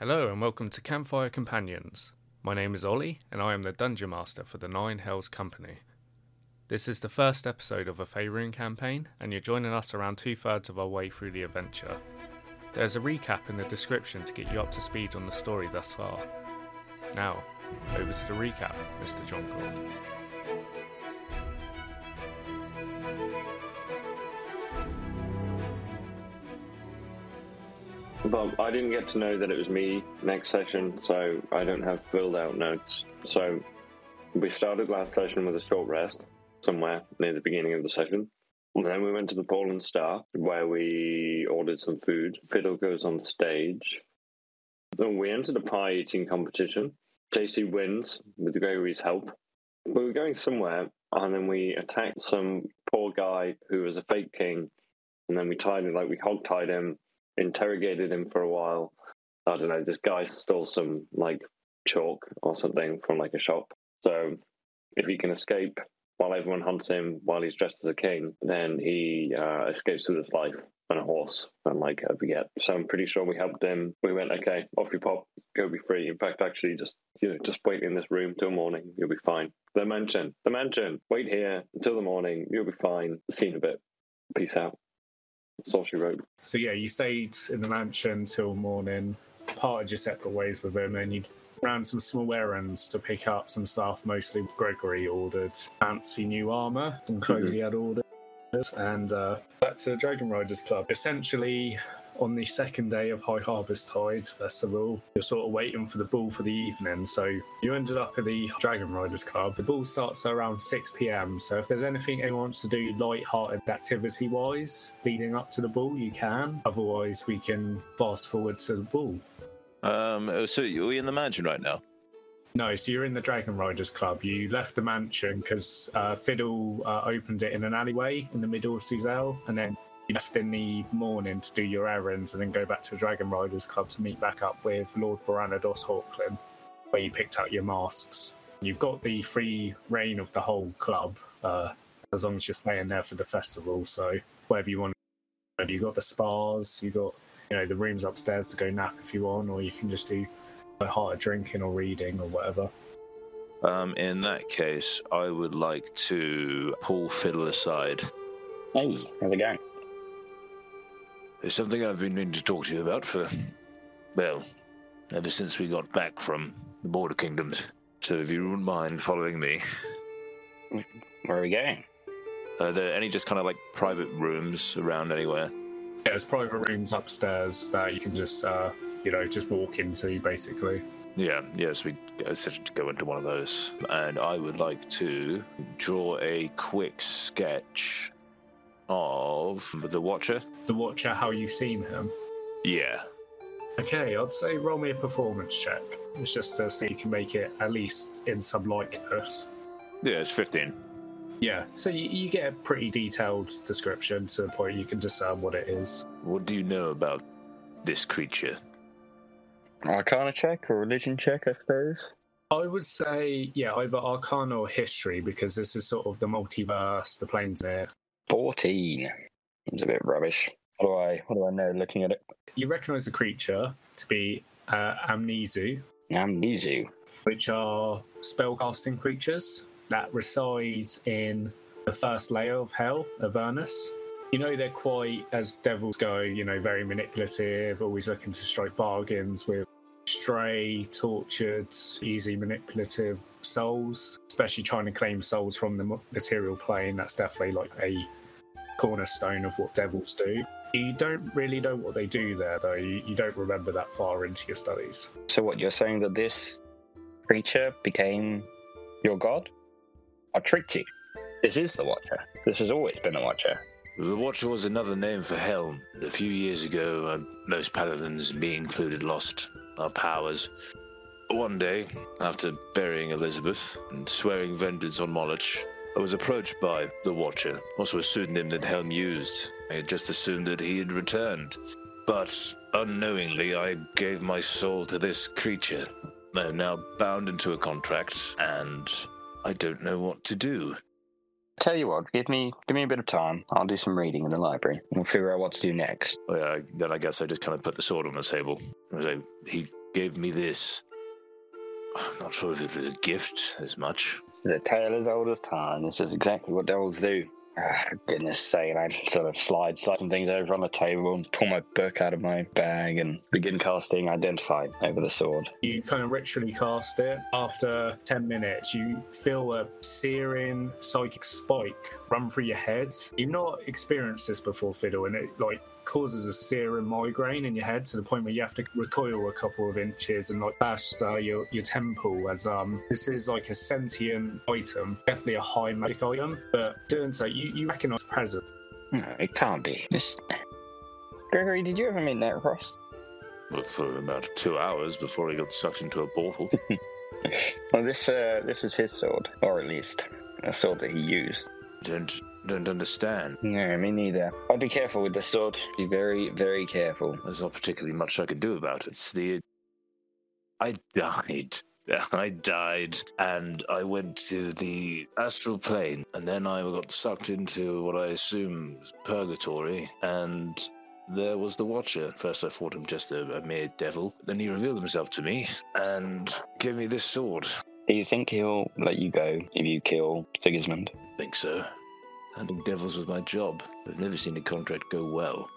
Hello and welcome to Campfire Companions. My name is Ollie and I am the Dungeon Master for the Nine Hells Company. This is the first episode of a Faerun campaign and you're joining us around two thirds of our way through the adventure. There's a recap in the description to get you up to speed on the story thus far. Now, over to the recap, Mr. John Gould. But I didn't get to know that it was me next session, so I don't have filled out notes. So we started last session with a short rest somewhere near the beginning of the session. And then we went to the Poland Star where we ordered some food. Fiddle goes on stage. Then we entered a pie eating competition. JC wins with Gregory's help. We were going somewhere and then we attacked some poor guy who was a fake king. And then we tied him, like we hog tied him interrogated him for a while. I don't know. This guy stole some like chalk or something from like a shop. So if he can escape while everyone hunts him while he's dressed as a king, then he uh, escapes with his life on a horse and like a baguette. So I'm pretty sure we helped him. We went, okay, off you pop, go be free. In fact, actually, just you know, just wait in this room till morning. You'll be fine. The mansion, the mansion. Wait here until the morning. You'll be fine. Seen a bit. Peace out. That's all she wrote. So yeah, you stayed in the mansion till morning, parted your separate ways with him, and you ran some small errands to pick up some stuff. Mostly Gregory ordered fancy new armor and clothes he had ordered, and uh, back to the Dragon Riders Club. Essentially, on the second day of High Harvesttide Festival. You're sort of waiting for the ball for the evening. So you ended up at the Dragon Riders Club. The ball starts around 6 pm. So if there's anything anyone wants to do light-hearted activity wise leading up to the ball, you can. Otherwise, we can fast forward to the ball. Um, so you're in the mansion right now? No, so you're in the Dragon Riders Club. You left the mansion because uh, Fiddle uh, opened it in an alleyway in the middle of Suzail, and then left in the morning to do your errands and then go back to the Dragon Riders Club to meet back up with Lord Boranados Hawklin, where you picked out your masks. You've got the free reign of the whole club, uh, as long as you're staying there for the festival. So wherever you want, you've got the spas, you've got you know the rooms upstairs to go nap if you want, or you can just do a hard drinking or reading or whatever. Um, in that case, I would like to pull Fiddle aside. Hey, how's it going? It's something I've been meaning to talk to you about for, well, ever since we got back from the Border Kingdoms. So if you wouldn't mind following me. Where are we going? Are there any just kind of like private rooms around anywhere? Yeah, there's private rooms upstairs that you can just, uh, you know, just walk into basically. Yeah, yes, we essentially go into one of those. And I would like to draw a quick sketch of the Watcher. The Watcher, how you've seen him. Yeah. Okay, I'd say roll me a performance check. It's just to see if you can make it at least in some likeness. Yeah, it's 15. Yeah, so you, you get a pretty detailed description to the point you can discern what it is. What do you know about this creature? Arcana check or religion check, I suppose. I would say, yeah, either Arcana or History, because this is sort of the multiverse, the planes there. 14. It's a bit rubbish. What do I what do I know looking at it? You recognise the creature to be uh, Amnizu. Amnizu. Which are spellcasting creatures that reside in the first layer of hell, Avernus. You know, they're quite, as devils go, you know, very manipulative, always looking to strike bargains with stray, tortured, easy manipulative souls, especially trying to claim souls from the material plane. That's definitely like a cornerstone of what devils do. You don't really know what they do there, though. You, you don't remember that far into your studies. So, what you're saying that this creature became your god? I tricked you. This is the Watcher. This has always been the Watcher. The Watcher was another name for Helm. A few years ago, uh, most paladins, me included, lost our powers. One day, after burying Elizabeth and swearing vengeance on Moloch, I was approached by the Watcher, also a pseudonym that Helm used. I had just assumed that he had returned. But unknowingly, I gave my soul to this creature. I am now bound into a contract, and I don't know what to do. Tell you what, give me give me a bit of time. I'll do some reading in the library. We'll figure out what to do next. Well, yeah, then I guess I just kind of put the sword on the table. He gave me this. I'm not sure if it was a gift as much. The tale as old as time. This is exactly what devils do. Ah, goodness sake, I sort of slide, slide some things over on the table and pull my book out of my bag and begin casting Identify over the sword. You kind of ritually cast it. After 10 minutes, you feel a searing psychic spike run through your head. You've not experienced this before, Fiddle, and it like causes a searing migraine in your head to the point where you have to recoil a couple of inches and like bash uh, your your temple as um this is like a sentient item, definitely a high magic item, but doing so you, you recognise the present. No, it can't be. This... Gregory, did you ever meet Necrost? Well, for about two hours before he got sucked into a portal. Well, this uh, this was his sword, or at least a sword that he used. don't don't understand. No, me neither. I'd be careful with the sword. Be very, very careful. There's not particularly much I could do about it. It's the I died. I died, and I went to the astral plane, and then I got sucked into what I assume was purgatory, and there was the Watcher. First, I thought him just a, a mere devil. Then he revealed himself to me and gave me this sword. Do you think he'll let you go if you kill Sigismund? think so. Hunting devils was my job. I've never seen a contract go well.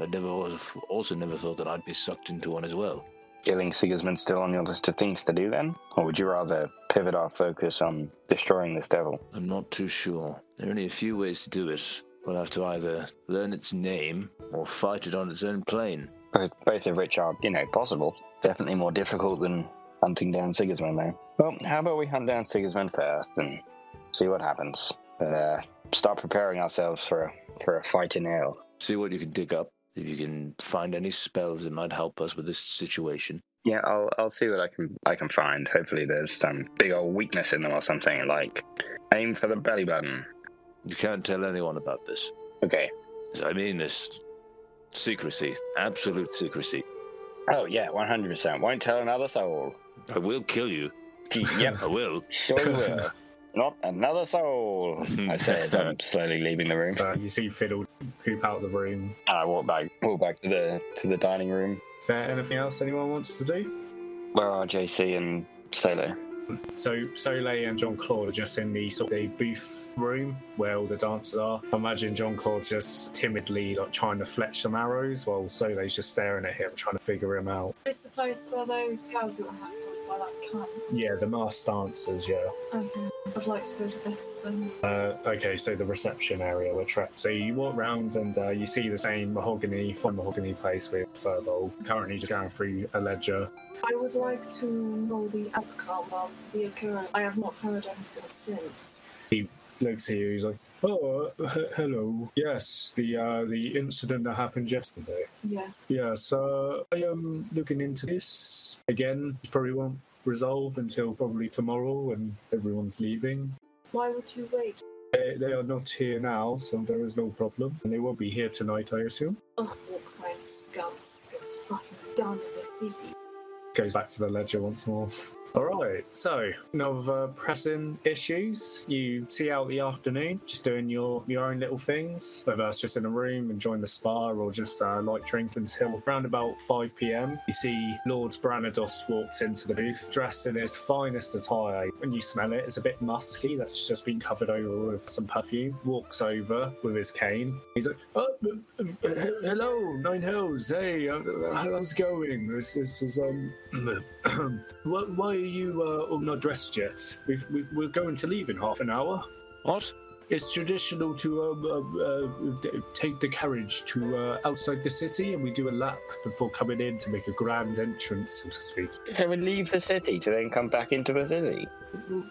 I never was, also never thought that I'd be sucked into one as well. Killing Sigismund still on your list of things to do then? Or would you rather pivot our focus on destroying this devil? I'm not too sure. There are only a few ways to do it. We'll have to either learn its name or fight it on its own plane. Both, both of which are, you know, possible. Definitely more difficult than hunting down Sigismund, though. Well, how about we hunt down Sigismund first and see what happens? But uh, start preparing ourselves for a, for a fight in hell. See what you can dig up. If you can find any spells that might help us with this situation. Yeah, I'll I'll see what I can I can find. Hopefully, there's some big old weakness in them or something like aim for the belly button. You can't tell anyone about this. Okay. I mean this. Secrecy. Absolute secrecy. Oh yeah, one hundred percent. Won't tell another soul. I will kill you. yep, I will. sure you will. Not another soul. I say as I'm slowly leaving the room. So you see Fiddle poop out of the room. And I walk back, walk back to the to the dining room. Is there anything else anyone wants to do? Where are JC and Solo? So Soleil and John Claude are just in the sort of the booth room where all the dancers are. I imagine John Claude's just timidly like trying to fletch some arrows while Soleil's just staring at him, trying to figure him out. This is the place where those girls who were handsome by that cunt. Yeah, the masked dancers, yeah. Okay. I'd like to go to this then. Uh, okay, so the reception area we're trapped. So you walk around and uh, you see the same mahogany, fun mahogany place with Furball. Currently just going through a ledger. I would like to know the outcome of the occurrence. I have not heard anything since. He looks at you, he's like, Oh, uh, h- hello. Yes, the uh, the incident that happened yesterday. Yes. Yes, uh, I am looking into this again. Probably won't resolve until probably tomorrow when everyone's leaving. Why would you wait? They, they are not here now, so there is no problem. And they will be here tonight, I assume. Ugh, walks in disgust. It's fucking done in the city. Goes back to the ledger once more. All right, so no other pressing issues. You see out the afternoon, just doing your your own little things, whether it's just in a room enjoying the spa or just uh, light drink until around about 5 p.m. You see Lord Branados walks into the booth, dressed in his finest attire. When you smell it, it's a bit musky. That's just been covered over with some perfume. Walks over with his cane. He's like, "Oh, uh, uh, hello, Nine Hells. Hey, uh, how's it going? This, this is um." why, you uh, all not dressed yet? We've, we, we're going to leave in half an hour. What? It's traditional to um, uh, uh, take the carriage to uh, outside the city, and we do a lap before coming in to make a grand entrance, so to speak. So we leave the city to then come back into the city.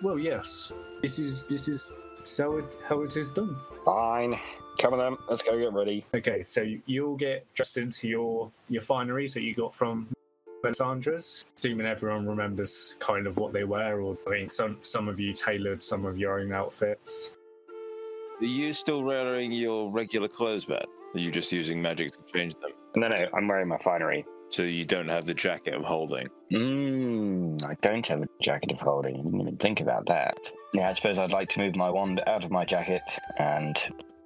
Well, yes. This is this is how it how it is done. Fine. Come on then, let's go get ready. Okay, so you'll get dressed into your your fineries that you got from Melisandre's. Assuming everyone remembers kind of what they wear, or I mean, some some of you tailored some of your own outfits. Are you still wearing your regular clothes, Matt? Are you just using magic to change them? No, no, I'm wearing my finery. So you don't have the jacket I'm holding. Mmm, I don't have a jacket of holding. I didn't even think about that. Yeah, I suppose I'd like to move my wand out of my jacket and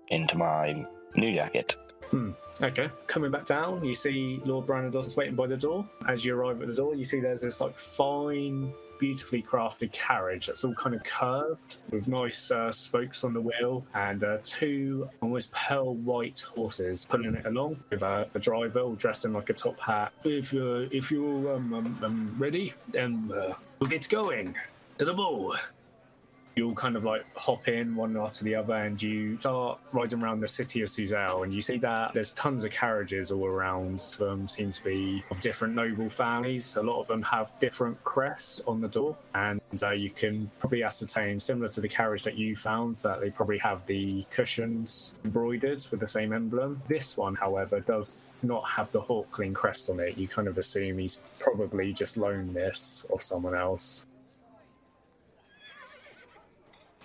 into my new jacket. Hmm. Okay, coming back down, you see Lord Branados waiting by the door. As you arrive at the door, you see there's this like fine, beautifully crafted carriage that's all kind of curved with nice uh, spokes on the wheel and uh, two almost pearl white horses pulling it along with uh, a driver all dressed in like a top hat. If you're if you're um, um, um, ready, then uh, we'll get going to the ball you all kind of like hop in one after the other and you start riding around the city of Suzail and you see that there's tons of carriages all around. Them seem to be of different noble families. A lot of them have different crests on the door and uh, you can probably ascertain, similar to the carriage that you found, that they probably have the cushions embroidered with the same emblem. This one, however, does not have the Hawkling crest on it. You kind of assume he's probably just loaned this of someone else.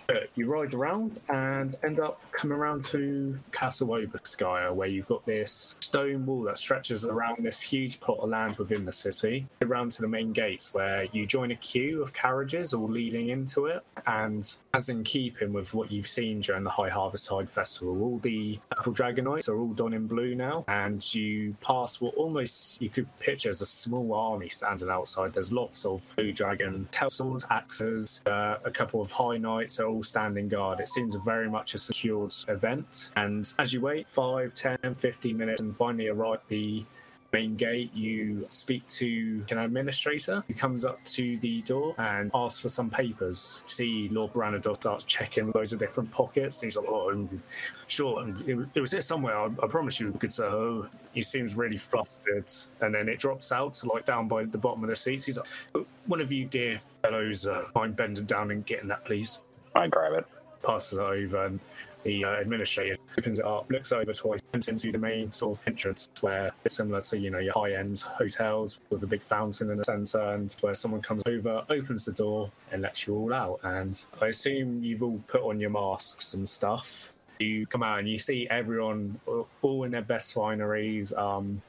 But you ride around and end up coming around to Castle Obarskyr, where you've got this stone wall that stretches around this huge plot of land within the city, around to the main gates, where you join a queue of carriages all leading into it. And as in keeping with what you've seen during the High Harvest Harvesttide Festival, all the Purple Dragonites are all done in blue now, and you pass what almost you could picture as a small army standing outside. There's lots of blue dragon tail axes, uh, a couple of high knights are all standing guard. It seems very much a secured event. And as you wait 5, 10, 15 minutes and finally arrive the main gate, you speak to an administrator who comes up to the door and asks for some papers. See Lord Branador starts checking loads of different pockets. He's like, oh, um, sure, um, it, it was here somewhere, I, I promise you, good sir. He seems really flustered. And then it drops out to like down by the bottom of the seats. He's like, one of you dear fellows, uh, mind bending down and getting that, please I grab it. passes it over, and the uh, administrator opens it up, looks over twice, into the main sort of entrance where it's similar to you know your high-end hotels with a big fountain in the centre, and where someone comes over, opens the door, and lets you all out. And I assume you've all put on your masks and stuff. You come out and you see everyone all in their best fineries. Um,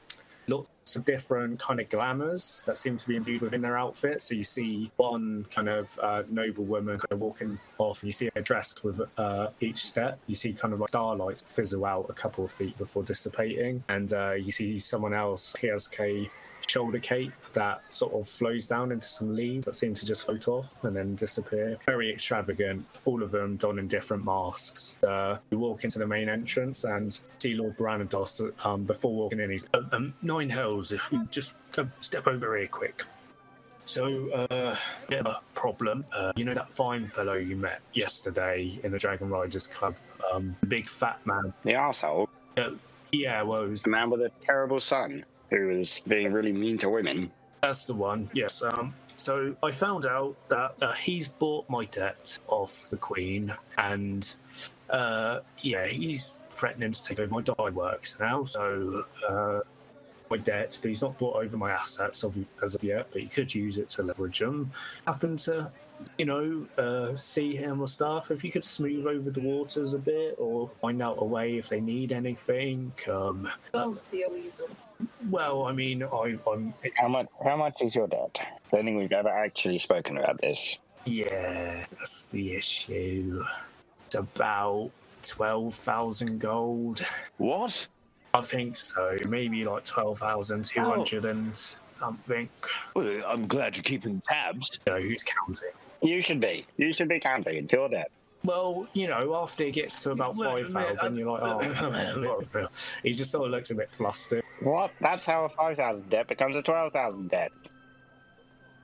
lots of different kind of glamours that seem to be imbued within their outfit. So you see one kind of uh, noble woman kind of walking off, and you see her dressed with uh, each step. You see kind of like starlight fizzle out a couple of feet before dissipating, and uh, you see someone else. He has a shoulder cape that sort of flows down into some leaves that seem to just float off and then disappear. Very extravagant, all of them donning different masks. Uh, you walk into the main entrance and see Lord Branados um, before walking in. He's um, um, nine hells. If we just come step over here quick. So, uh, bit of a problem. Uh, you know that fine fellow you met yesterday in the Dragon Riders Club, um, the big fat man. The asshole, Uh, yeah, well, it was the man with a terrible son who was being really mean to women. That's the one. Yes. Um, so I found out that uh, he's bought my debt off the Queen, and uh, yeah, he's threatening to take over my dye works now. So uh, my debt, but he's not bought over my assets of, as of yet. But he could use it to leverage them. Happen to, you know, uh, see him or stuff. If you could smooth over the waters a bit, or find out a way if they need anything. Um, Don't be a weasel. well, I mean, I, I'm How much? How much is your debt? I don't think we've ever actually spoken about this. Yeah, that's the issue. It's about 12,000 gold. What? I think so. Maybe like 12,200 and something. Well, I'm glad you're keeping tabs. You know, who's counting? You should be. You should be counting it's your debt. Well, you know, after it gets to about 5,000, you're like, oh. he just sort of looks a bit flustered. What? That's how a five thousand debt becomes a twelve thousand debt.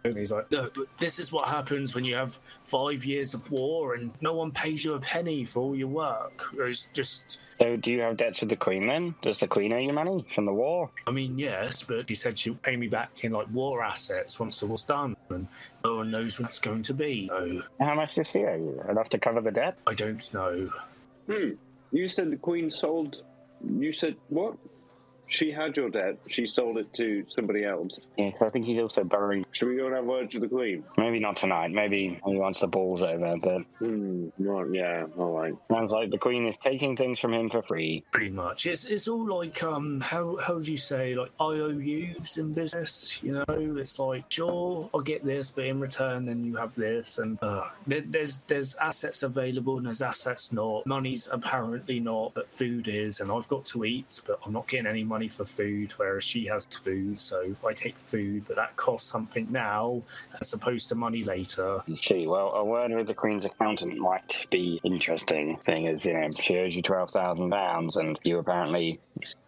And he's like, no, but this is what happens when you have five years of war and no one pays you a penny for all your work. It's just, So, do you have debts with the Queen then? Does the Queen owe you money from the war? I mean, yes, but he said she'll pay me back in like war assets once the war's done, and no one knows when that's going to be. So How much does she owe you? Enough to cover the debt? I don't know. Hmm. You said the Queen sold. You said what? She had your debt. She sold it to somebody else. Yeah, 'cause I think he's also buried. Should we go and have words with the queen? Maybe not tonight. Maybe he wants the balls over. But Hmm. Right. Yeah. All right. sounds like the queen is taking things from him for free. Pretty much. It's it's all like um how how do you say like IOUs in business? You know, it's like sure I'll get this, but in return then you have this, and uh, there, there's there's assets available and there's assets not. Money's apparently not, but food is, and I've got to eat, but I'm not getting any money for food, whereas she has food, so I take food, but that costs something now as opposed to money later. See, well, a word with the Queen's accountant might be interesting, Thing is, you know, she owes you £12,000 and you apparently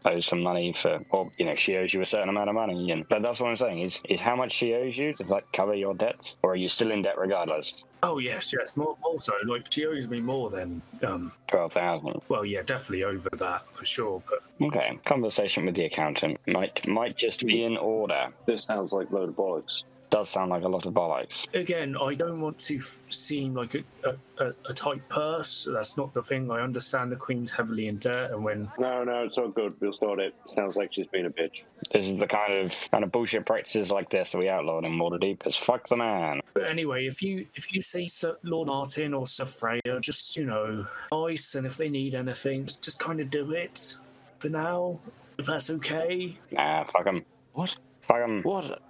owe some money for, or, you know, she owes you a certain amount of money. And, but that's what I'm saying is, is how much she owes you, does that cover your debts? Or are you still in debt regardless? Oh yes, yes. More also, like she owes me more than um. 12000 Well, yeah, definitely over that for sure. But Okay, conversation with the accountant might might just be in order. This sounds like load of bollocks. Does sound like a lot of bollocks. again, I don't want to f- seem like a, a, a, a tight purse. That's not the thing. I understand the Queen's heavily in debt, and when No, no, it's all good. We'll sort it. Sounds like she's been a bitch. This is the kind of kind of bullshit practices like this that we outlawed in Waterdeep. Because fuck the man. But anyway, if you if you see Sir Lord Martin or Sir Freya, just you know, nice, and if they need anything, just, just kind of do it for now, if that's okay. Nah, fuck them. What? Fuck him. What?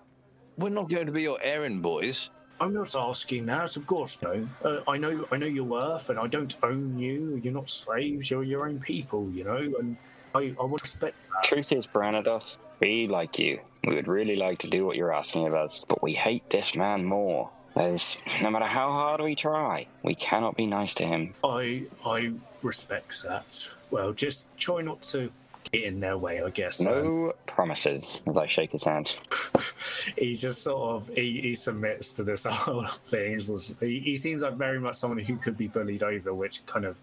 We're not going to be your errand boys. I'm not asking that, of course. No, uh, I know I know your worth, and I don't own you. You're not slaves. You're your own people, you know, and I I would respect that. Truth is, Branados, we like you. We would really like to do what you're asking of us, but we hate this man more. There's, no matter how hard we try, we cannot be nice to him. I I respect that. Well, just try not to get in their way, I guess. Um, No promises. As I shake his hand. he just sort of he, he submits to this whole thing. He, he seems like very much someone who could be bullied over, which kind of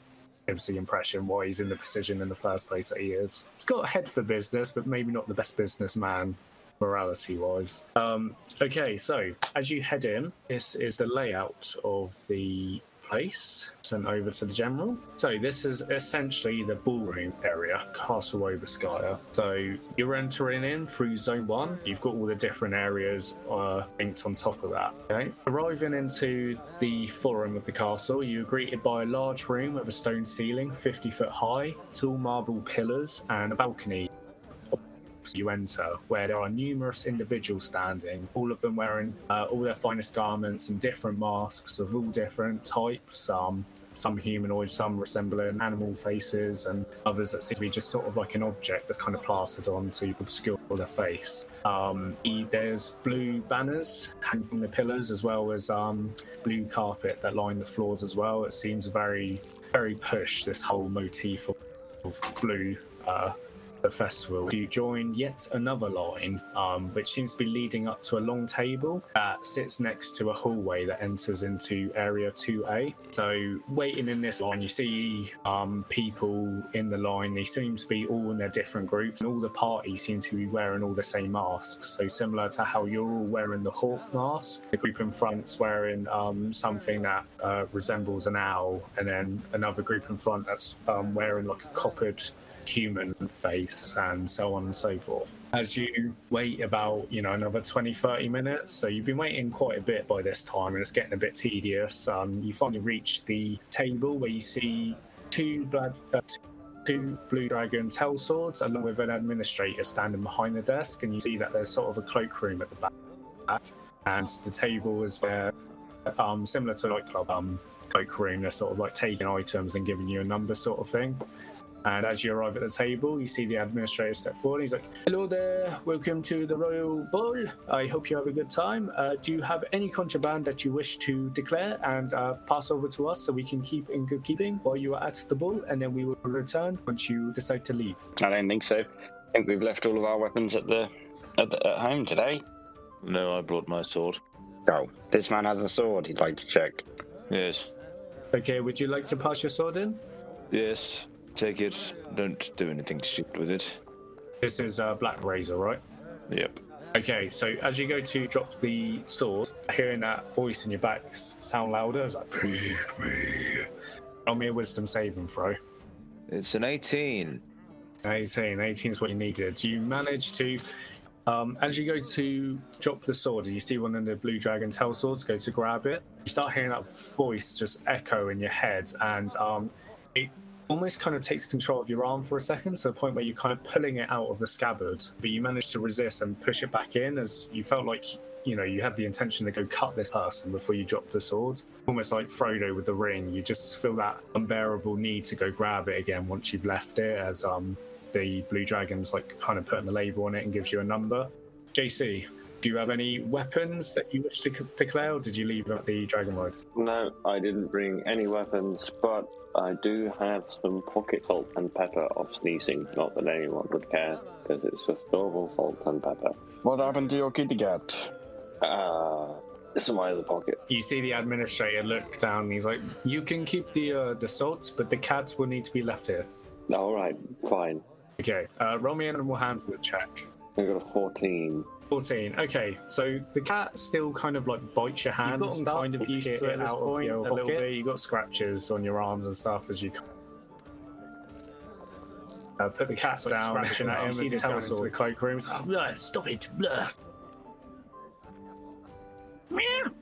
gives the impression why he's in the position in the first place that he is. He's got a head for business, but maybe not the best businessman morality wise. Um, okay, so as you head in, this is the layout of the place sent over to the general. So this is essentially the ballroom area, Castle Obarskyr. So you're entering in through Zone One. You've got all the different areas uh, linked on top of that. Okay, arriving into the forum of the castle, you're greeted by a large room with a stone ceiling, 50 foot high, tall marble pillars, and a balcony you enter, where there are numerous individuals standing, all of them wearing uh, all their finest garments and different masks of all different types. Um, some humanoid, some resembling animal faces, and others that seem to be just sort of like an object that's kind of plastered on to obscure their face. Um, there's blue banners hanging from the pillars, as well as um, blue carpet that line the floors as well. It seems very, very push this whole motif of, of blue. Uh, the festival, you join yet another line, um, which seems to be leading up to a long table that sits next to a hallway that enters into Area 2A. So, waiting in this line, you see um, people in the line. They seem to be all in their different groups, and all the parties seem to be wearing all the same masks. So, similar to how you're all wearing the hawk mask, the group in front's wearing um, something that uh, resembles an owl, and then another group in front that's um, wearing like a coppered human face and so on and so forth. As you wait about you know another 20 30 minutes so you've been waiting quite a bit by this time and it's getting a bit tedious um, you finally reach the table where you see two blood uh, two blue dragon tail swords along with an administrator standing behind the desk and you see that there's sort of a cloakroom at the back. And the table is where um, similar to like club um, cloakroom they're sort of like taking items and giving you a number sort of thing and as you arrive at the table, you see the administrator step forward. He's like, Hello there, welcome to the Royal Ball. I hope you have a good time. Uh, do you have any contraband that you wish to declare and uh, pass over to us so we can keep in good keeping while you are at the ball? And then we will return once you decide to leave. I don't think so. I think we've left all of our weapons at the at, the, at home today. No, I brought my sword. Oh, this man has a sword. He'd like to check. Yes. Okay, would you like to pass your sword in? Yes. Take it. Don't do anything stupid with it. This is uh, Blackrazor, right? Yep. Okay, so as you go to drop the sword, hearing that voice in your back sound louder, it's like, "Free me." Roll me a wisdom saving throw. It's an 18. 18. 18 is what you needed. You manage to, um, as you go to drop the sword, and you see one of the blue dragon tail swords, go to grab it. You start hearing that voice just echo in your head, and um, it almost kind of takes control of your arm for a second to the point where you're kind of pulling it out of the scabbard, but you manage to resist and push it back in as you felt like. You know, you had the intention to go cut this person before you drop the sword. Almost like Frodo with the ring, you just feel that unbearable need to go grab it again once you've left it, as um, the blue dragon's like kind of putting the label on it and gives you a number. JC, do you have any weapons that you wish to c- declare, or did you leave at the dragon road? No, I didn't bring any weapons, but I do have some pocket salt and pepper of sneezing. Not that anyone would care, because it's just normal salt and pepper. What happened to your kitty cat? Uh, it's in my other pocket. You see the administrator look down. And he's like, "You can keep the uh, the salt, but the cats will need to be left here." All right, fine. Okay, uh, roll me an animal handler check. I got a 14. 14. Okay, so the cat still kind of like bites your hand. You've gotten kind of used to it at this of point, your a little bit. You got scratches on your arms and stuff as you uh, put the cat like down. scratching at him see as tail going into the cloakroom. "Oh, stop it! Blah.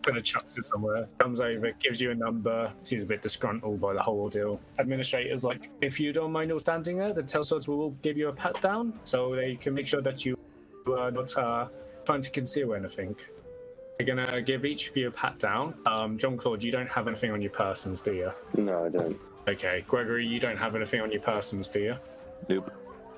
Kind of chucks it somewhere. Comes over, gives you a number. Seems a bit disgruntled by the whole ordeal. Administrator's like, if you don't mind all standing there, the Telswords will give you a pat down so they can make sure that you are not uh, trying to conceal anything. We're gonna give each of you a pat down. Um, John Claude, you don't have anything on your persons, do you? No, I don't. Okay. Gregory, you don't have anything on your persons, do you? Nope.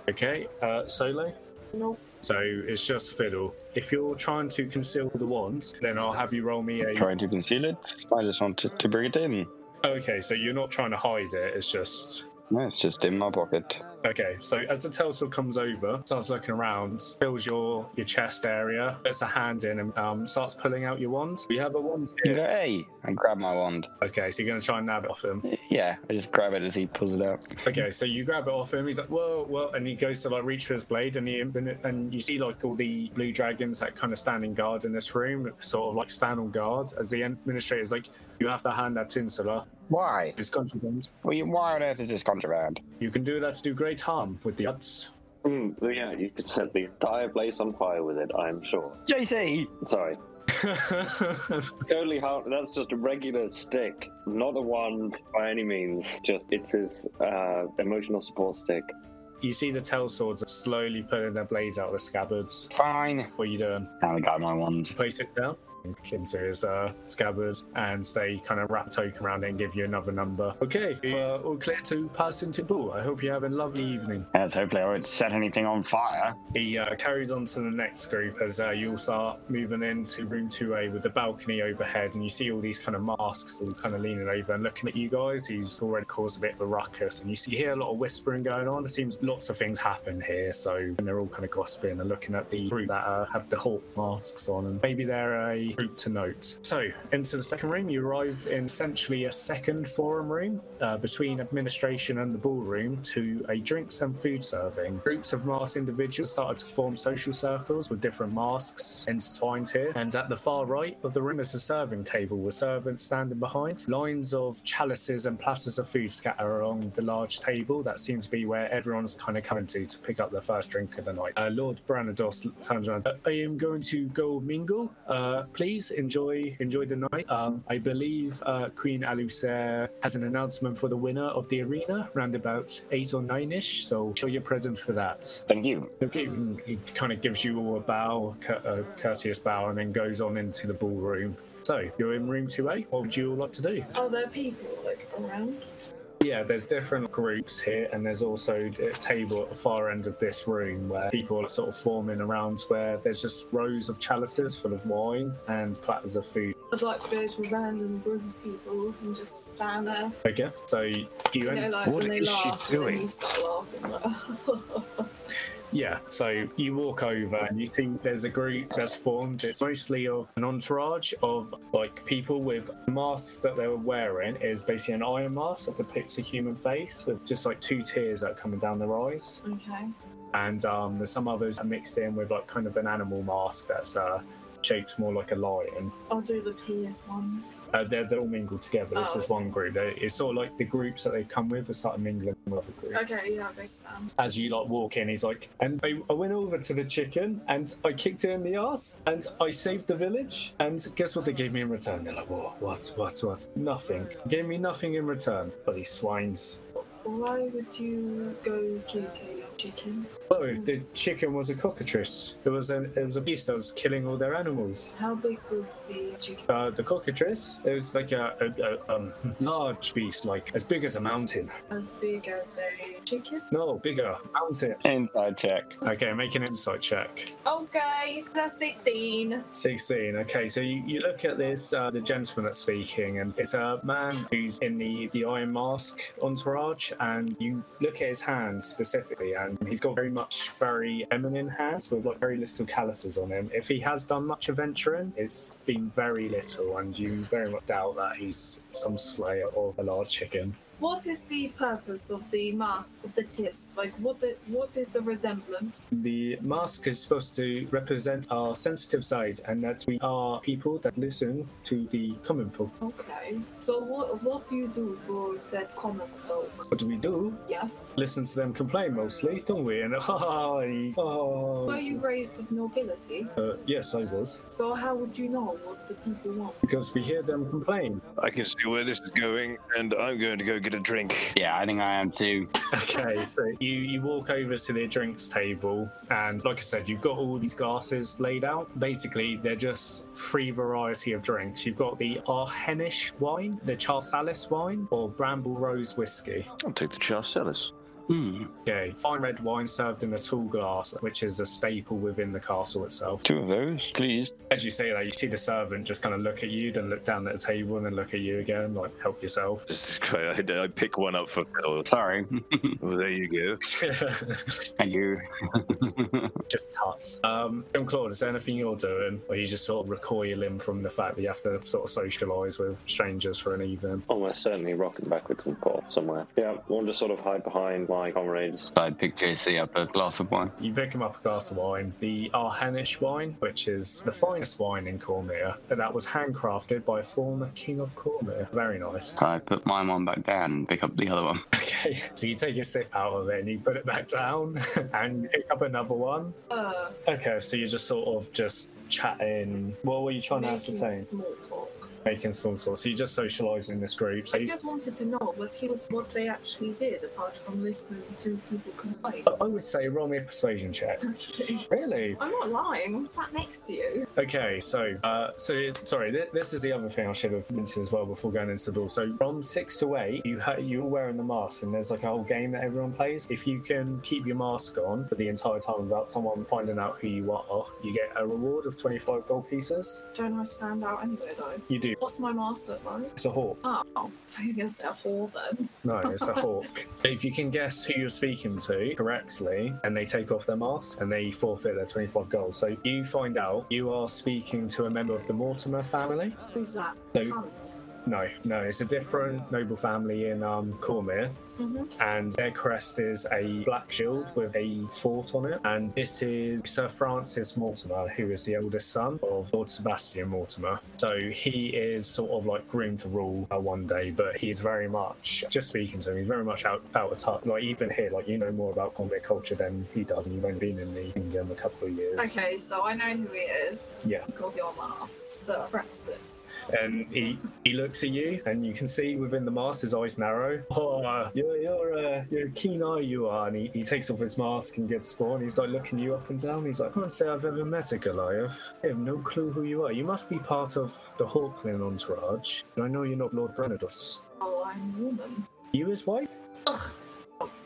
Okay. Uh, Solo? Nope. So it's just fiddle. If you're trying to conceal the wand, then I'll have you roll me a. Trying to conceal it? I just wanted to bring it in. Okay, so you're not trying to hide it. It's just No, it's just in my pocket. Okay. So as the Telsor comes over, starts looking around, fills your your chest area, puts a hand in, and um, starts pulling out your wand. You have a wand You here. go, hey, and grab my wand. Okay, so you're gonna try and nab it off him. Yeah, I just grab it as he pulls it out. Okay, so you grab it off him. He's like, "Whoa, whoa!" And he goes to like reach for his blade, and he and you see like all the blue dragons that kind of standing guard in this room, sort of like stand on guard. As the administrator's like, "You have to hand that to Insula. Why? It's contraband. Well, you, why on earth is this contraband? You can do that to do great harm with the odds." Mm, but yeah, you could set the entire place on fire with it, I'm sure. JC! Sorry. Totally hard. That's just a regular stick, not a wand by any means. Just it's his uh, emotional support stick. you see the tail swords are slowly pulling their blades out of the scabbards. Fine. What are you doing? And I got my wand. Place it down into his uh, scabbards and they kind of wrap token around it and give you another number. Okay, uh, all clear to pass into Bull. I hope you have a lovely evening. Yes, hopefully I won't set anything on fire. He uh, carries on to the next group as uh, you all start moving into room 2A with the balcony overhead, and you see all these kind of masks all kind of leaning over and looking at you guys. He's already caused a bit of a ruckus, and you see here a lot of whispering going on. It seems lots of things happen here, so and they're all kind of gossiping and looking at the group that uh, have the Hawk masks on, and maybe they're a group to note. So, into the second room, you arrive in essentially a second forum room uh, between administration and the ballroom to a drinks and food serving. Groups of masked individuals started to form social circles with different masks intertwined here. And at the far right of the room is a serving table with servants standing behind. Lines of chalices and platters of food scatter along the large table. That seems to be where everyone's kind of coming to to pick up their first drink of the night. Uh, Lord Branados turns around. I am going to go mingle. Uh, please enjoy enjoy the night. Um, I believe uh, Queen Alusair has an announcement for the winner of the arena round about eight or nine ish. So show your presence for that. Thank you. Okay, he kind of gives you all a bow, a courteous bow, and then goes on into the ballroom. So you're in room 2A. What would you all like to do? Are there people like around? Yeah, there's different groups here, and there's also a table at the far end of this room where people are sort of forming around where there's just rows of chalices full of wine and platters of food. I'd like to go to a random group of people and just stand there. Okay, so you, You know, like What when they is she laugh, and then doing? you start laughing. Like, Yeah, so you walk over and you see there's a group that's formed. It's mostly of an entourage of like people with masks that they were wearing is basically an iron mask that depicts a human face with just like two tears that are coming down their eyes. okay. And um, there's some others that are mixed in with like kind of an animal mask that's uh, shaped more like a lion. I'll do the TS ones. Uh, they're, they're all mingled together. This Oh, is one group. They, it's sort of like the groups that they've come with have started mingling with other groups. Okay, yeah, they stand. As you like walk in, he's like, and I, I went over to the chicken and I kicked it in the ass and I saved the village. And guess what they gave me in return? They're like, whoa, what, what, what? Nothing. Gave me nothing in return. Bloody swines. Why would you go kick a chicken? Oh, the chicken was a cockatrice. It was a it was a beast that was killing all their animals. How big was the chicken? Uh, the cockatrice, it was like a, a, a um, large beast, like as big as a mountain. As big as a chicken? No, bigger, mountain. Insight check. Okay, make an insight check. Okay, that's 16. 16. Okay, so you, you look at this, uh, the gentleman that's speaking, and it's a man who's in the, the Iron Mask entourage, and you look at his hands specifically, and he's got very much very feminine hands with like very little calluses on him. If he has done much adventuring, it's been very little, and you very much doubt that he's some slayer of a large chicken. What is the purpose of the mask of the tis? Like, what the what is the resemblance? The mask is supposed to represent our sensitive side, and that we are people that listen to the common folk. Okay. So what what do you do for said common folk? What do we do? Yes. listen to them complain mostly, don't we? And hi, oh, Were you raised of nobility? uh, yes, I was So how would you know what the people want? because we hear them complain. I can see where this is going, and I'm going to go get a drink. Yeah, I think I am too. Okay, so you you walk over to the drinks table, and like I said, you've got all these glasses laid out. Basically, they're just three variety of drinks. You've got the Arhenish wine, the Charsalis wine, or Bramble Rose whiskey. I'll take the Charcellis. Hmm. Okay, fine red wine served in a tall glass, which is a staple within the castle itself. Two of those, please. As you say that, you see the servant just kind of look at you, then look down at the table, and then look at you again, like help yourself. This is great. I, I pick one up for Phil. Sorry. Well, there you go. Thank you. just tuts. Um, John Claude, is there anything you're doing, or you just sort of recoiling from the fact that you have to sort of socialise with strangers for an evening? Almost certainly rocking backwards and forth somewhere. Yeah, we'll just sort of hide behind my comrades. I pick JC up a glass of wine. You pick him up a glass of wine, the Arhenish wine, which is the finest wine in Cormyr, and that was handcrafted by a former king of Cormyr. Very nice. I put my one back down and pick up the other one. Okay, so you take a sip out of it and you put it back down and pick up another one. Uh, Okay, so you're just sort of just chatting. What were you trying to ascertain? small talk. Making small talk. So you're just socialising in this group. So I you, just wanted to know what he was, what they actually did, apart from listening to people complain. I would say roll me a persuasion check. Okay. Really? I'm not lying. I'm sat next to you. Okay, so uh, so sorry, th- this is the other thing I should have mentioned as well before going into the ball. So from six to eight, you ha- you're wearing the mask, and there's like a whole game that everyone plays. If you can keep your mask on for the entire time without someone finding out who you are, you get a reward of 25 gold pieces. Don't I stand out anyway though? You do. What's my mask look like? It's a hawk. Oh, I guess a whore then. No, it's a hawk. If you can guess who you're speaking to correctly, and they take off their mask and they forfeit their 25 gold. So you find out you are speaking to a member of the Mortimer family. Who's that? So-. No, no, it's a different noble family in um, Cormyr, hmm and their crest is a black shield with a fort on it. And this is Sir Francis Mortimer, who is the eldest son of Lord Sebastian Mortimer. So he is sort of like groomed to rule uh, one day, but he's very much just speaking to him. He's very much out out of touch. Like even here, like you know more about Cormyr culture than he does, and you've only been in the kingdom a couple of years. Okay, so I know who he is. Yeah. Of your mask, Sir Francis. and he he looks at you, and you can see within the mask his eyes narrow. Oh, uh, you're you're uh, you're a keen eye, you are. And he, he takes off his mask and gets spawn. He's like looking you up and down. He's like, I can't say I've ever met a Goliath. I have no clue who you are. You must be part of the Hawkland entourage. And I know you're not Lord Brenadus. Oh, I'm a woman. You his wife? Ugh.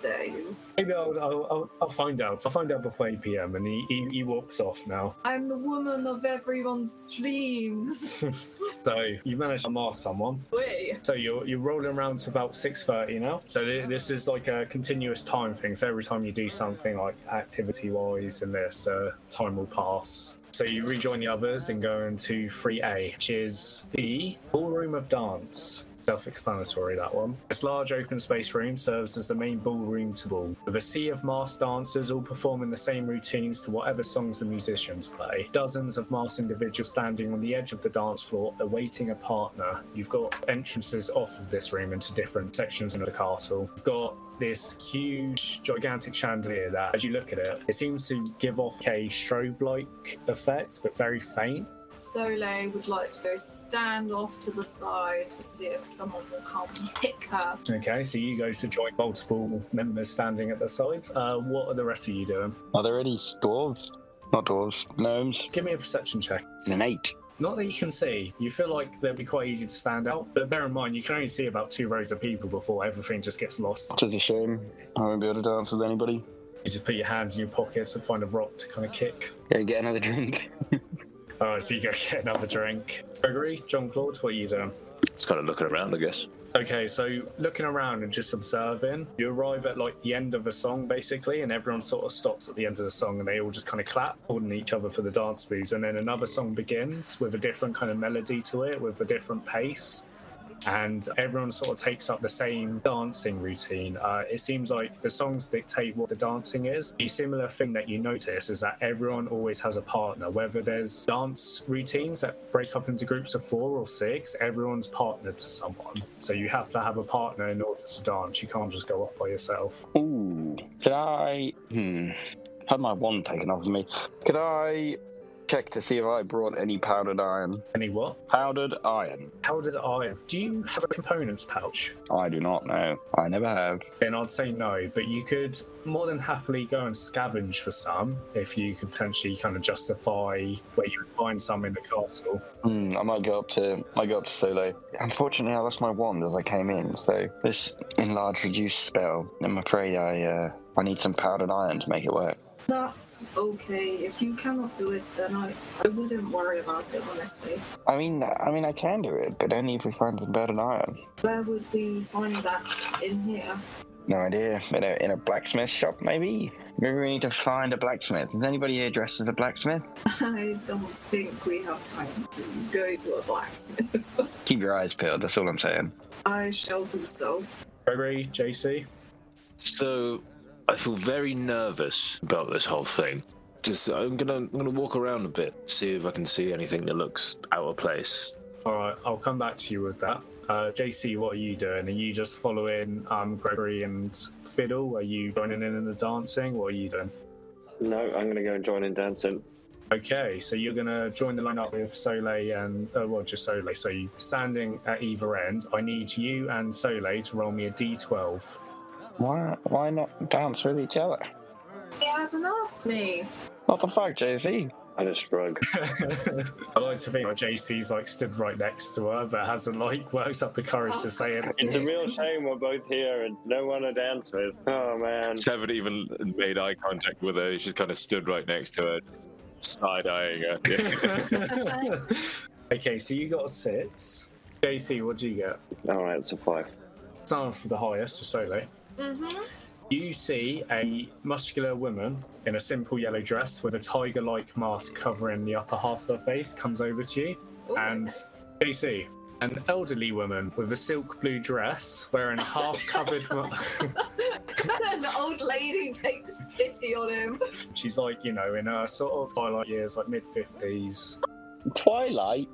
You? Maybe I'll, I'll, I'll, I'll find out. I'll find out before 8 p.m. And he, he, he walks off now. I'm the woman of everyone's dreams. So you've managed to mask someone. Wait. So you're you're rolling around to about six thirty now. So th- this is like a continuous time thing. So every time you do something like activity wise in this, uh, time will pass. So you rejoin the others and go into three A, which is the ballroom of dance. Self-explanatory that one. This large open space room serves as the main ballroom to ball, with a sea of masked dancers all performing the same routines to whatever songs the musicians play. Dozens of masked individuals standing on the edge of the dance floor awaiting a partner. You've got entrances off of this room into different sections of the castle. You've got this huge, gigantic chandelier that, as you look at it, it seems to give off a strobe-like effect, but very faint. Soleil would like to go stand off to the side to see if someone will come and pick her. Okay, so you go to join multiple members standing at the side. Uh, what are the rest of you doing? Are there any dwarves? Not dwarves, gnomes. Give me a perception check. An eight. Not that you can see. You feel like they'll be quite easy to stand out, but bear in mind you can only see about two rows of people before everything just gets lost. Which is a shame. I won't be able to dance with anybody. You just put your hands in your pockets and find a rock to kind of kick. Go get another drink. Alright, so you go get another drink. Gregory, John Claude, what are you doing? Just kind of looking around, I guess. Okay, so looking around and just observing, you arrive at like the end of a song basically, and everyone sort of stops at the end of the song and they all just kind of clap, holding each other for the dance moves. And then another song begins with a different kind of melody to it, with a different pace. And everyone sort of takes up the same dancing routine. Uh, it seems like the songs dictate what the dancing is. The similar thing that you notice is that everyone always has a partner. Whether there's dance routines that break up into groups of four or six, everyone's partnered to someone. So you have to have a partner in order to dance. You can't just go up by yourself. Ooh. Could I. Hmm. Had my wand taken off of me. Could I check to see if I brought any powdered iron? Any what? Powdered iron. Powdered iron. Do you have a components pouch? I do not know. I never have. Then I'd say no, but you could more than happily go and scavenge for some if you could potentially kind of justify where you would find some in the castle. Hmm, I might go up to might go up to Solo. Unfortunately, I lost my wand as I came in, so this enlarge reduce spell. I'm afraid I uh, I need some powdered iron to make it work. That's okay. If you cannot do it, then I, I wouldn't worry about it, honestly. I mean, I mean, I can do it, but only if we find some better iron. Um, Where would we find that in here? No idea. In a, in a blacksmith shop, maybe. Maybe we need to find a blacksmith. Is anybody here dressed as a blacksmith? I don't think we have time to go to a blacksmith. Keep your eyes peeled. That's all I'm saying. I shall do so. Gregory, JC, So I feel very nervous about this whole thing. Just I'm gonna I'm gonna walk around a bit, see if I can see anything that looks out of place. All right, I'll come back to you with that. Uh, JC, what are you doing? Are you just following um, Gregory and Fiddle? Are you joining in in the dancing? What are you doing? No, I'm going to go and join in dancing. Okay, so you're gonna join the lineup with Soleil and uh, well, just Soleil. So you're standing at either end. I need you and Soleil to roll me a d12. Why? Why not dance with each other? He hasn't asked me. What the fuck, JC? I just shrug. I like to think that JC's like stood right next to her, but hasn't like worked up the courage to say it. It's a real shame we're both here and no one to dance with. Oh man. She Haven't even made eye contact with her. She's kind of stood right next to her, side eyeing her. okay, so you got a six. JC, what do you get? Alright, it's a five. Start off with the highest for Soleil. Mm-hmm. You see a muscular woman in a simple yellow dress with a tiger like mask covering the upper half of her face comes over to you. And JC, an elderly woman with a silk blue dress wearing a half covered. an old lady takes pity on him. She's like, you know, in her sort of twilight years, like mid 50s. Twilight.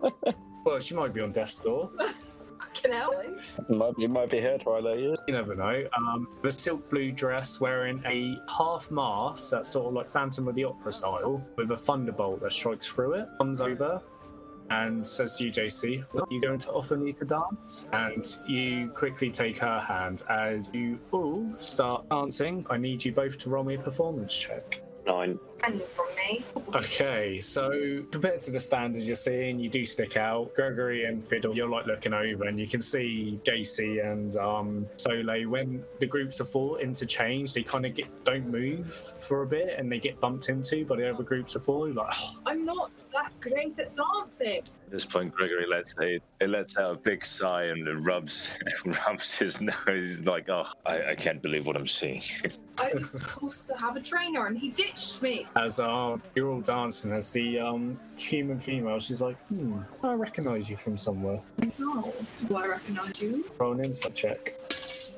Well, she might be on death's door. Fucking hell. It might be, it might be her Twilight. Yeah. You never know. Um, the silk blue dress wearing a half mask that's sort of like Phantom of the Opera style with a thunderbolt that strikes through it, comes over and says to you, JC, "Are you going to offer me to dance? And you quickly take her hand as you all start dancing. I need you both to roll me a performance check. Nine. And from me. Okay, so compared to the standards you're seeing, you do stick out. Gregory and Fiddle, you're like looking over, and you can see JC and um, Soleil. When the groups of four interchange, they kind of get don't move for a bit, and they get bumped into by the other groups of four. You're like, oh, I'm not that great at dancing. This point, Gregory lets a, he lets out a big sigh and rubs rubs his nose. He's like, "Oh, I, I can't believe what I'm seeing." I was supposed to have a trainer and he ditched me. As um, you're all dancing, as the um, human female, she's like, hmm, I recognise you from somewhere. No. Do I recognize you? Roll an insight check.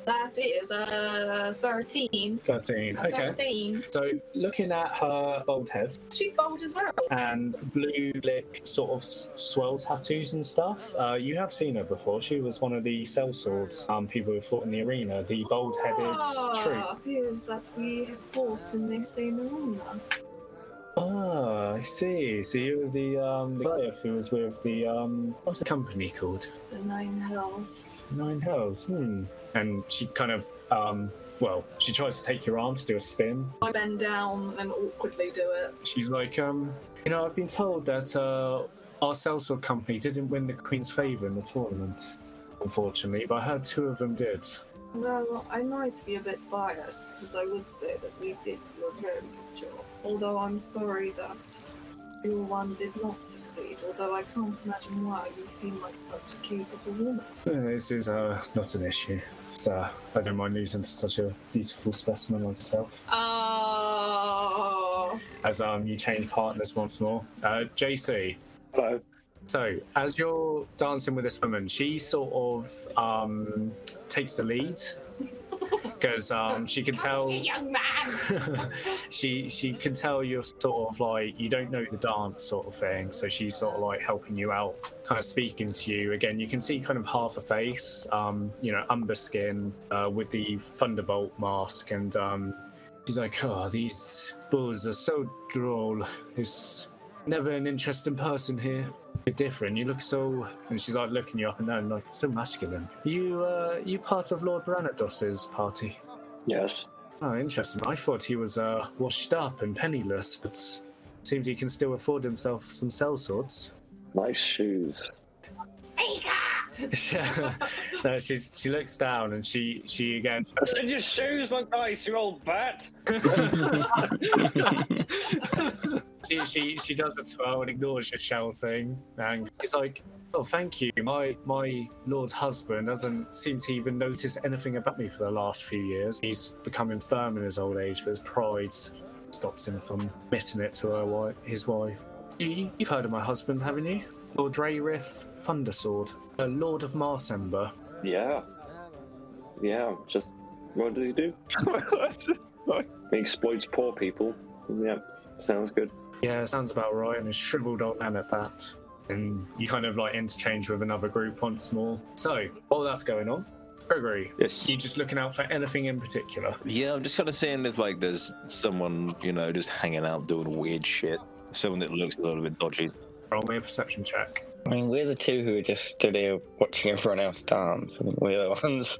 That is uh 13. 13. Okay. 13. So, looking at her bald head She's gold as well. and blue lick sort of s- swirl tattoos and stuff, uh, you have seen her before. She was one of the sellswords um, people who fought in the arena, the bald headed troop. Ah, appears that we have fought in the same arena. Ah, I see. So you were the um, the Goliath who was with the um, what's the company called? The Nine Hells. Nine Hells. Hmm. And she kind of um, well, she tries to take your arm to do a spin. I bend down and awkwardly do it. She's like, um, you know, I've been told that uh, our sellsword company didn't win the Queen's favour in the tournament, unfortunately, but I heard two of them did. Well, I might be a bit biased because I would say that we did do a very good job. Although I'm sorry that your one did not succeed. Although I can't imagine why. You seem like such a capable woman. Uh, This is uh, not an issue. So I don't mind losing to such a beautiful specimen like yourself. Oh. As um, you change partners once more. Uh, JC, Hello. So, as you're dancing with this woman, she sort of um, takes the lead because um, she can tell. young man. she she can tell you're sort of like you don't know the dance sort of thing. So she's sort of like helping you out, kind of speaking to you. Again, you can see kind of half a face, um, you know, umber skin uh, with the thunderbolt mask, and um, she's like, "Oh, these bulls are so droll. There's never an interesting person here." You're different. You look so, and she's like looking you up and down, like so masculine. You, uh, you part of Lord Branados's party? Yes. Oh, interesting. I thought he was uh, washed up and penniless, but seems he can still afford himself some sellswords. Nice shoes. no, she's she looks down and she she again. I said your shoes look nice, you old bat. she she she does a twirl and ignores your shouting, and she's like, "Oh, thank you. My my lord's husband doesn't seem to even notice anything about me for the last few years. He's become infirm in his old age, but his pride stops him from admitting it to her his wife. You, you've heard of my husband, haven't you? Lord Drayrith Thundersword, uh, Lord of Marsember. Yeah. Yeah, just what does he do? He exploits poor people. Yeah, sounds good. Yeah, sounds about right. And a shriveled old man at that. And you kind of like interchange with another group once more. So, while that's going on, Gregory, Yes. you just looking out for anything in particular? Yeah, I'm just kind of saying if like there's someone you know just hanging out doing weird shit, someone that looks a little bit dodgy. Roll me a perception check. I mean, we're the two who are just stood here watching everyone else dance. I think we're the ones.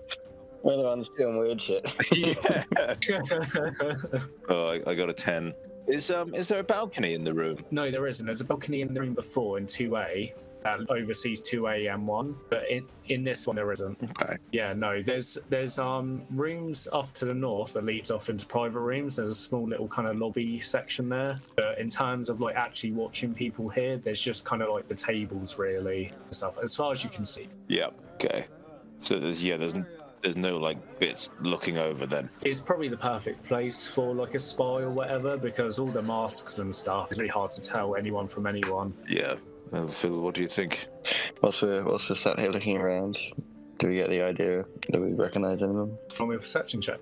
We're the ones doing weird shit. yeah. oh, I, I got a ten. Is um is there a balcony in the room? no, there isn't. There's a balcony in the room before in 2A that oversees 2A and 1, but in, in this one there isn't. Okay. Yeah, no. There's there's um rooms off to the north that leads off into private rooms. There's a small little kind of lobby section there. But in terms of like actually watching people here, there's just kind of like the tables really and stuff. As far as you can see, Yeah. Okay. So there's yeah there's there's no like bits looking over then. it's probably the perfect place for like a spy or whatever because all the masks and stuff. It's really hard to tell anyone from anyone. Yeah. Uh, Phil, what do you think? Whilst we're, whilst we're sat here looking around, do we get the idea that we recognise anyone? Roll me a perception check.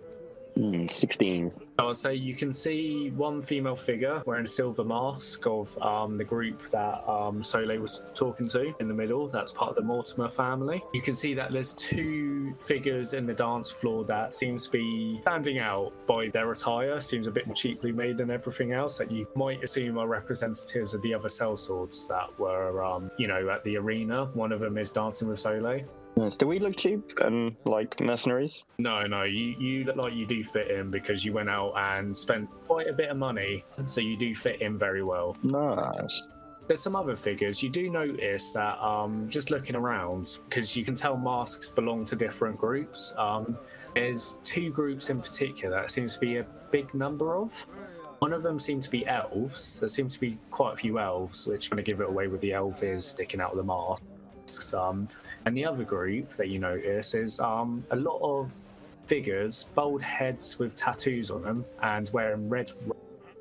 Hmm, 16. I would say you can see one female figure wearing a silver mask of um, the group that um, Soleil was talking to in the middle. That's part of the Mortimer family. You can see that there's two figures in the dance floor that seems to be standing out by their attire. Seems a bit more cheaply made than everything else that you might assume are representatives of the other sellswords that were, um, you know, at the arena. One of them is dancing with Soleil. Yes, do we look cheap and like mercenaries? No, no, you, you look like you do fit in because you went out and spent quite a bit of money, so you do fit in very well. Nice. There's some other figures you do notice that um, just looking around because you can tell masks belong to different groups. Um, there's two groups in particular that seems to be a big number of. One of them seemed to be elves. There seemed to be quite a few elves, which kind of give it away with the elf ears sticking out of the masks. Um, and the other group that you notice is um, a lot of figures, bald heads with tattoos on them, and wearing red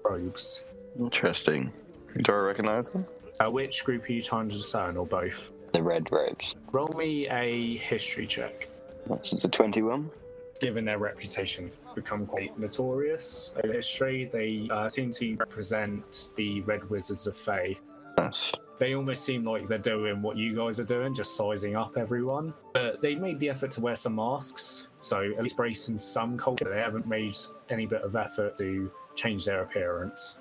robes. Interesting. Do I recognize them? Uh, which group are you trying to discern, or both? The red robes. Roll me a history check. That's the 21. Given their reputation, become quite notorious in history. They uh, seem to represent the Red Wizards of Thay. Nice. They almost seem like they're doing what you guys are doing, just sizing up everyone. But they made the effort to wear some masks, so at least bracing some culture. They haven't made any bit of effort to change their appearance.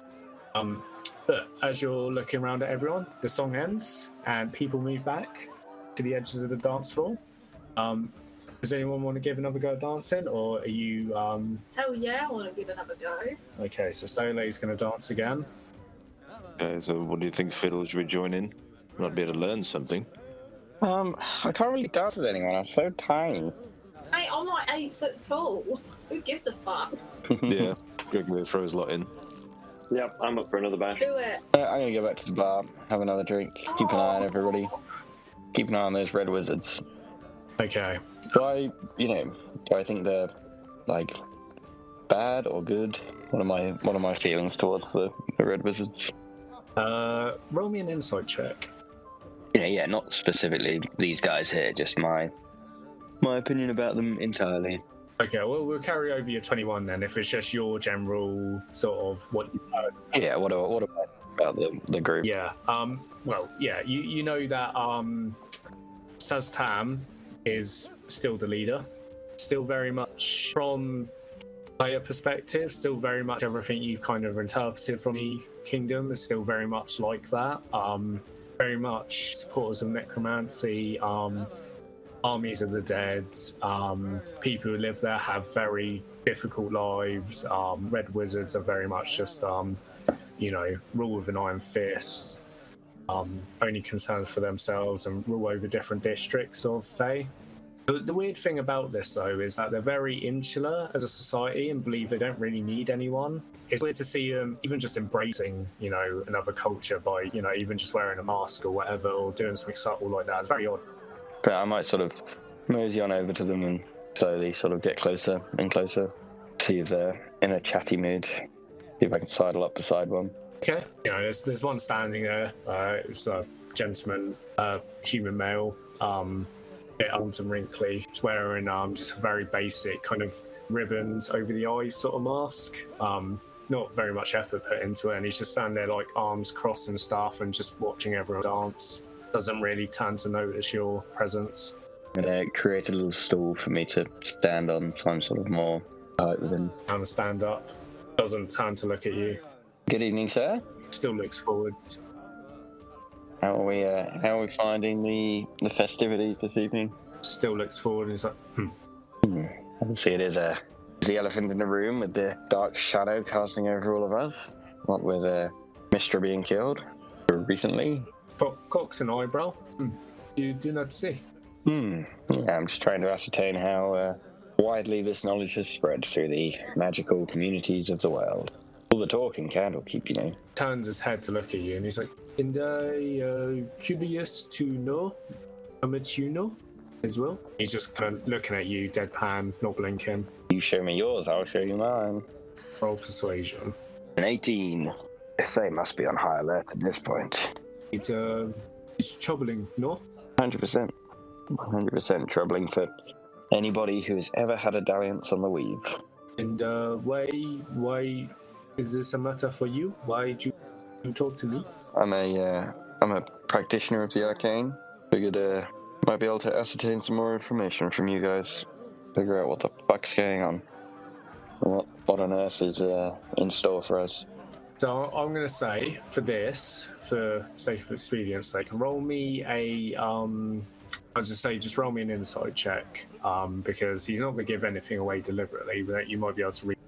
Um, but as you're looking around at everyone, the song ends and people move back to the edges of the dance floor. Um, does anyone want to give another go at dancing, or are you? Um, Hell yeah, I want to give another go. okay, so Soleil's going to dance again. Okay, so what do you think Fiddle should we join in? Might be able to learn something. Um, I can't really dance with anyone. I'm so tiny. Mate, I'm like eight foot tall. Who gives a fuck? yeah, Gregory throw his lot in. Yep, I'm up for another bash. Do it. Uh, I'm gonna go back to the bar, have another drink, keep an eye on everybody. Keep an eye on those red wizards. Okay. Do I, you know, do I think they're like bad or good? What are my what are my feelings towards the, the red wizards? Uh, roll me an insight check. Yeah, yeah, not specifically these guys here, just my my opinion about them entirely. Okay, well, we'll carry over your 21 then, if it's just your general sort of what you know. Yeah, what do what do I think about the the group? Yeah, um, well, yeah, you, you know that um, Szass Tam is still the leader, still very much from player perspective, still very much everything you've kind of interpreted from the kingdom is still very much like that. Um, very much supporters of necromancy, um, armies of the dead, um, people who live there have very difficult lives. Um, Red wizards are very much just, um, you know, rule with an iron fist, only concerns for themselves, and rule over different districts of Thay. The weird thing about this, though, is that they're very insular as a society and believe they don't really need anyone. It's weird to see them even just embracing, you know, another culture by, you know, even just wearing a mask or whatever, or doing something subtle like that. It's very odd. But I might sort of mosey on over to them and slowly sort of get closer and closer. See if they're in a chatty mood. See if I can sidle up beside one. Okay. You know, there's there's one standing there. Uh, it's a gentleman, uh, human male, um, bit old and wrinkly, just wearing um, just a very basic kind of ribbons over the eyes sort of mask. Um, not very much effort put into it, and he's just standing there like arms crossed and stuff, and just watching everyone dance. Doesn't really turn to notice your presence. I'm gonna create a little stool for me to stand on, so I'm sort of more tight with him. Kind of stand up. Doesn't turn to look at you. Good evening, sir. Still looks forward. How are we? Uh, how are we finding the the festivities this evening? Still looks forward. And he's like, hmm. I can see it is a the elephant in the room with the dark shadow casting over all of us. What with uh, Mystra being killed recently. Co- cocks an eyebrow. Hmm. You do not see. Hmm. Yeah, I'm just trying to ascertain how uh, widely this knowledge has spread through the magical communities of the world. All the talk in Candlekeep, you know. turns his head to look at you and he's like, And I uh, curious to know how much you know as well. He's just kind of looking at you, deadpan, not blinking. You show me yours, I'll show you mine. Roll persuasion. An 18. They must be on high alert at this point. It's uh, it's troubling, no? 100%. 100% troubling for anybody who has ever had a dalliance on the weave. And uh, why, why is this a matter for you? Why do you talk to me? I'm a, uh, I'm a practitioner of the arcane. Figured uh, might be able to ascertain some more information from you guys. Figure out what the fuck's going on. And What, what on earth is uh, in store for us? So I'm going to say for this, for sake of experience sake, roll me a. Um, I'll just say, just roll me an insight check um, because he's not going to give anything away deliberately. But you might be able to read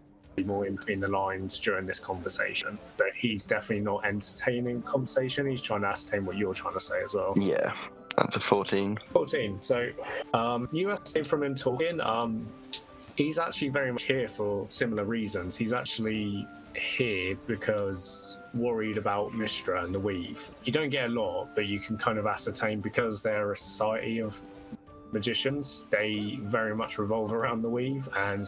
more in between the lines during this conversation. But he's definitely not entertaining conversation. He's trying to ascertain what you're trying to say as well. Yeah, that's a 14. 14. So um, you ascertain from him talking. Um, he's actually very much here for similar reasons. He's actually here because worried about Mystra and the Weave. You don't get a lot, but you can kind of ascertain because they're a society of magicians, they very much revolve around the Weave, and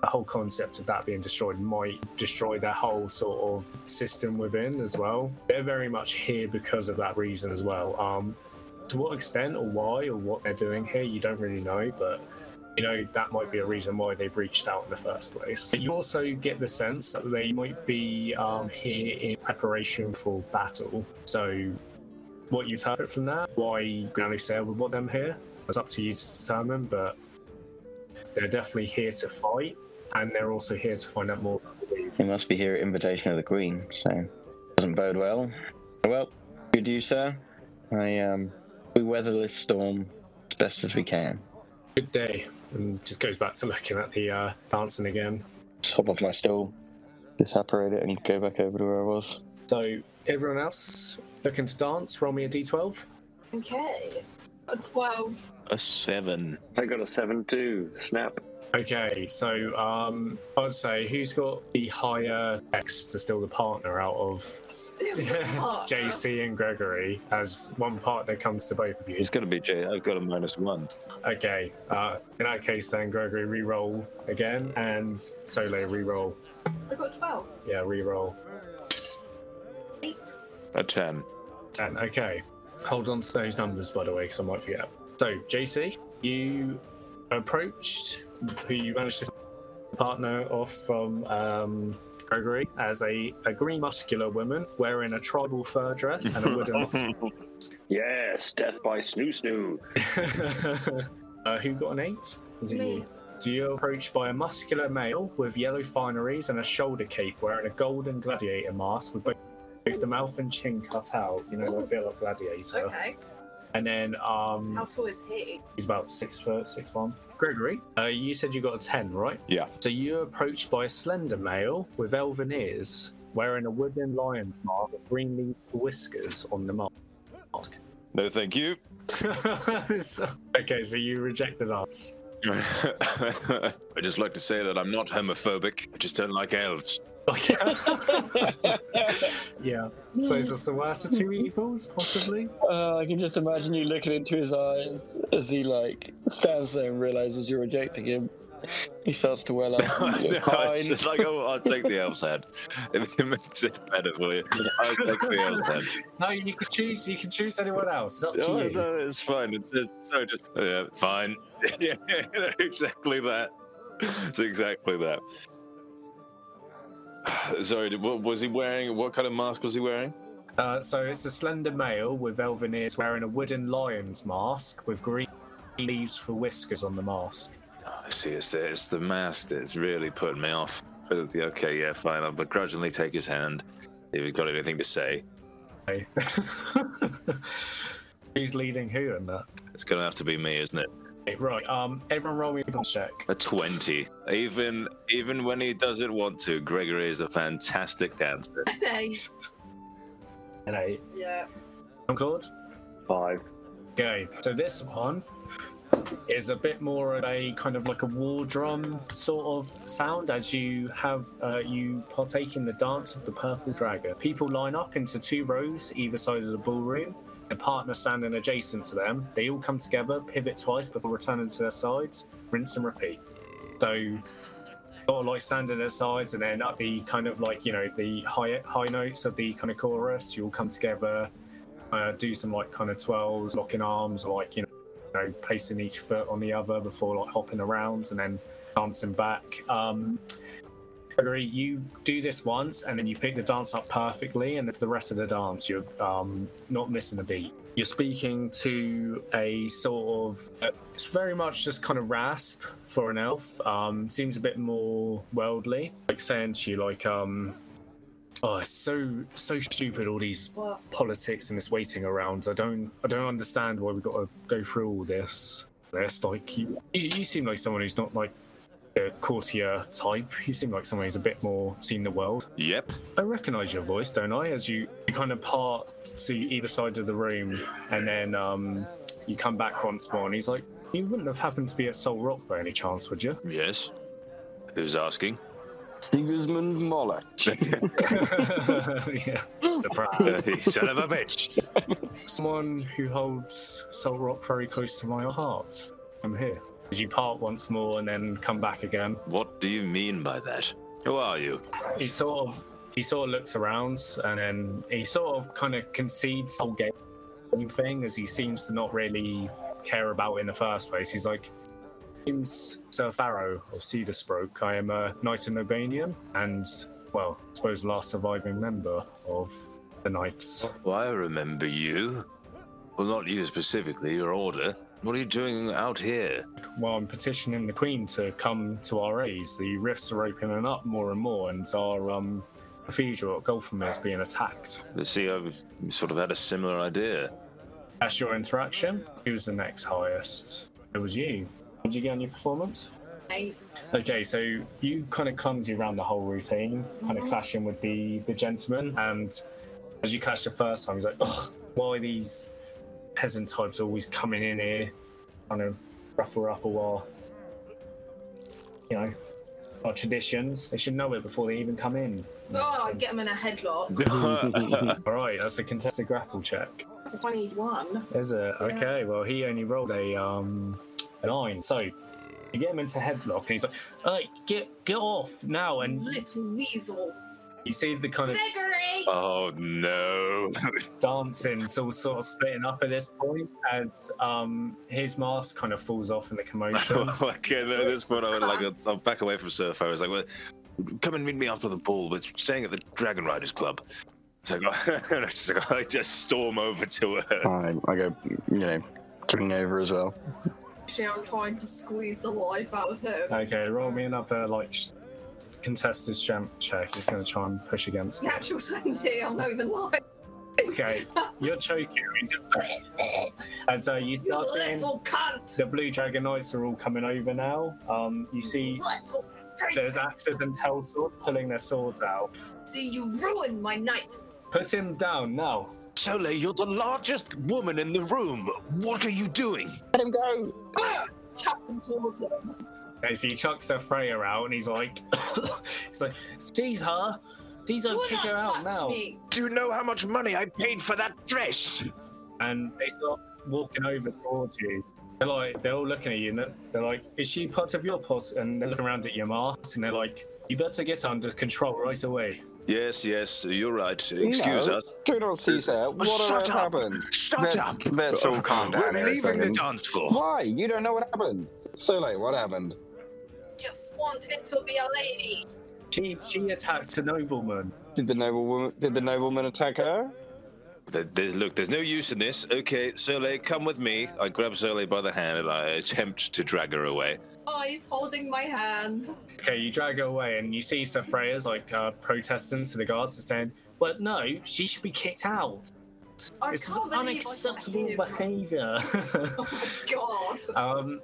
the whole concept of that being destroyed might destroy their whole sort of system within as well. They're very much here because of that reason as well. Um, to what extent or why or what they're doing here, you don't really know, but you know that might be a reason why they've reached out in the first place. But you also get the sense that they might be um, here in preparation for battle. So, what you interpret from that, why Granny Sale would want them here, it's up to you to determine. But they're definitely here to fight, and they're also here to find out more. about the Weave. He must be here at invitation of the Queen, so doesn't bode well. Well, good you, sir. I um, we weather this storm as best as we can. Good day, and just goes back to looking at the uh, dancing again. Just hop off my stool, disapparate it, and go back over to where I was. So everyone else looking to dance, roll me a d12. Okay. A 12. A seven. I got a 7 too. Snap. Okay, so um, I'd say who's got the higher X to steal the partner out of Still a partner. JC and Gregory as one partner comes to both of you? It's going to be Jay. I've got a minus one. Okay, uh, in that case, then Gregory re-roll again, and Sole re-roll. I got 12. Yeah, re-roll. 8. A ten. 10. Okay. Hold on to those numbers, by the way, because I might forget. So, JC, you approached who you managed to partner off from um, Gregory as a, a green muscular woman wearing a tribal fur dress and a wooden mask. Yes, death by snoo snoo. uh, who got an eight? Was it Me. you? So you're approached by a muscular male with yellow fineries and a shoulder cape wearing a golden gladiator mask with both both the mouth and chin cut out, you know, like a bit like gladiator. Okay. And then um, How tall is he? he's about six foot, six one. Gregory, uh, you said you got a ten, right? Yeah. So you're approached by a slender male with elven ears, wearing a wooden lion's mask with green leaves for whiskers on the mask. No, thank you. okay, so you reject the dance. I just like to say that I'm not homophobic. I just don't like elves. yeah. So is this the worst of two evils, possibly? Uh, I can just imagine you looking into his eyes as he like stands there and realizes you're rejecting him. He starts to well up. No, You're it's fine. just like, oh, I'll take the elf's head. If it makes it better for you, I'll take the elf's head. No, you can choose. You can choose anyone else. It's up to Oh, you. no, it's fine. It's, it's so just yeah, fine. yeah, exactly that. It's exactly that. Sorry, what was he wearing? What kind of mask was he wearing? Uh, so it's a slender male with elven ears wearing a wooden lion's mask with green leaves for whiskers on the mask. Oh, I see. It's the, it's the mask that's really putting me off. Okay, yeah, fine. I'll begrudgingly take his hand if he's got anything to say. Who's leading who in that? It's gonna have to be me, isn't it? Okay, right. Um, everyone roll me a check. A twenty. Even even when he doesn't want to, Gregory is a fantastic dancer. Hey. An eight. Yeah. I'm Claude. 5. Okay, so this one is a bit more of a kind of like a war drum sort of sound as you have uh, you partake in the dance of the purple dragon. People line up into two rows either side of the ballroom. A partner standing adjacent to them. They all come together, pivot twice before returning to their sides, rinse and repeat. So sort of like standing at their sides and then at the kind of like you know the high high notes of the kind of chorus, you all come together, uh, do some like kind of twirls, locking arms, like you know, you know, placing each foot on the other before like hopping around and then dancing back. Um, Gregory, you do this once and then you pick the dance up perfectly, and for the rest of the dance, you're um, not missing a beat. You're speaking to a sort of, uh, it's very much just kind of rasp for an elf. Um, seems a bit more worldly, like saying to you, like, um, oh, it's so so stupid all these What? politics and this waiting around. I don't I don't understand why we've got to go through all this. This like you, you seem like someone who's not like a courtier type. You seem like someone who's a bit more seen the world. Yep. I recognise your voice, don't I? As you, you kind of part to either side of the room, and then um, you come back once more, and he's like, "You wouldn't have happened to be at Salt Rock by any chance, would you?" Yes. Who's asking? Sigismund Moller. yeah. Surprise. son of a bitch. Someone who holds Salt Rock very close to my heart. I'm here. As you part once more and then come back again. What do you mean by that? Who are you? He sort of he sort of looks around and then he sort of kind of concedes the whole game thing as he seems to not really care about in the first place. He's like, name's Sir Farrow of Cedarsbroke. I am a Knight in Albanian and, well, I suppose the last surviving member of the Knights. Well, I remember you. Well, not you specifically, your order. What are you doing out here? Well, I'm petitioning the Queen to come to our aid. The rifts are opening up more and more, and our um, cathedral at Gulthmere is being attacked. You see, I've sort of had a similar idea. That's your interaction. Who's the next highest? It was you. Did you get on your performance? Eight. Okay, so you kind of clumsy around the whole routine, kind of clashing with the the gentleman, and as you clash the first time, he's like, "Oh, why are these peasant types always coming in here, trying to ruffle up all our, you know, our traditions? They should know it before they even come in." Oh, I get him in a headlock. All right, that's a contested grapple check. It's a 21. Is it? Okay, well, he only rolled a um a nine, so you get him into headlock, and he's like, "Hey, get get off now!" And Little weasel. You see the kind of Gregory! oh no. dancing's all sort of splitting up at this point as um his mask kind of falls off in the commotion. okay, at this point, I would like I'll back away from Surfer. I was like, well, come and meet me after the ball. We're staying at the Dragon Riders Club. So I, just, like, I just storm over to her. I, I go, you know, turning over as well. Actually, I'm trying to squeeze the life out of him. okay, roll me another like sh- contested strength check. He's going to try and push against it. Natural 20, I'm not even lying. Okay, you're choking. He's As uh, you You start seeing little cunt! the Blue Dragon Knights are all coming over now. Um, you see there's axes and Telsword pulling their swords out. See, you ruined my night! Put him down now. Sole, you're the largest woman in the room. What are you doing? Let him go. Ah! Chucking towards him. Okay, so he chucks their Freya out and he's like, he's like, seize her, seize her, Do kick her out now. me! Do you know how much money I paid for that dress? And they start walking over towards you. They're like, they're all looking at you and they're- they're like, is she part of your pot? And they're looking around at your mask and they're like, you better get under control right away. Yes, yes, you're right. Excuse no, us. Do not cease there. Oh, what on Shut up. happened? Shut let's, up. Let's all calm down. We're leaving the dance floor. Why? You don't know what happened. Sole, what happened? Just wanted to be a lady! She she attacked a nobleman. Did the noblewoman? Did the nobleman attack her? There's, look, there's no use in this. Okay, Soleil, come with me. I grab Soleil by the hand and I attempt to drag her away. Oh, he's holding my hand. Okay, you drag her away and you see Sir Freya's like uh, protesting to the guards and saying, but no, she should be kicked out. I this is can't believe I unacceptable behaviour. Oh my god. um,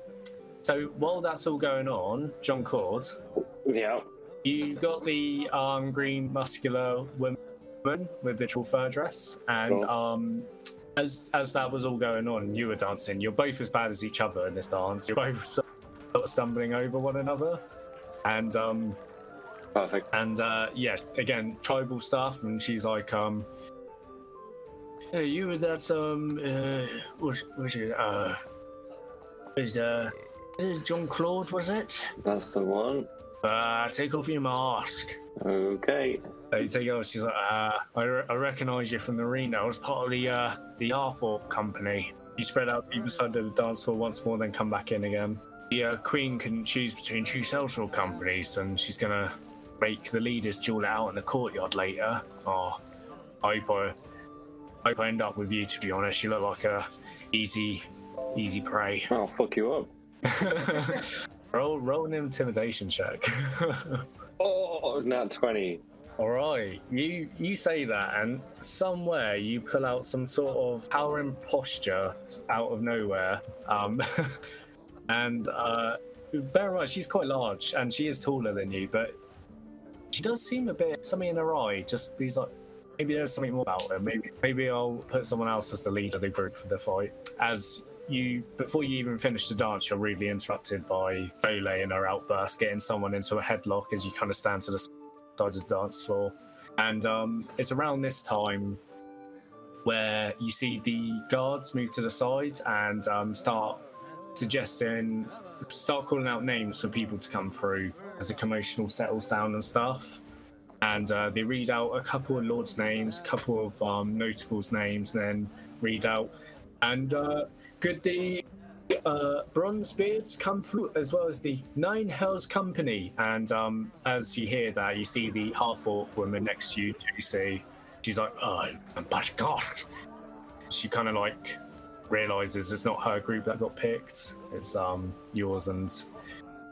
so while that's all going on, John Claude, Yeah. you got the um, green muscular woman with the tall fur dress, and Cool. um, as as that was all going on, you were dancing. You're both as bad as each other in this dance. You're both sort of stumbling over one another, and um, Perfect. and uh, yeah, again, tribal stuff. And she's like, um, hey, you were that um, uh, was was it uh, uh, is it John Claude? Was it? That's the one. Uh, take off your mask. Okay. They take off. She's like, uh, I, re- I recognize you from the arena. I was part of the uh, the Arthorpe company. You spread out to either side of the dance floor once more, then come back in again. The uh, queen couldn't choose between two social companies, and she's gonna make the leaders duel it out in the courtyard later. Oh, I hope I, I hope I end up with you. To be honest, you look like a easy, easy prey. I'll fuck you up. roll, roll an intimidation check. Oh, not 20. All right, you you say that, and somewhere you pull out some sort of powering posture out of nowhere. Um, and uh, bear in mind, she's quite large, and she is taller than you, but she does seem a bit something in her eye. Just he's like, maybe there's something more about her. Maybe maybe I'll put someone else as the leader of the group for the fight. As you, before you even finish the dance, you're rudely interrupted by Soleil in her outburst, getting someone into a headlock as you kind of stand to the side of the dance floor. And um, it's around this time where you see the guards move to the side and um, start suggesting, start calling out names for people to come through as the commotion settles down and stuff. And uh, they read out a couple of lords' names, a couple of um, notables' names, and then read out, and uh, could the uh, Bronzebeards come through as well as the Nine Hells Company? And um, as you hear that, you see the half orc woman next to you, JC. She's like, oh, but God. She kind of like realizes it's not her group that got picked, it's um yours and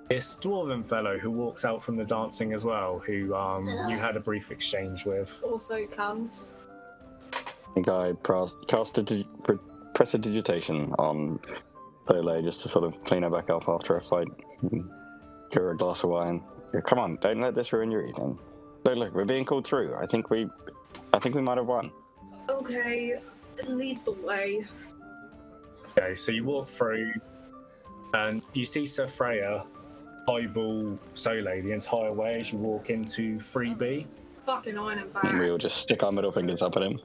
this dwarven fellow who walks out from the dancing as well, who um you had a brief exchange with. Also count. I think I pras- cast a dig- pre- prestidigitation on Pele just to sort of clean her back up after a fight. and Give her a glass of wine. Yeah, Come on, don't let this ruin your evening. Look, look, we're being called through. I think we, I think we might have won. Okay, lead the way. Okay, so you walk through and you see Sir Freya eyeball Sole the entire way as you walk into 3B. Fucking iron and And we will just stick our middle fingers up at him.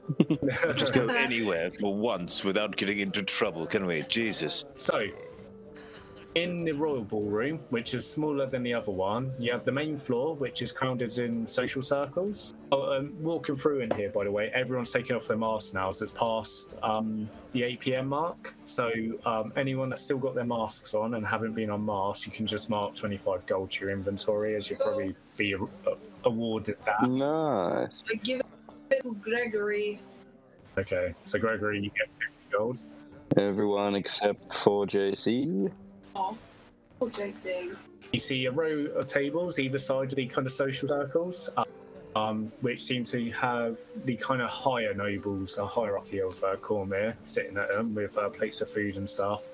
Just go anywhere for once without getting into trouble, can we? Jesus. So, in the royal ballroom, which is smaller than the other one, you have the main floor, which is crowded in social circles. Oh, um, walking through in here, by the way, everyone's taking off their masks now, so it's past um, the 8 p.m. mark. So, um, anyone that's still got their masks on and haven't been unmasked, you can just mark 25 gold to your inventory, as you'll probably be a- a- awarded that. Nice. I give it to Gregory. Okay, so Gregory, you get 50 gold. Everyone except for JC. Oh, oh JC. You see a row of tables either side of the kind of social circles, um, which seem to have the kind of higher nobles, a hierarchy of uh, Cormyr sitting at them with uh, plates of food and stuff.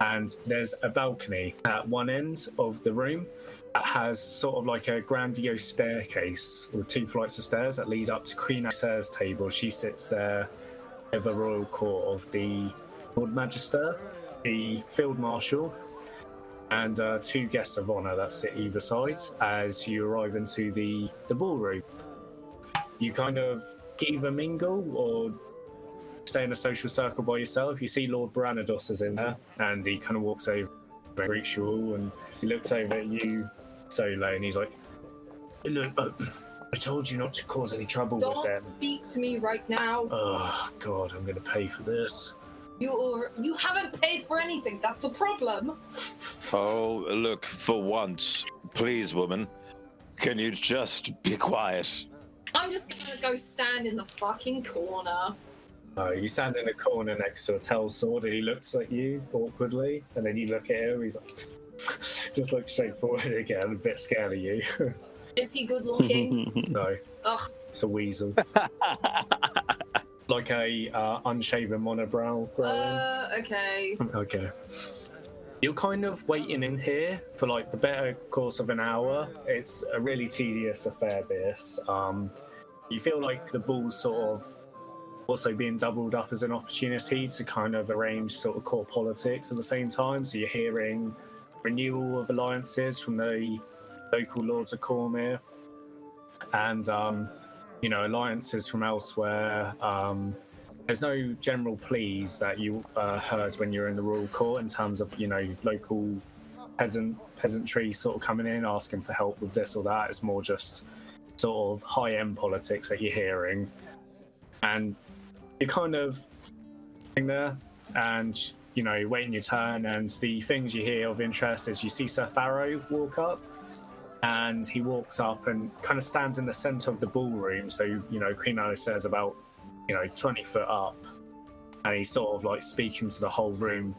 And there's a balcony at one end of the room that has sort of like a grandiose staircase with two flights of stairs that lead up to Queen Acer's table. She sits there at the royal court of the Lord Magister, the Field Marshal, and uh, two guests of honor that sit either side as you arrive into the, the ballroom. You kind of either mingle or stay in a social circle by yourself. You see Lord Branados is in there, and he kind of walks over, greets you all, and he looks over at you, Solo, and he's like, "Look, uh, I told you not to cause any trouble with Don't them." speak to me right now. Oh God, I'm gonna pay for this. You you haven't paid for anything. That's the problem. Oh, look, for once, please, woman, can you just be quiet? I'm just gonna go stand in the fucking corner. Uh, you stand in a corner next to a tell sword, and he looks at you awkwardly, and then you look at him. He's like, just looks straight forward again, a bit scared of you. Is he good looking? no, Ugh. it's a weasel, like a uh, unshaven monobrow growing. Uh, okay. Okay. You're kind of waiting in here for like the better course of an hour. It's a really tedious affair. This. Um, you feel like the ball's sort of also being doubled up as an opportunity to kind of arrange sort of core politics at the same time. So you're hearing renewal of alliances from the local lords of Cormyr, and um, you know alliances from elsewhere. Um, there's no general pleas that you uh, heard when you were in the royal court in terms of you know local peasant peasantry sort of coming in asking for help with this or that. It's more just sort of high end politics that you're hearing, and you're kind of sitting there and you know waiting your turn. And the things you hear of interest is you see Sir Farrow walk up. And he walks up and kind of stands in the center of the ballroom. So, you know, Queen Alice says about you know, 20 foot up, and he's sort of like speaking to the whole room.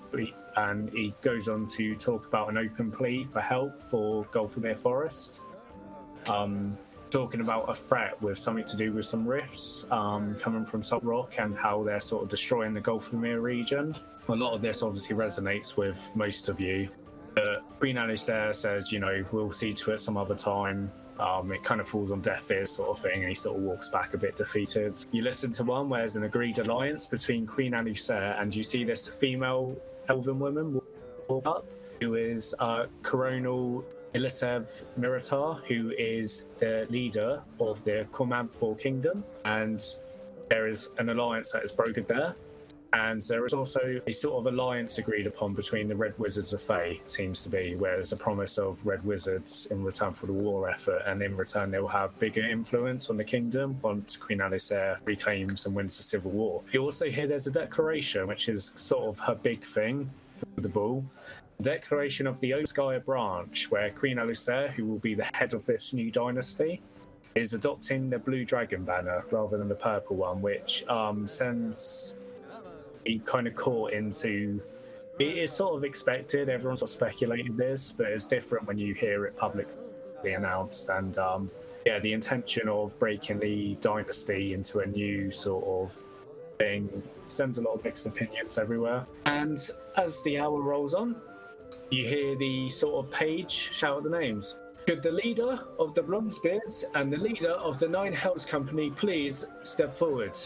And he goes on to talk about an open plea for help for Gulthmere Forest, um, talking about a threat with something to do with some rifts um, coming from Salt Rock and how they're sort of destroying the Gulthmere region. A lot of this obviously resonates with most of you. But Queen Alice there says, you know, we'll see to it some other time. Um, it kind of falls on deaf ears, sort of thing, and he sort of walks back a bit defeated. You listen to one where there's an agreed alliance between Queen Alusair and you see this female elven woman walk up, who is uh, Coronal Ilsevele Miritar, who is the leader of the Four Kingdom, and there is an alliance that is brokered there. And there is also a sort of alliance agreed upon between the Red Wizards of Thay, seems to be, where there's a promise of Red Wizards in return for the war effort, and in return they will have bigger influence on the kingdom once Queen Alusair reclaims and wins the civil war. You also hear there's a declaration, which is sort of her big thing for the bull. Declaration of the Oskaya branch, where Queen Alusair, who will be the head of this new dynasty, is adopting the blue dragon banner rather than the purple one, which um, sends he kind of caught into. It is sort of expected. Everyone's sort of speculated this, but it's different when you hear it publicly announced. And um, yeah, the intention of breaking the dynasty into a new sort of thing sends a lot of mixed opinions everywhere. And as the hour rolls on, you hear the sort of page shout the names. Could the leader of the Bronzebeards and the leader of the Nine Hells Company please step forward?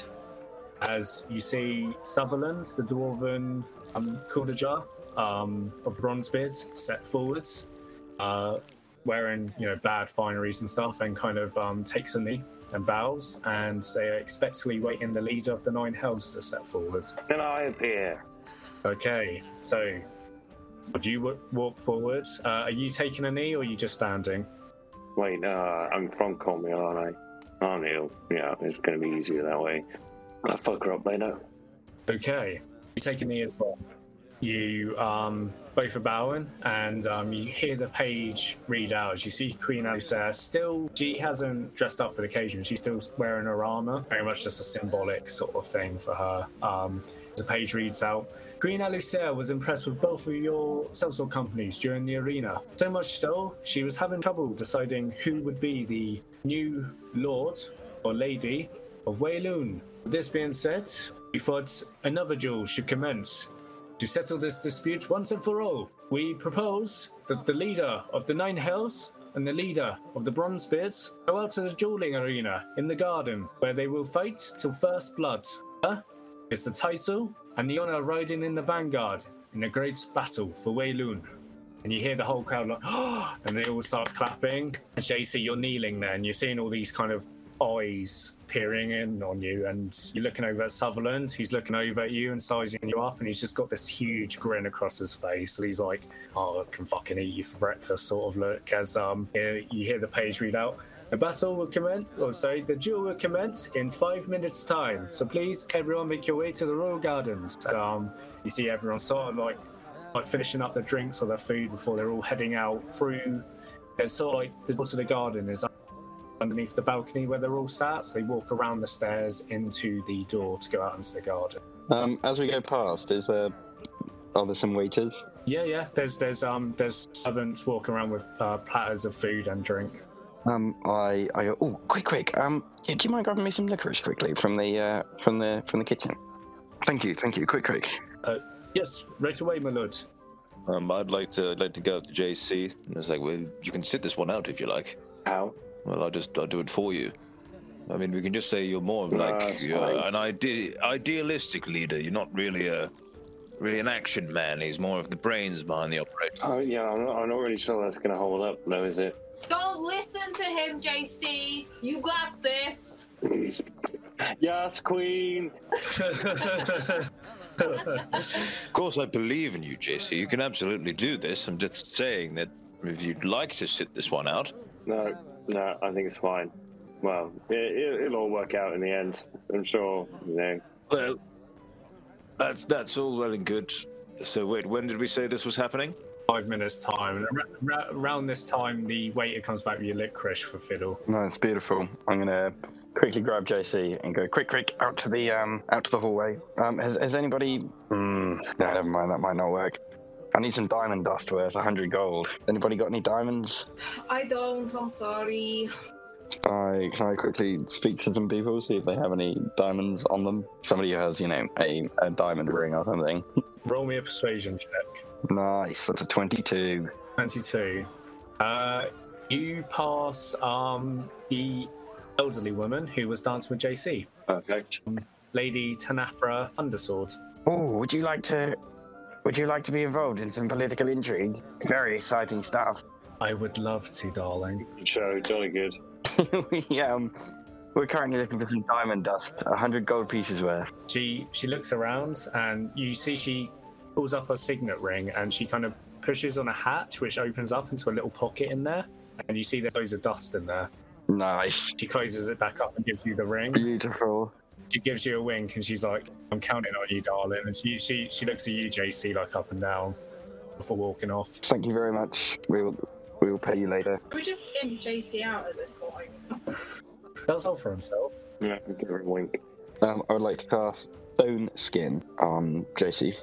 As you see Sutherland, the dwarven um, um, of Bronzebeard, step forwards, uh, wearing you know bad fineries and stuff, and kind of um, takes a knee and bows, and they are expectantly waiting the leader of the Nine Hells to step forward. Can I appear? Okay, so would you w- walk forward? Uh, are you taking a knee or are you just standing? Wait, uh, I'm from Cormyr, aren't I? Neil. Yeah, it's going to be easier that way. I'll fuck her up later. Okay, you take a knee as well. You um, both are bowing, and um, you hear the page read out you see Queen Alusair. Still, she hasn't dressed up for the occasion. She's still wearing her armor, very much just a symbolic sort of thing for her. Um, the page reads out. Queen Alusair was impressed with both of your sellsword companies during the arena. So much so, she was having trouble deciding who would be the new lord or lady of Wayloon. This being said, we thought another duel should commence. To settle this dispute once and for all, we propose that the leader of the Nine Hells and the leader of the Bronzebeards go out to the dueling arena in the garden, where they will fight till first blood. Huh? It's the title and the honor riding in the vanguard in a great battle for Wayloon. And you hear the whole crowd like, and they all start clapping. And JC, you're kneeling there, and you're seeing all these kind of eyes peering in on you, and you're looking over at Sutherland, who's looking over at you and sizing you up, and he's just got this huge grin across his face. And he's like, "Oh, I can fucking eat you for breakfast," sort of look. As um, you you hear the page read out. The battle will commence, or sorry, the duel will commence in five minutes' time. So please, everyone, make your way to the Royal Gardens. Um, you see everyone sort of like, like finishing up their drinks or their food before they're all heading out through. It's sort of like the door to the garden is underneath the balcony where they're all sat. So they walk around the stairs into the door to go out into the garden. Um, as we go past, is there are there some waiters? Yeah, yeah. There's there's um there's servants walking around with uh, platters of food and drink. Um, I I go. Oh, quick, quick. Um, yeah, do you mind grabbing me some licorice quickly from the uh, from the from the kitchen? Thank you, thank you. Quick, quick. Yes, right away, my lord. Um, I'd like to I'd like to go to JC. And it's like, well, you can sit this one out if you like. How? Well, I'll just I'll do it for you. I mean, we can just say you're more of like No, uh, I- an ide- idealistic leader. You're not really a really an action man. He's more of the brains behind the operation. Oh, yeah, I'm not, I'm not really sure that's going to hold up, though, is it? Don't listen to him, JC. You got this. yes, Queen! Of course, I believe in you, JC. You can absolutely do this. I'm just saying that if you'd like to sit this one out, No, no, I think it's fine. Well, it, it, it'll all work out in the end. I'm sure, you know. well, that's that's all well and good. So wait, when did we say this was happening? Five minutes time. And ra- around this time, the waiter comes back with your licorice for fiddle. No, it's beautiful. I'm gonna quickly grab JC and go quick, quick out to the um out to the hallway. Um, has, has anybody? Hmm. no, never mind. That might not work. I need some diamond dust worth 100 gold. Anybody got any diamonds? I don't, I'm sorry. I can I quickly speak to some people, see if they have any diamonds on them. Somebody who has, you know, a, a diamond ring or something. Roll me a persuasion check. Nice. That's a 22. 22. Uh, you pass um, the elderly woman who was dancing with JC, Perfect. Lady Tanafra Thundersword. Oh, would you like to? Would you like to be involved in some political intrigue? Very exciting stuff. I would love to, darling. Good show, jolly good. we, um, we're currently looking for some diamond dust, a hundred gold pieces worth. She she looks around and you see she pulls up a signet ring and she kind of pushes on a hatch which opens up into a little pocket in there and you see there's loads of dust in there. Nice, She closes it back up and gives you the ring. beautiful. She gives you a wink and she's like, "I'm counting on you, darling." And she she she looks at you, JC, like up and down before walking off. Thank you very much. We will, we will pay you later. Can we just imp JC out at this point? Does well for himself. Yeah, give her a wink. Um, I would like to cast Stone Skin on JC.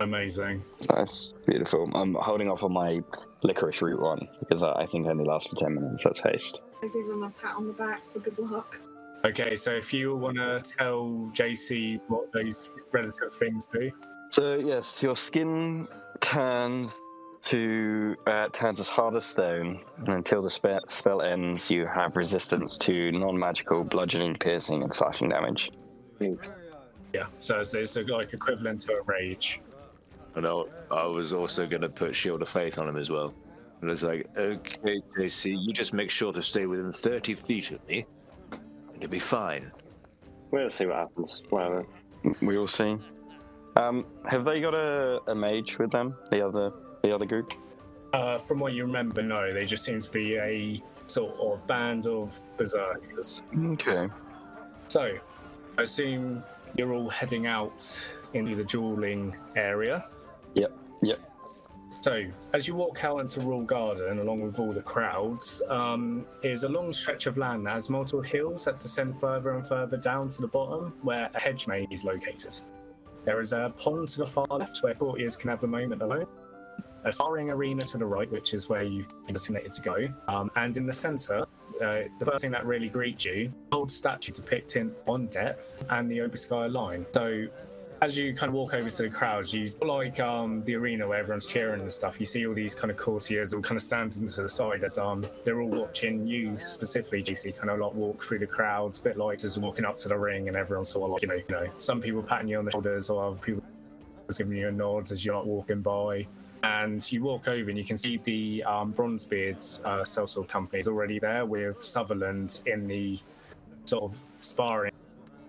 Amazing. Nice, beautiful. I'm holding off on my licorice root one because I I think only lasts for ten minutes. That's haste. I give him a pat on the back for good luck. Okay, so if you want to tell JC what those relative things do, So yes, your skin turns to uh, turns as hard as stone, and until the spe- spell ends, you have resistance to non-magical bludgeoning, piercing, and slashing damage. Thanks. yeah. So it's, it's like equivalent to a rage. And I, I was also going to put Shield of Faith on him as well. And it's like, okay, JC, you just make sure to stay within 30 feet of me, and you'll be fine. We'll see what happens. Whatever. We will see. Um, have they got a, a mage with them? The other the other group? Uh, from what you remember, no, they just seem to be a sort of band of berserkers. Okay. So, I assume you're all heading out into the dueling area. Yep. Yep. So, as you walk out into Royal Garden, along with all the crowds, um, is a long stretch of land that has multiple hills that descend further and further down to the bottom, where a hedge maze is located. There is a pond to the far left where courtiers can have a moment alone. A sparring arena to the right, which is where you've been designated to go. Um, and in the centre, uh, the first thing that really greets you, old statue depicting on depth and the Obarskyr line. So as you kind of walk over to the crowds, you like um, the arena where everyone's cheering and stuff. You see all these kind of courtiers all kind of standing to the side as um they're all watching you specifically. GC kind of like walk through the crowds, a bit like just walking up to the ring, and everyone's sort of like you know you know some people patting you on the shoulders or other people giving you a nod as you're like walking by. And you walk over and you can see the um, Bronzebeard's uh, sellsword company is already there with Sutherland in the sort of sparring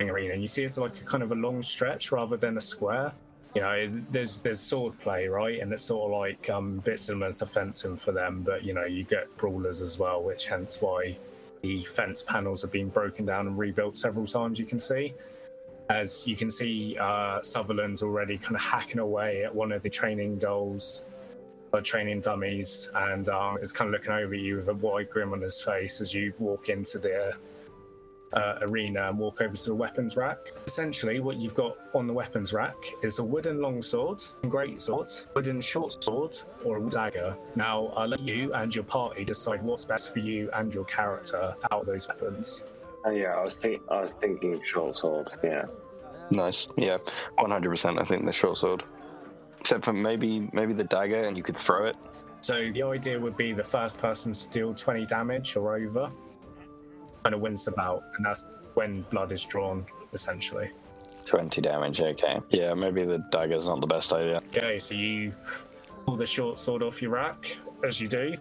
arena. And you see it's like a kind of a long stretch rather than a square. You know, there's there's sword play, right? And it's sort of like um, a bit similar to fencing for them, but you know, you get brawlers as well, which hence why the fence panels have been broken down and rebuilt several times. You can see, as you can see, uh, Sutherland's already kind of hacking away at one of the training dolls, uh, training dummies, and um, is kind of looking over you with a wide grin on his face as you walk into the uh, arena and walk over to the weapons rack. Essentially, what you've got on the weapons rack is a wooden longsword, great sword, wooden short sword, or a dagger. Now, I'll let you and your party decide what's best for you and your character out of those weapons. Oh, yeah, I was think I was thinking short sword. Yeah. Nice. Yeah. One hundred percent. I think the short sword. Except for maybe maybe the dagger, and you could throw it. So the idea would be the first person to deal 20 damage or over kind of wins the bout, and that's when blood is drawn, essentially. Twenty damage. Okay. Yeah. Maybe the dagger's not the best idea. Okay, so you pull the short sword off your rack, as you do.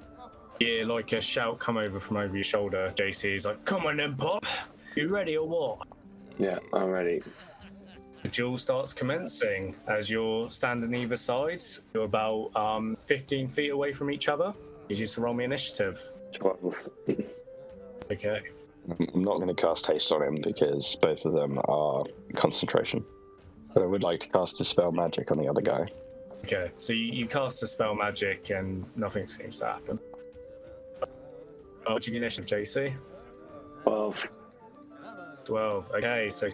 Yeah, like a shout come over from over your shoulder. JC is like, "Come on then, Pop. You ready or what?" Yeah, I'm ready. The duel starts commencing as you're standing either side. You're about um, 15 feet away from each other. You just roll me initiative. Twelve. Okay. I'm not going to cast haste on him because both of them are concentration. But I would like to cast dispel magic on the other guy. Okay. So you, you cast dispel magic and nothing seems to happen. Oh, what's your initiative, JC? Twelve. 12. Okay, so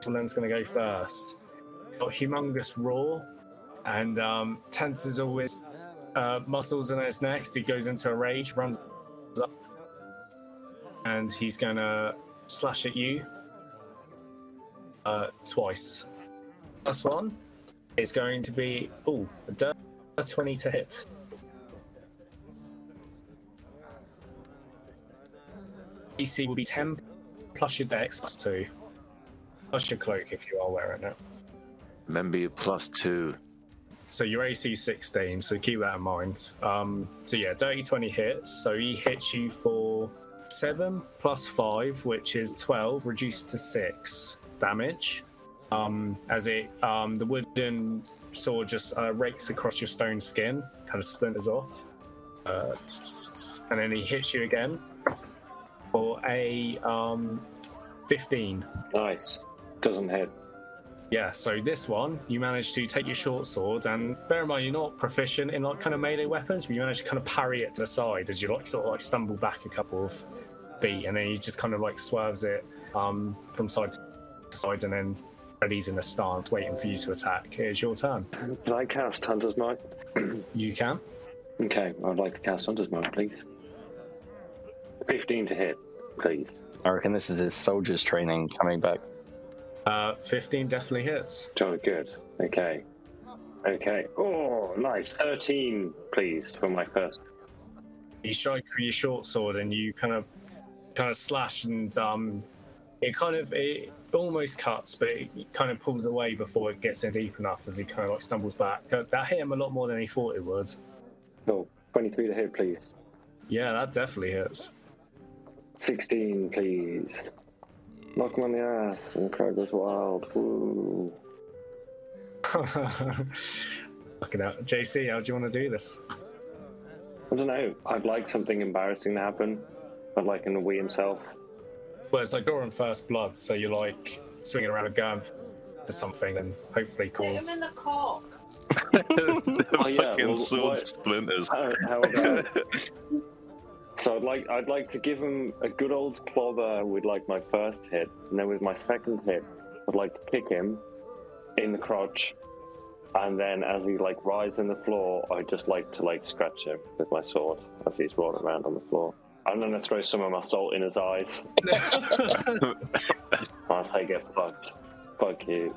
Sutherland's going to go first. Got humongous roar, and um, tenses all his uh, muscles in his neck. as He goes into a rage, runs up, and he's going to slash at you uh, twice. Plus one is going to be oh, a 20 to hit. DC will be 10 plus your dex plus 2. Plus your cloak if you are wearing it. Remember your plus two. so your AC 16, so keep that in mind. Um, so yeah, dirty 20 hits. So he hits you for seven plus five, which is 12, reduced to six damage. Um, as it um, the wooden sword just uh, rakes across your stone skin, kind of splinters off, uh, and then he hits you again for a um, 15. Nice. Doesn't hit. Yeah, so this one, you manage to take your short sword, and bear in mind you're not proficient in like kind of melee weapons, but you manage to kind of parry it to the side as you like sort of like stumble back a couple of feet, and then he just kind of like swerves it um, from side to side, and then ready's in a stance waiting for you to attack. It's your turn. Can I cast Hunter's Mark? You can. Okay, I'd like to cast Hunter's Mark, please. 15 to hit, please. I reckon this is his soldiers training coming back. Uh, 15 definitely hits. Jolly good. Okay. Okay. Oh, nice. 13, please, for my first. You strike with your short sword, and you kind of kind of slash, and um, it kind of it almost cuts, but it kind of pulls away before it gets in deep enough as he kind of like stumbles back. Uh, That hit him a lot more than he thought it would. Oh, 23 to hit, please. Yeah, that definitely hits. 16, please. Knock him on the ass, and the crowd goes wild. Woo. Fucking out. JC, how do you want to do this? I don't know. I'd like something embarrassing to happen. I'd like in the wee himself. Well, it's like drawing first blood, so you're like swinging around a gun for something and hopefully Hit him cause. in the cock. Oh, yeah, Fucking well, sword what- splinters. How, how about... so I'd like I'd like to give him a good old clobber with like my first hit, and then with my second hit, I'd like to kick him in the crotch, and then as he like rides in the floor, I'd just like to like scratch him with my sword as he's rolling around on the floor. I'm gonna throw some of my salt in his eyes. I'll say get fucked. Fuck you.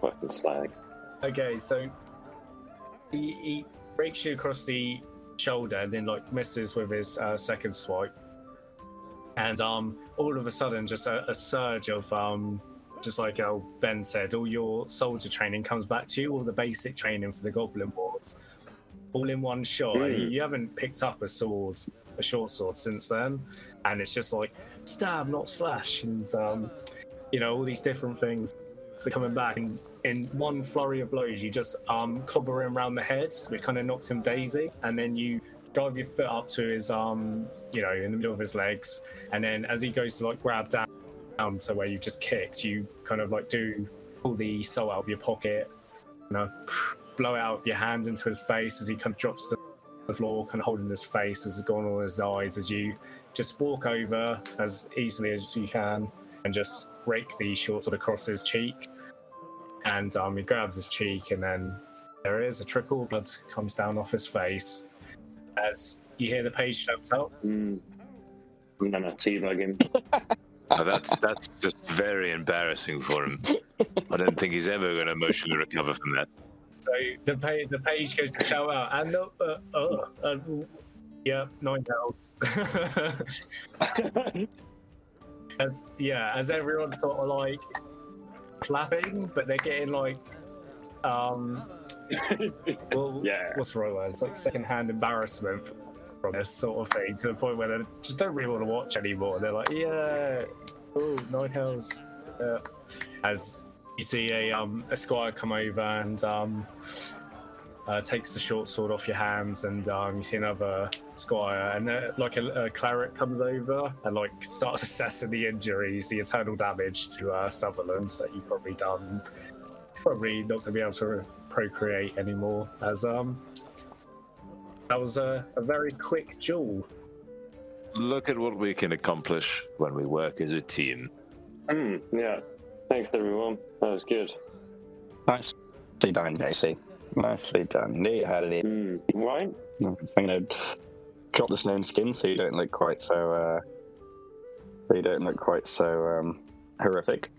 Fucking slag. Okay, so he, he breaks you across the shoulder, and then like misses with his uh, second swipe, and um, all of a sudden, just a, a surge of um, just like uh, Ben said, all your soldier training comes back to you, all the basic training for the Goblin Wars, all in one shot. Mm. You, you haven't picked up a sword, a short sword since then, and it's just like stab, not slash, and um, you know all these different things are coming back and in one flurry of blows you just um him around the head which kind of knocks him daisy. And then you drive your foot up to his um you know in the middle of his legs. And then as he goes to like grab down to where you just kicked you kind of like do pull the soul out of your pocket you know blow it out of your hands into his face as he kind of drops to the floor kind of holding his face as it's gone all his eyes as you just walk over as easily as you can and just rake the short sword across his cheek and um, he grabs his cheek, and then there is a trickle of blood comes down off his face as you hear the page shouts out. Mm. I'm gonna teabag him. Now that's that's just very embarrassing for him. I don't think he's ever going to emotionally recover from that. So the page, the page goes to shout out, and uh, uh, uh, uh, yeah, nine bells. as yeah, as everyone sort of like clapping, but they're getting like um, well, Yeah. what's the right word? It's like secondhand embarrassment from this sort of thing to the point where they just don't really want to watch anymore. They're like, yeah, oh, nine hells. Yeah. As you see a um a squire come over and um uh, takes the short sword off your hands, and um, you see another squire, and uh, like a, a cleric comes over and like starts assessing the injuries, the internal damage to uh, Sutherland that you've probably done. Probably not going to be able to procreate anymore, as um that was a, a very quick duel. Look at what we can accomplish when we work as a team. Hmm, yeah. Thanks, everyone. That was good. Nicely done, JC. Nicely done. There you had it. Hmm. Right? So I'm gonna drop the stone skin so you don't look quite so uh so you don't look quite so um horrific.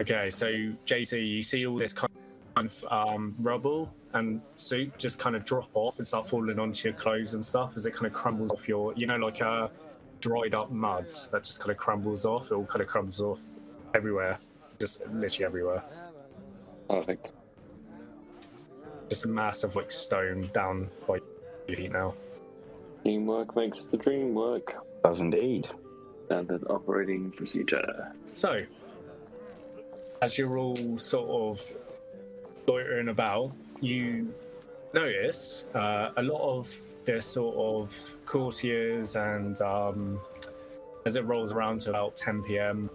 Okay, so JC, you see all this kind of um, rubble and soup just kind of drop off and start falling onto your clothes and stuff as it kind of crumbles off your, you know, like uh, dried up mud that just kind of crumbles off. It all kind of crumbles off everywhere, just literally everywhere. Perfect. Just a mass of like stone down by your feet now. Teamwork makes the dream work. Does indeed. Standard operating procedure. So, as you're all sort of loitering about, you notice uh, a lot of the sort of courtiers, and um, as it rolls around to about 10 p.m.,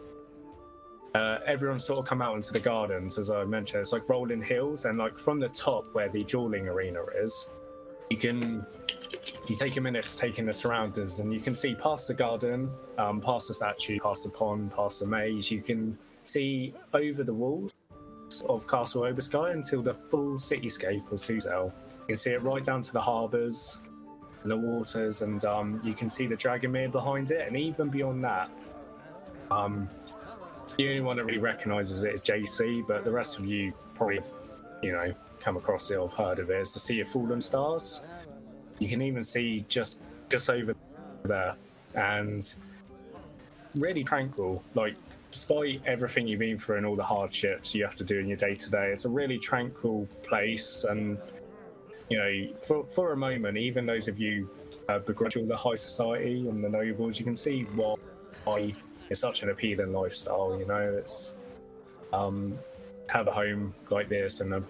uh, everyone sort of come out into the gardens, as I mentioned. It's like rolling hills, and like from the top where the dueling arena is, you can you take a minute to take in the surroundings, and you can see past the garden, um, past the statue, past the pond, past the maze. You can see over the walls of Castle Obarskyr until the full cityscape of Suzail. You can see it right down to the harbours and the waters, and um, you can see the Dragonmere behind it, and even beyond that. Um, the only one that really recognises it is JC, but the rest of you probably have, you know, come across it or have heard of it. It's the Sea of Fallen Stars. You can even see just just over there, and really tranquil. Like, despite everything you've been through and all the hardships you have to do in your day to day, it's a really tranquil place. And you know, for for a moment, even those of you uh, begrudge all the high society and the nobles, you can see why it's such an appealing lifestyle. You know, it's um, have a home like this and a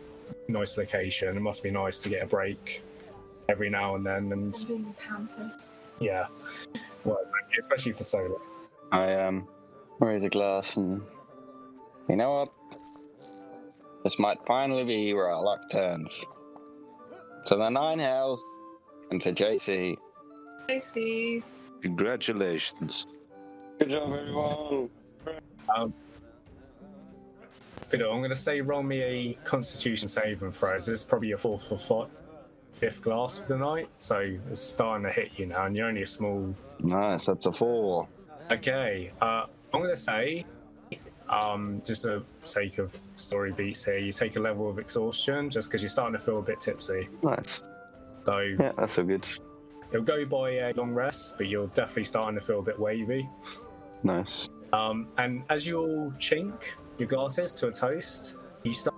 nice location. It must be nice to get a break every now and then. And Being pampered. yeah, well, especially for solo. I um raise a glass and you know what? This might finally be where our luck turns. To the nine hells and to JC. JC. Congratulations. Good job, everyone. Fiddle, I'm going to say roll me a Constitution saving throw. This is probably your fourth or fi- fifth glass for the night, so it's starting to hit you now, and you're only a small. Nice, that's a four. Okay, uh, I'm going to say, um, just for sake of story beats here, you take a level of exhaustion just because you're starting to feel a bit tipsy. Nice. So Yeah, that's all good. it'll go by a long rest, but you're definitely starting to feel a bit wavy. Nice. Um, and as you all chink your glasses to a toast, you start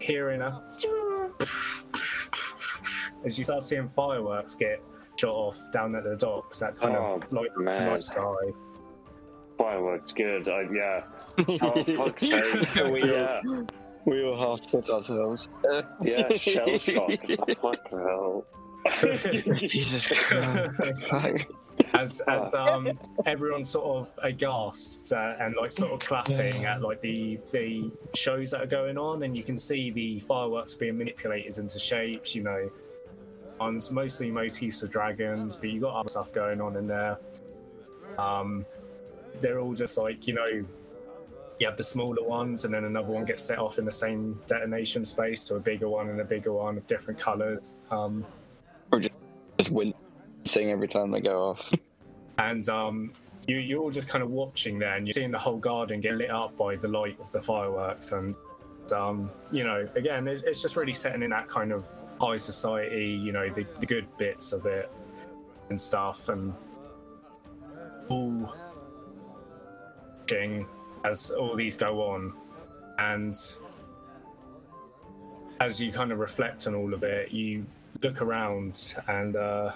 hearing a. As you start seeing fireworks get shot off down at the docks, that kind Oh, of like man. night sky. Fireworks, good. I, yeah. Oh, fuck's sake. we, yeah. we all half put ourselves. Yeah, shell shock. Fuck hell. Jesus Christ. As as um everyone's sort of aghast uh, and like sort of clapping at like the the shows that are going on, and you can see the fireworks being manipulated into shapes. You know, ones mostly motifs of dragons, but you got other stuff going on in there. Um, they're all just like you know, you have the smaller ones, and then another one gets set off in the same detonation space to a bigger one and a bigger one of different colors. Um, Or just wincing every time they go off. and um, you, you're all just kind of watching there, and you're seeing the whole garden get lit up by the light of the fireworks, and um, you know, again, it, it's just really setting in that kind of high society, you know, the, the good bits of it and stuff, and all as all these go on, and as you kind of reflect on all of it, you look around and. Uh,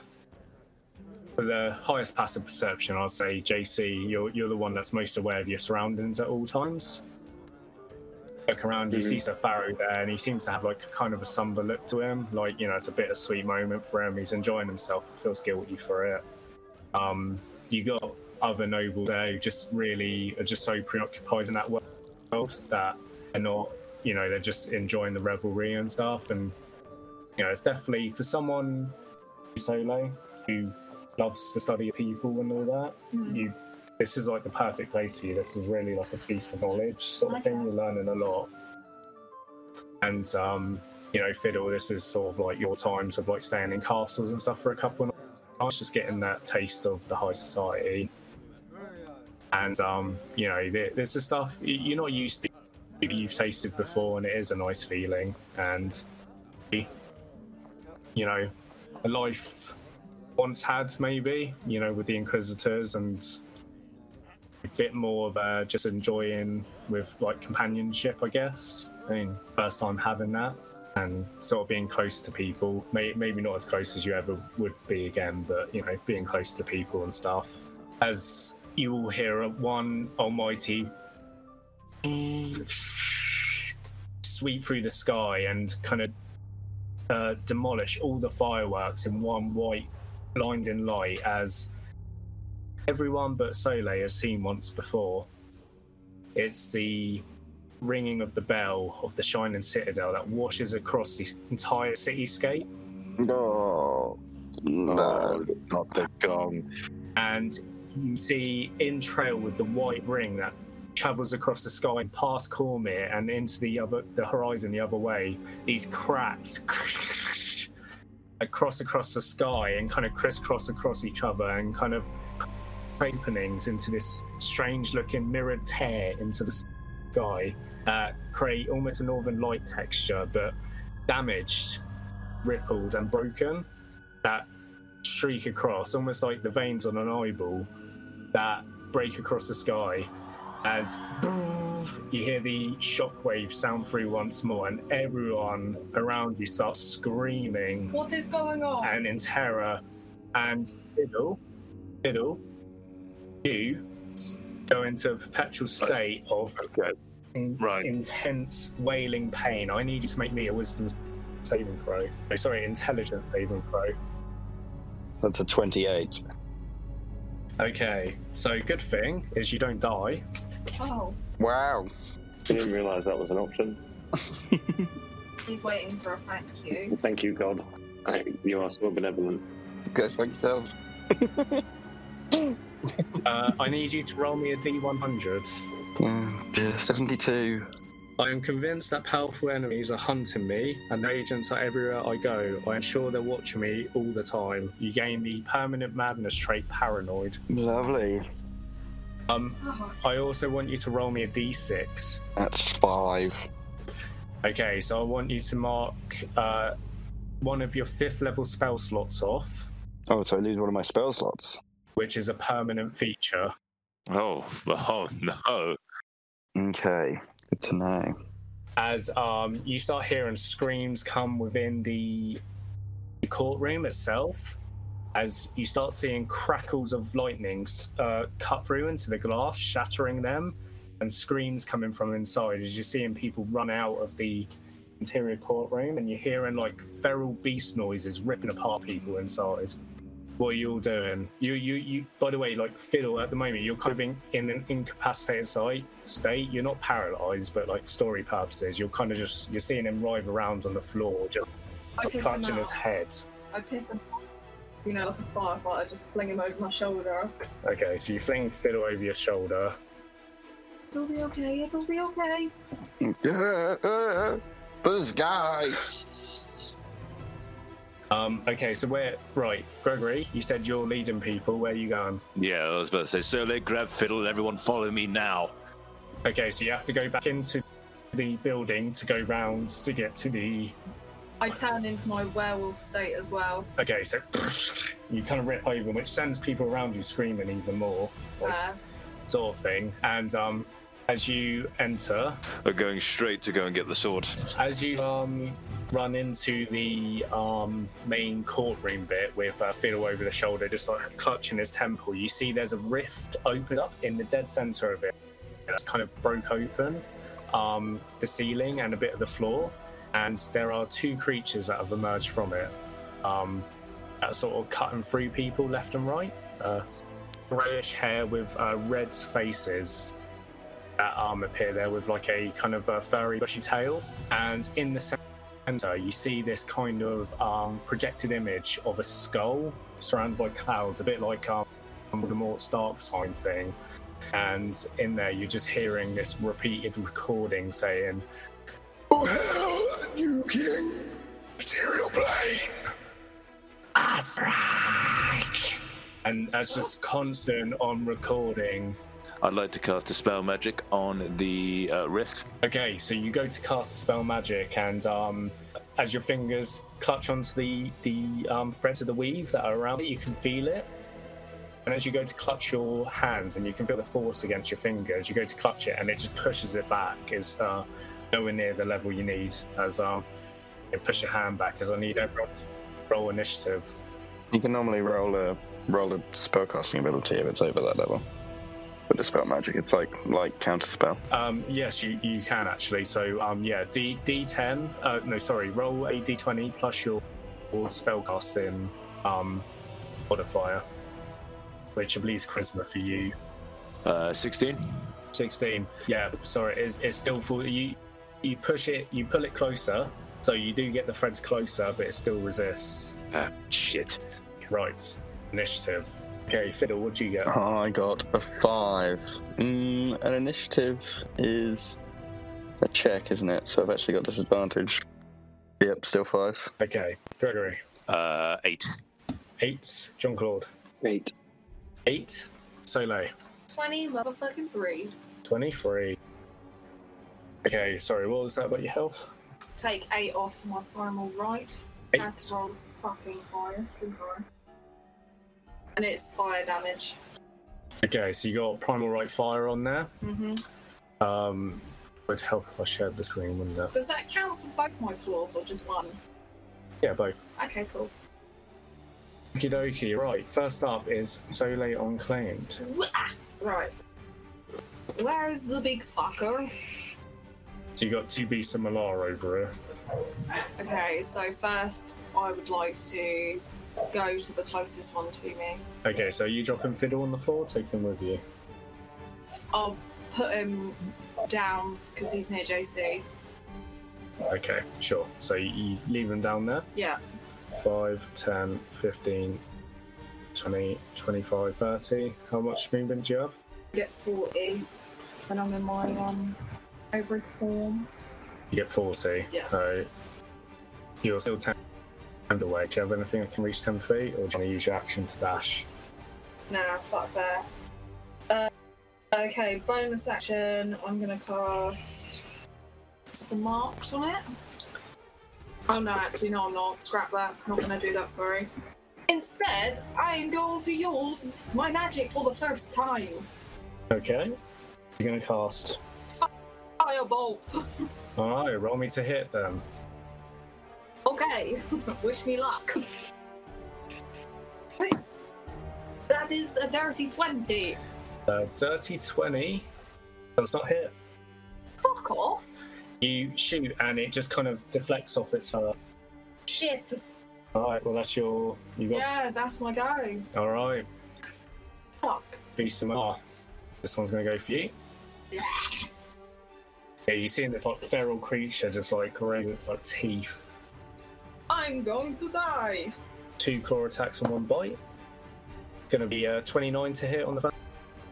for the highest passive perception, I'd say JC, you're you're the one that's most aware of your surroundings at all times. Look around, you see Sir Pharaoh there, and he seems to have like kind of a somber look to him. Like you know, it's a bittersweet moment for him. He's enjoying himself, feels guilty for it. Um, you got other nobles there who just really are just so preoccupied in that world that they're not, you know, they're just enjoying the revelry and stuff. And you know, it's definitely for someone solo who loves to study people and all that. You, this is like the perfect place for you. This is really like a feast of knowledge sort of thing. You're learning a lot, and um, you know, fiddle. This is sort of like your times of like staying in castles and stuff for a couple of nights, just getting that taste of the high society. And um, you know, th- this is stuff you're not used to. You've tasted before, and it is a nice feeling. And you know, a life once had maybe you know with the inquisitors and a bit more of uh, just enjoying with like companionship i guess i mean first time having that and sort of being close to people. May, maybe not as close as you ever would be again, but you know, being close to people and stuff. As you will hear one almighty sweep through the sky and kind of uh, demolish all the fireworks in one white blinding light as everyone but Soleil has seen once before. It's the ringing of the bell of the Shining Citadel that washes across the entire cityscape. No. No, not the gong. and you see in trail with the white ring that travels across the sky past Cormyr and into the other the horizon the other way. These cracks across across the sky and kind of crisscross across each other and kind of openings into this strange looking mirrored tear into the sky uh, create almost a northern light texture but damaged rippled and broken that streak across almost like the veins on an eyeball that break across the sky as you hear the shockwave sound through once more and everyone around you starts screaming What is going on? and in terror and fiddle fiddle you s- go into a perpetual state of Okay. in- Right. intense wailing pain i need you to make me a wisdom saving throw oh, sorry intelligence saving throw That's a 28. okay so good thing is you don't die Oh, Wow. Didn't realise that was an option. he's waiting for a thank you. Thank you, God. I, you are so benevolent. Go for yourself. uh, i need you to roll me a d100 Oh, dear. 72. I am convinced that powerful enemies are hunting me, and their agents are everywhere I go. I am sure they're watching me all the time. You gain the permanent madness trait paranoid. Lovely. Um, Oh, I also want you to roll me a d6. That's five. Okay, so I want you to mark uh, one of your fifth level spell slots off, Oh, so I lose one of my spell slots. which is a permanent feature. Oh, oh no. Okay. Good to know. As um, you start hearing screams come within the the courtroom itself, as you start seeing crackles of lightnings uh, cut through into the glass, shattering them, and screams coming from inside as you're seeing people run out of the interior courtroom, and you're hearing like feral beast noises ripping apart people inside. What are you all doing? You, you, you. By the way, like Fiddle, at the moment, you're kind of in, in an incapacitated state. State. You're not paralyzed, but like story purposes, you're kind of just you're seeing him writhe around on the floor, just I clutching his head. I pick him you know, like a firefighter, just fling him over my shoulder. Okay, so you fling Fiddle over your shoulder. It'll be okay, it'll be okay. this guy. Um, okay, so where? Right, Gregory, you said you're leading people. Where are you going? Yeah, I was about to say, Sole, grab fiddle, everyone follow me now. Okay, so you have to go back into the building to go round to get to the. I turn into my werewolf state as well. Okay, so you kind of rip over, which sends people around you screaming even more, like, Fair. sort of thing. And um, as you enter, We're going straight to go and get the sword. as you um, run into the um, main courtroom bit with uh, Fiddle over the shoulder, just like clutching his temple, you see there's a rift opened up in the dead center of it. That's kind of broke open um, the ceiling and a bit of the floor, and there are two creatures that have emerged from it. Um, that sort of cutting through people left and right. Uh, grayish hair with uh, red faces that um, appear there with like a kind of a furry bushy tail and in the center you see this kind of um, projected image of a skull surrounded by clouds a bit like um, Voldemort's dark sign thing and in there you're just hearing this repeated recording saying Oh, hell, the new king. Material plane. and that's just constant on recording I'd like to cast dispel magic on the uh, rift. Okay, so you go to cast dispel magic, and um, as your fingers clutch onto the the um, threads of the weave that are around it, you can feel it. And as you go to clutch your hands, and you can feel the force against your fingers, you go to clutch it, and it just pushes it back. Is uh, nowhere near the level you need. As um, You push your hand back as I need everyone to roll initiative. You can normally roll a roll a spellcasting ability if it's over that level. But the spell magic, it's like like counter spell. Um, yes, you, you can actually. So um, yeah, D D10. Uh, no, sorry. Roll a D20 plus your, your spellcasting um, modifier, which I believe is charisma for you. Uh, 16. 16. Yeah, sorry. It's, it's still for You you push it. You pull it closer. So you do get the threads closer, but it still resists. Ah, shit. Right. Initiative. Okay, Fiddle. What do you get? I got a five. Mm, an initiative is a check, isn't it? So I've actually got disadvantage. Yep, still five. Okay, Gregory. Uh, 8. Eight. John Claude. Eight. Eight. Soleil. 20 motherfucking 3. 23. Okay, sorry, what was that about your health? Take 8 off my primal rite. Eight. That's all fucking highest high. And it's fire damage. Okay, so you got Primal Rite Fire on there. Mm-hmm. Um, would help if I shared the screen, wouldn't it? Does that count for both my claws or just one? Yeah, both. Okay, cool. Okie dokie, right. First up is Soleil Unclaimed. Right. Where is the big fucker? So you got two beasts of Malar over here. Okay, so first I would like to go to the closest one to me. Okay, so you dropping Fiddle on the floor, take him with you. I'll put him down because he's near JC. Okay, sure. So you, leave him down there. Yeah. 5, 10, 15, 20, 25, 30. How much movement do you have? Get 40 when I'm in my um hybrid form. You get 40. Yeah. So you're still 10 away. Do you have anything that can reach 10 feet, or do you want to use your action to dash? Nah, fuck that. Uh, okay, bonus action. I'm gonna cast some marks on it. Oh no, actually no, I'm not. Scrap that. Not gonna do that. Sorry. Instead, I am going to use my magic for the first time. Okay. You're going to cast. Firebolt. Alright, roll me to hit then. Okay, wish me luck. That is a dirty 20. Uh, dirty 20 does not hit. Fuck off. You shoot and it just kind of deflects off its feather. Shit. Alright, well, that's your. You got. Yeah, that's my go. Alright, Fuck. Beast of Mar. This one's going to go for you. Yeah, you see this like feral creature just like raise its like teeth. I'm going to die. Two claw attacks and one bite. Gonna be a 29 to hit on the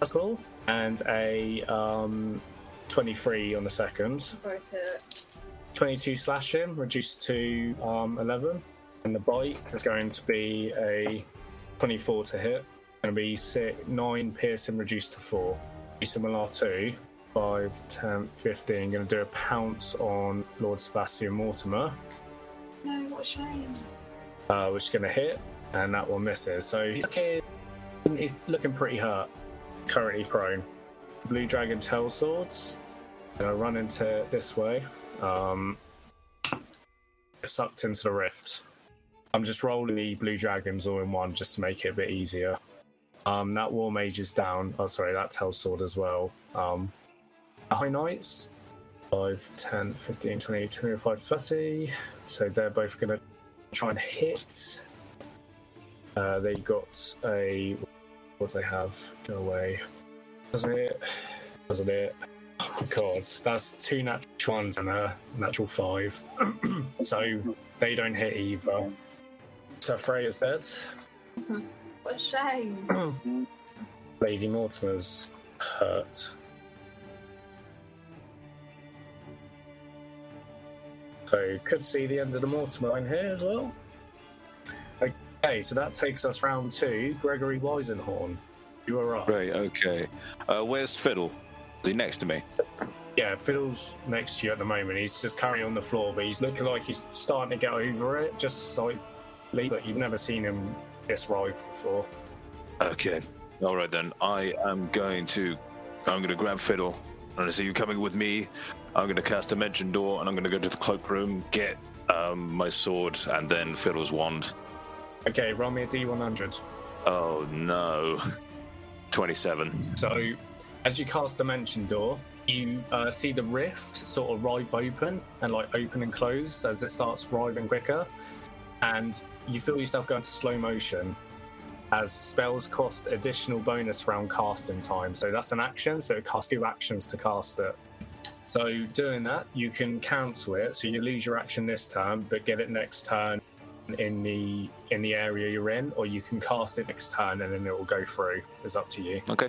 first claw and a um, 23 on the second. Both hit. 22 slashing reduced to um, 11 and the bite is going to be a 24 to hit going to be six, 9 piercing reduced to 4 be similar to 5 10 15 going to do a pounce on lord sebastian mortimer No, what a shame. uh, which is going to hit and that one misses so he's looking, he's looking pretty hurt currently prone blue dragon tail swords to run into this way um, sucked into the rift. I'm just rolling the blue dragons all in one just to make it a bit easier. Um, that war mage is down. Oh, sorry, that tail sword as well. Um, high knights 5, 10, 15, 20, 25, 30. So they're both going to try and hit. Uh, they got a. What do they have? Go away. Doesn't it? Doesn't it? Oh, God, that's two natural ones and a natural five. so they don't hit either. So Freya's dead. What a shame. Lady Mortimer's hurt. So could see the end of the Mortimer line here as well. Okay, so that takes us round two. Gregory Weisenhorn. You are up. Right, okay. Uh, where's Fiddle? Is he next to me? Yeah, Fiddle's next to you at the moment. He's just currently on the floor, but he's looking like he's starting to get over it, just slightly. But you've never seen him this writhed before. Okay. All right then. I am going to. I'm going to grab Fiddle. I'm going to see you coming with me. I'm going to cast Dimension Door, and I'm going to go to the cloakroom, get um, my sword, and then Fiddle's wand. Okay, roll me a d100. Oh no. 27. So, as you cast Dimension Door, you uh, see the rift sort of rive open and like open and close as it starts riving quicker, and you feel yourself going to slow motion as spells cost additional bonus round casting time. So that's an action, so it costs two actions to cast it. So doing that, you can cancel it, so you lose your action this turn, but get it next turn in the in the area you're in, or you can cast it next turn and then it will go through. It's up to you. Okay.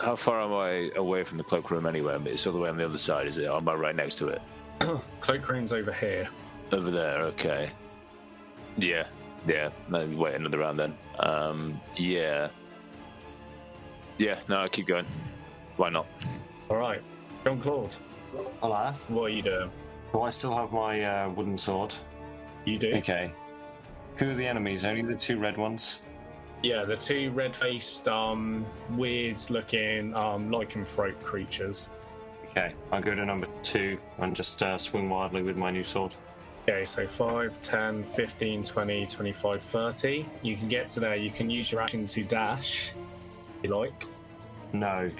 How far am I away from the cloakroom anyway? It's all the way on the other side, is it? Or am I right next to it? Cloakroom's over here. Over there, okay. Yeah, yeah. No, wait another round then. Um, yeah. Yeah, no, I keep going. Why not? All right, John Claude, Hello. what are you doing? Do I still have my uh, wooden sword? You do? Okay. Who are the enemies? Only the two red ones? Yeah, the two red-faced, um, weird-looking, um, lycanthrope creatures. Okay, I'll go to number two and just uh, swing wildly with my new sword. Okay, so 5, 10, 15, 20, 25, 30. You can get to there. You can use your action to dash, if you like. No,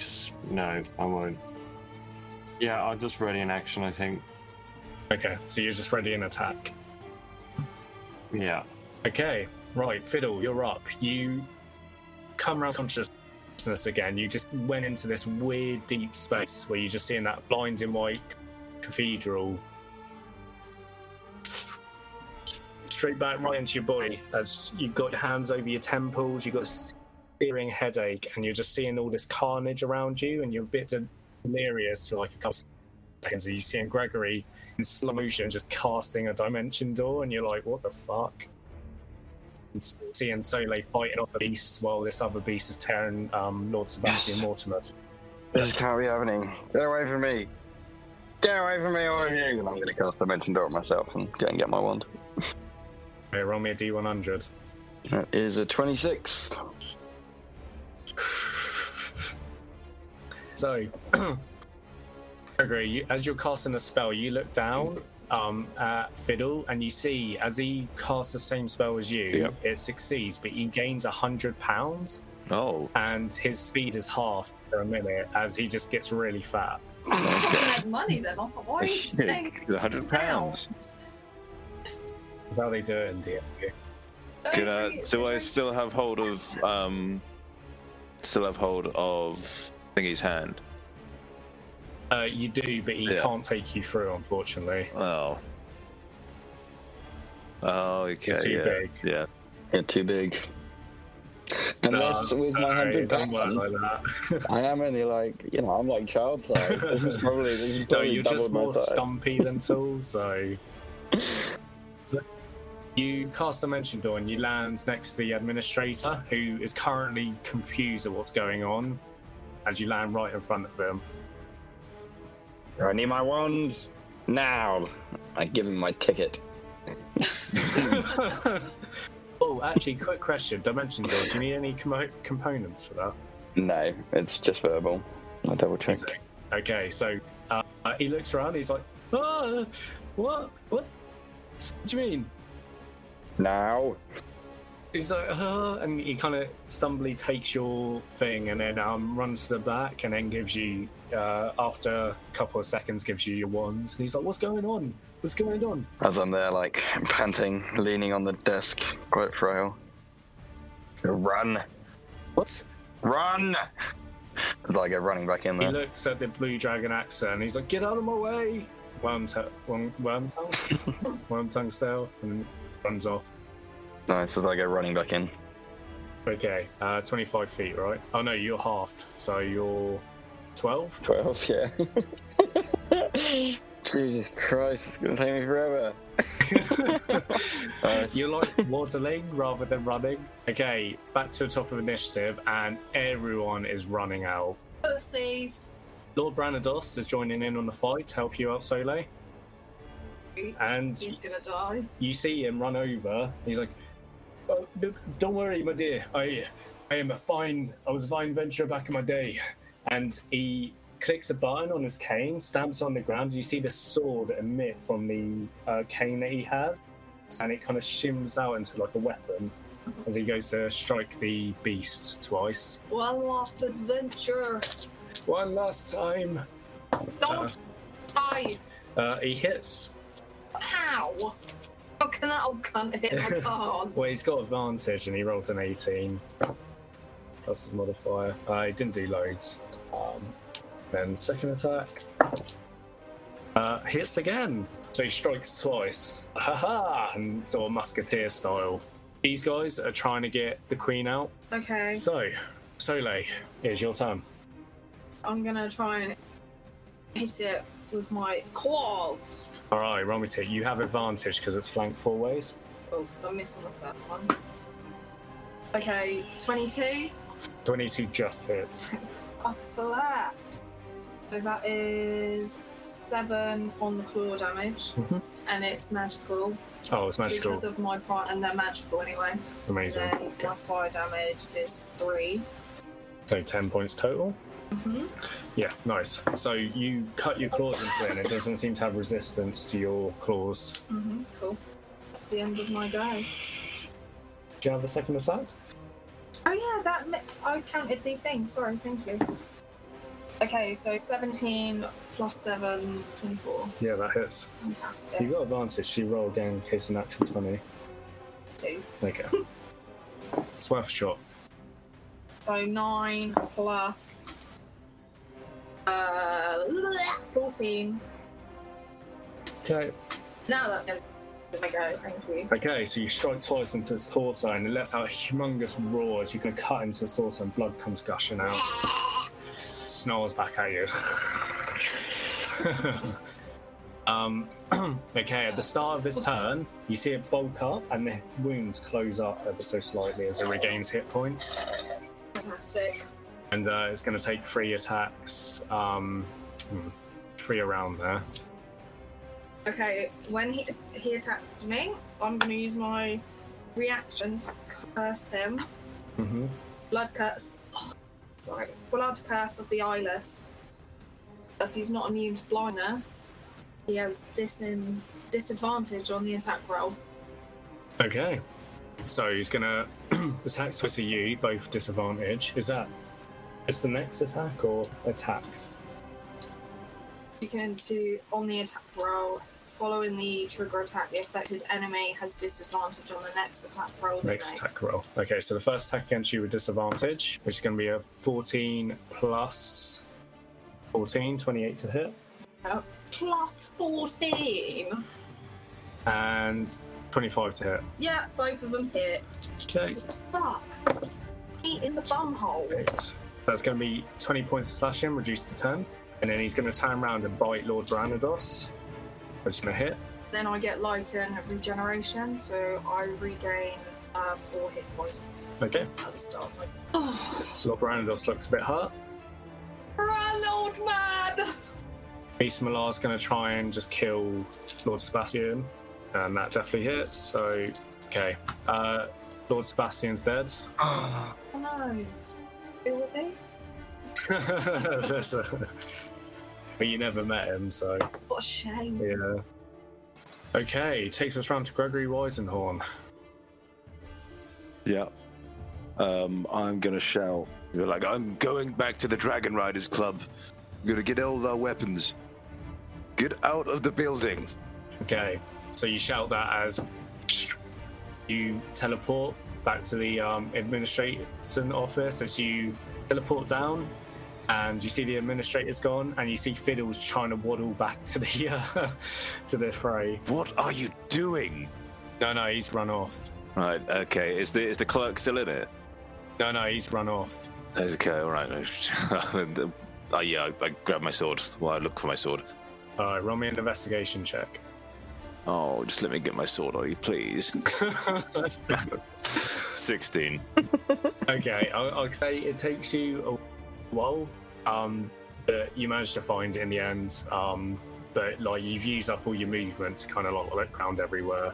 no, I won't. Yeah, I'll just ready in action, I think. Okay, so you're just ready in attack. Yeah. Okay, right, Fiddle, you're up. You come around consciousness again. You just went into this weird deep space where you're just seeing that blinding white cathedral straight back right into your body as you've got your hands over your temples, you've got a searing headache, and you're just seeing all this carnage around you, and you're a bit delirious for like a couple seconds. And you're seeing Gregory in slow motion just casting a dimension door, and you're like, what the fuck? And seeing Soleil fighting off a beast while this other beast is tearing um, Lord Sebastian Mortimer. This can't be happening. Get away from me. Get away from me, all of you. And I'm going to cast the Dimension Door myself and go and get my wand. Okay, roll me a d100. That is a 26. So, Gregory, you, as you're casting the spell, you look down um, at Fiddle and you see as he casts the same spell as you, Yep. it succeeds, but he gains 100 pounds Oh, and his speed is halved for a minute as he just gets really fat. I money then. I was like, why are you saying a hundred pounds. That's how they do it in D&D. Can I, do I still have hold of um, still have hold of Thingy's hand? Uh, you do, but he Yeah. can't take you through, unfortunately. Oh. Oh, okay. You're too yeah. big. Yeah. You're too big. Unless No, with my 100 don't like pounds. I am only like, you know, I'm like child size. This is probably, this is no, you're just more size. stumpy than tall, so. so you cast Dimension Door and you land next to the administrator, who is currently confused at what's going on, as you land right in front of him. I need my wand now. I give him my ticket. oh, actually, quick question: Dimension Door. Do you need any com- components for that? No, it's just verbal. I double checked. Okay, so uh, he looks around. He's like, "Ah, what? What? What do you mean?" Now. He's like, uh, and he kind of stumbly takes your thing and then um, runs to the back and then gives you, uh, after a couple of seconds, gives you your wands. And he's like, "What's going on? What's going on?" As I'm there, like, panting, leaning on the desk, quite frail. Run! What? Run! As I go running back in there. He looks at the blue dragon axe and he's like, "Get out of my way!" Worm, t- worm, Wormtongue, Wormtongue style, and runs off. Nice, as I go running back in. Okay, uh, 25 feet, right? Oh no, you're halved, so you're 12. 12, yeah. Jesus Christ, it's gonna take me forever. Nice. You're like waddling rather than running. Okay, back to the top of initiative, and everyone is running out. Pussies. Lord Branados is joining in on the fight to help you out, Soleil. And He's gonna die. you see him run over. He's like, d- "Don't worry, my dear. I, I am a fine. I was a fine venturer back in my day." And he clicks a button on his cane, stamps on the ground. You see the sword emit from the uh, cane that he has, and it kind of shims out into like a weapon as he goes to strike the beast twice. One last adventure. One last time. Don't die. Uh, he hits. How? How can that old cunt hit my card? Well, he's got advantage and he rolled an 18. That's his modifier. Uh, he didn't do loads. Um, then second attack. Uh, hits again. So he strikes twice. Haha! And sort of musketeer style. These guys are trying to get the queen out. Okay, So, Soleil, it's your turn. I'm gonna try and hit it with my claws. Alright, roll me two. You have advantage because it's flanked four ways. Oh, because I missed on the first one. Okay, 22. 22 just hits. Fuck for that. So that is seven on the claw damage, Mhm. and it's magical Oh, it's magical. because of my pride, and they're magical anyway. Amazing. Then my fire damage is three. So 10 points total. Mhm. Yeah, nice. So you cut your claws into it, and it doesn't seem to have resistance to your claws. Mm-hmm. Cool. That's the end of my go. Do you have a second attack? Oh yeah, that mi- I counted the thing. Sorry, thank you. Okay, so 17 plus 7, 24. Yeah, that hits. Fantastic. You got advantage. She roll again in case of natural 20. Two. Okay. it's worth a shot. So 9 plus uh, 14. Okay. Now that's it. I go, thank you. Okay, so you strike twice into its torso, and it lets out a humongous roar as you can cut into its torso, and blood comes gushing out. Snarls back at you. um, okay, at the start of this turn, you see it bulk up, and the wounds close up ever so slightly as it regains hit points. Fantastic. And uh, it's going to take three attacks, um, hmm, three around there. Okay, when he he attacked me, I'm going to use my reaction to curse him. Mm-hmm. Blood curse. oh, sorry. Blood curse of the eyeless. If he's not immune to blindness, he has disin- disadvantage on the attack roll. Okay. So he's gonna attack twice at you, both disadvantage. Is that is the next attack or attacks? You can to on the attack roll. Following the trigger attack, the affected enemy has disadvantage on the next attack roll. Next make. attack roll. Okay, so the first attack against you with disadvantage, which is gonna be a 14 plus 14, 28 to hit, oh, Plus 14. and 25 to hit. Yeah, both of them hit. Okay. Fuck. Eat in the bumhole. Eight. That's gonna be 20 points of slashing, reduced to 10. And then he's gonna turn around and bite Lord Branados, which is gonna hit. Then I get like regeneration, so I regain uh, four hit points Okay. at the start. of my- Oh, Lord Branados looks a bit hurt. run, old man! Beast Malar's going to try and just kill Lord Sebastian, and that definitely hits. So, okay. Uh, Lord Sebastian's dead. Oh no. Who was he? That's a- but you never met him, so What a shame. yeah. Okay, takes us round to Gregory Weisenhorn. Yeah. Um, I'm gonna shout. You're like, I'm going back to the Dragon Riders Club. I'm gonna get all our weapons. Get out of the building. Okay, so you shout that as you teleport back to the um, administration office as you teleport down, and you see the administrator's gone, and you see Fiddles trying to waddle back to the uh, to the fray. What are you doing? No, no, he's run off. Right, okay. Is the is the clerk still in it? No, no, he's run off. Okay, all right. Uh, yeah, I, I grab my sword. Well, I look for my sword. All right, roll me an investigation check. Oh, just let me get my sword on you, please. 16. okay, I'll, I'll say it takes you a while, um, but you manage to find it in the end. Um, but like you've used up all your movement to kind of like look around everywhere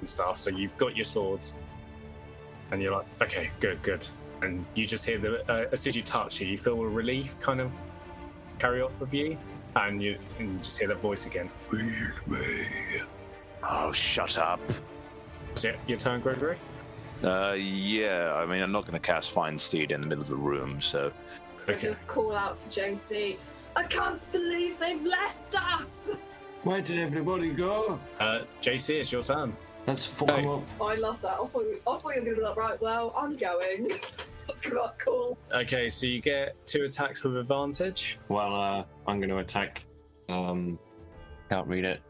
and stuff. So you've got your swords, and you're like, okay, good, good. And you just hear the uh, as soon as you touch it, you feel a relief kind of carry off of you, and you can just hear the voice again. Feed me. Oh, shut up. Is it your turn, Gregory? Uh, yeah, I mean, I'm not going to cast Find Steed in the middle of the room, so. I just call out to JC. I can't believe they've left us. Where did everybody go? Uh, JC, it's your turn. Let's fuck 'em Hey. up. I love that. I thought, you- I thought you were going to be like, right, well, I'm going. That's not cool. Okay, so you get two attacks with advantage. Well, uh, I'm going to attack. Um, can't read it.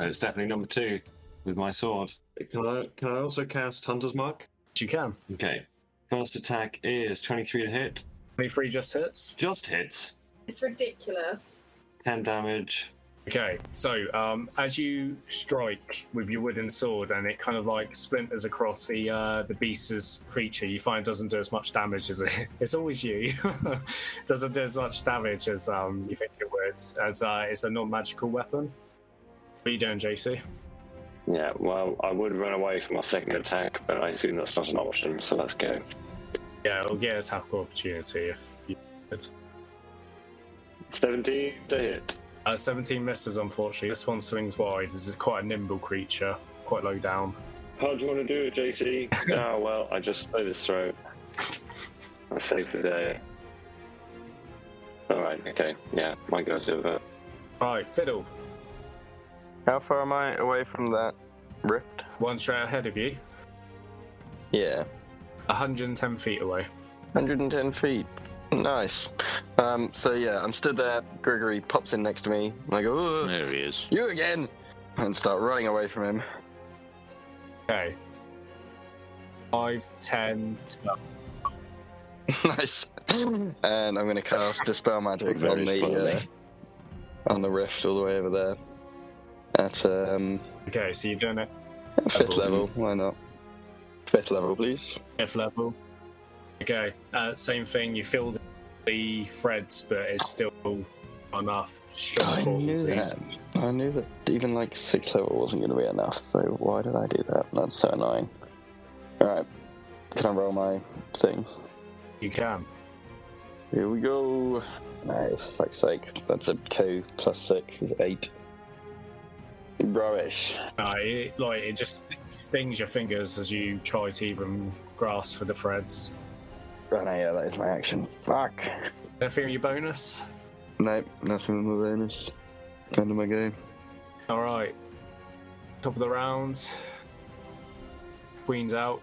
Uh, It's definitely number two with my sword. Can I? Can I also cast Hunter's Mark? You can. Okay. First attack is 23 to hit. 23 just hits. Just hits. It's ridiculous. 10 damage. Okay, so um, as you strike with your wooden sword and it kind of like splinters across the uh, the beast's creature, you find it doesn't do as much damage as it. It's always you. doesn't do as much damage as um, you think it would, as uh, it's a non-magical weapon. What are you doing, JC? Yeah, well, I would run away from my second attack, but I assume that's not an option, so let's go. Yeah, it'll get attack opportunity if you. 17 to hit. Uh, 17 misses, unfortunately. This one swings wide. This is quite a nimble creature, quite low down. How do you want to do it, JC? oh, well, I just slit his throat. I saved the day. Alright, okay. Yeah, my go's over. Right, Fiddle, How far am I away from that rift? one straight ahead of you, Yeah, 110 feet away. 110 feet. Nice. Um, so yeah, I'm stood there. Gregory pops in next to me. and I go, "Ugh, There he is. you again, and start running away from him. Okay. 5, 10, nice. And I'm going to cast dispel magic Very on the uh, on the rift all the way over there. At um, Okay, so you're doing it fifth level. Why not? Fifth level, please. Fifth level. Okay, uh, same thing. You feel the threads, but it's still not enough. I knew that. I knew that even like six level wasn't going to be enough. So why did I do that? That's so annoying. All right, can I roll my thing? You can. Here we go. Nice, for fuck's sake. That's a two plus six is eight. Rubbish. Uh, it, like it just stings your fingers as you try to even grasp for the threads. Oh no, yeah, that is my action. Fuck. Anything on your bonus? Nope, nothing with my bonus. End of my game. All right. Top of the round. Queen's out.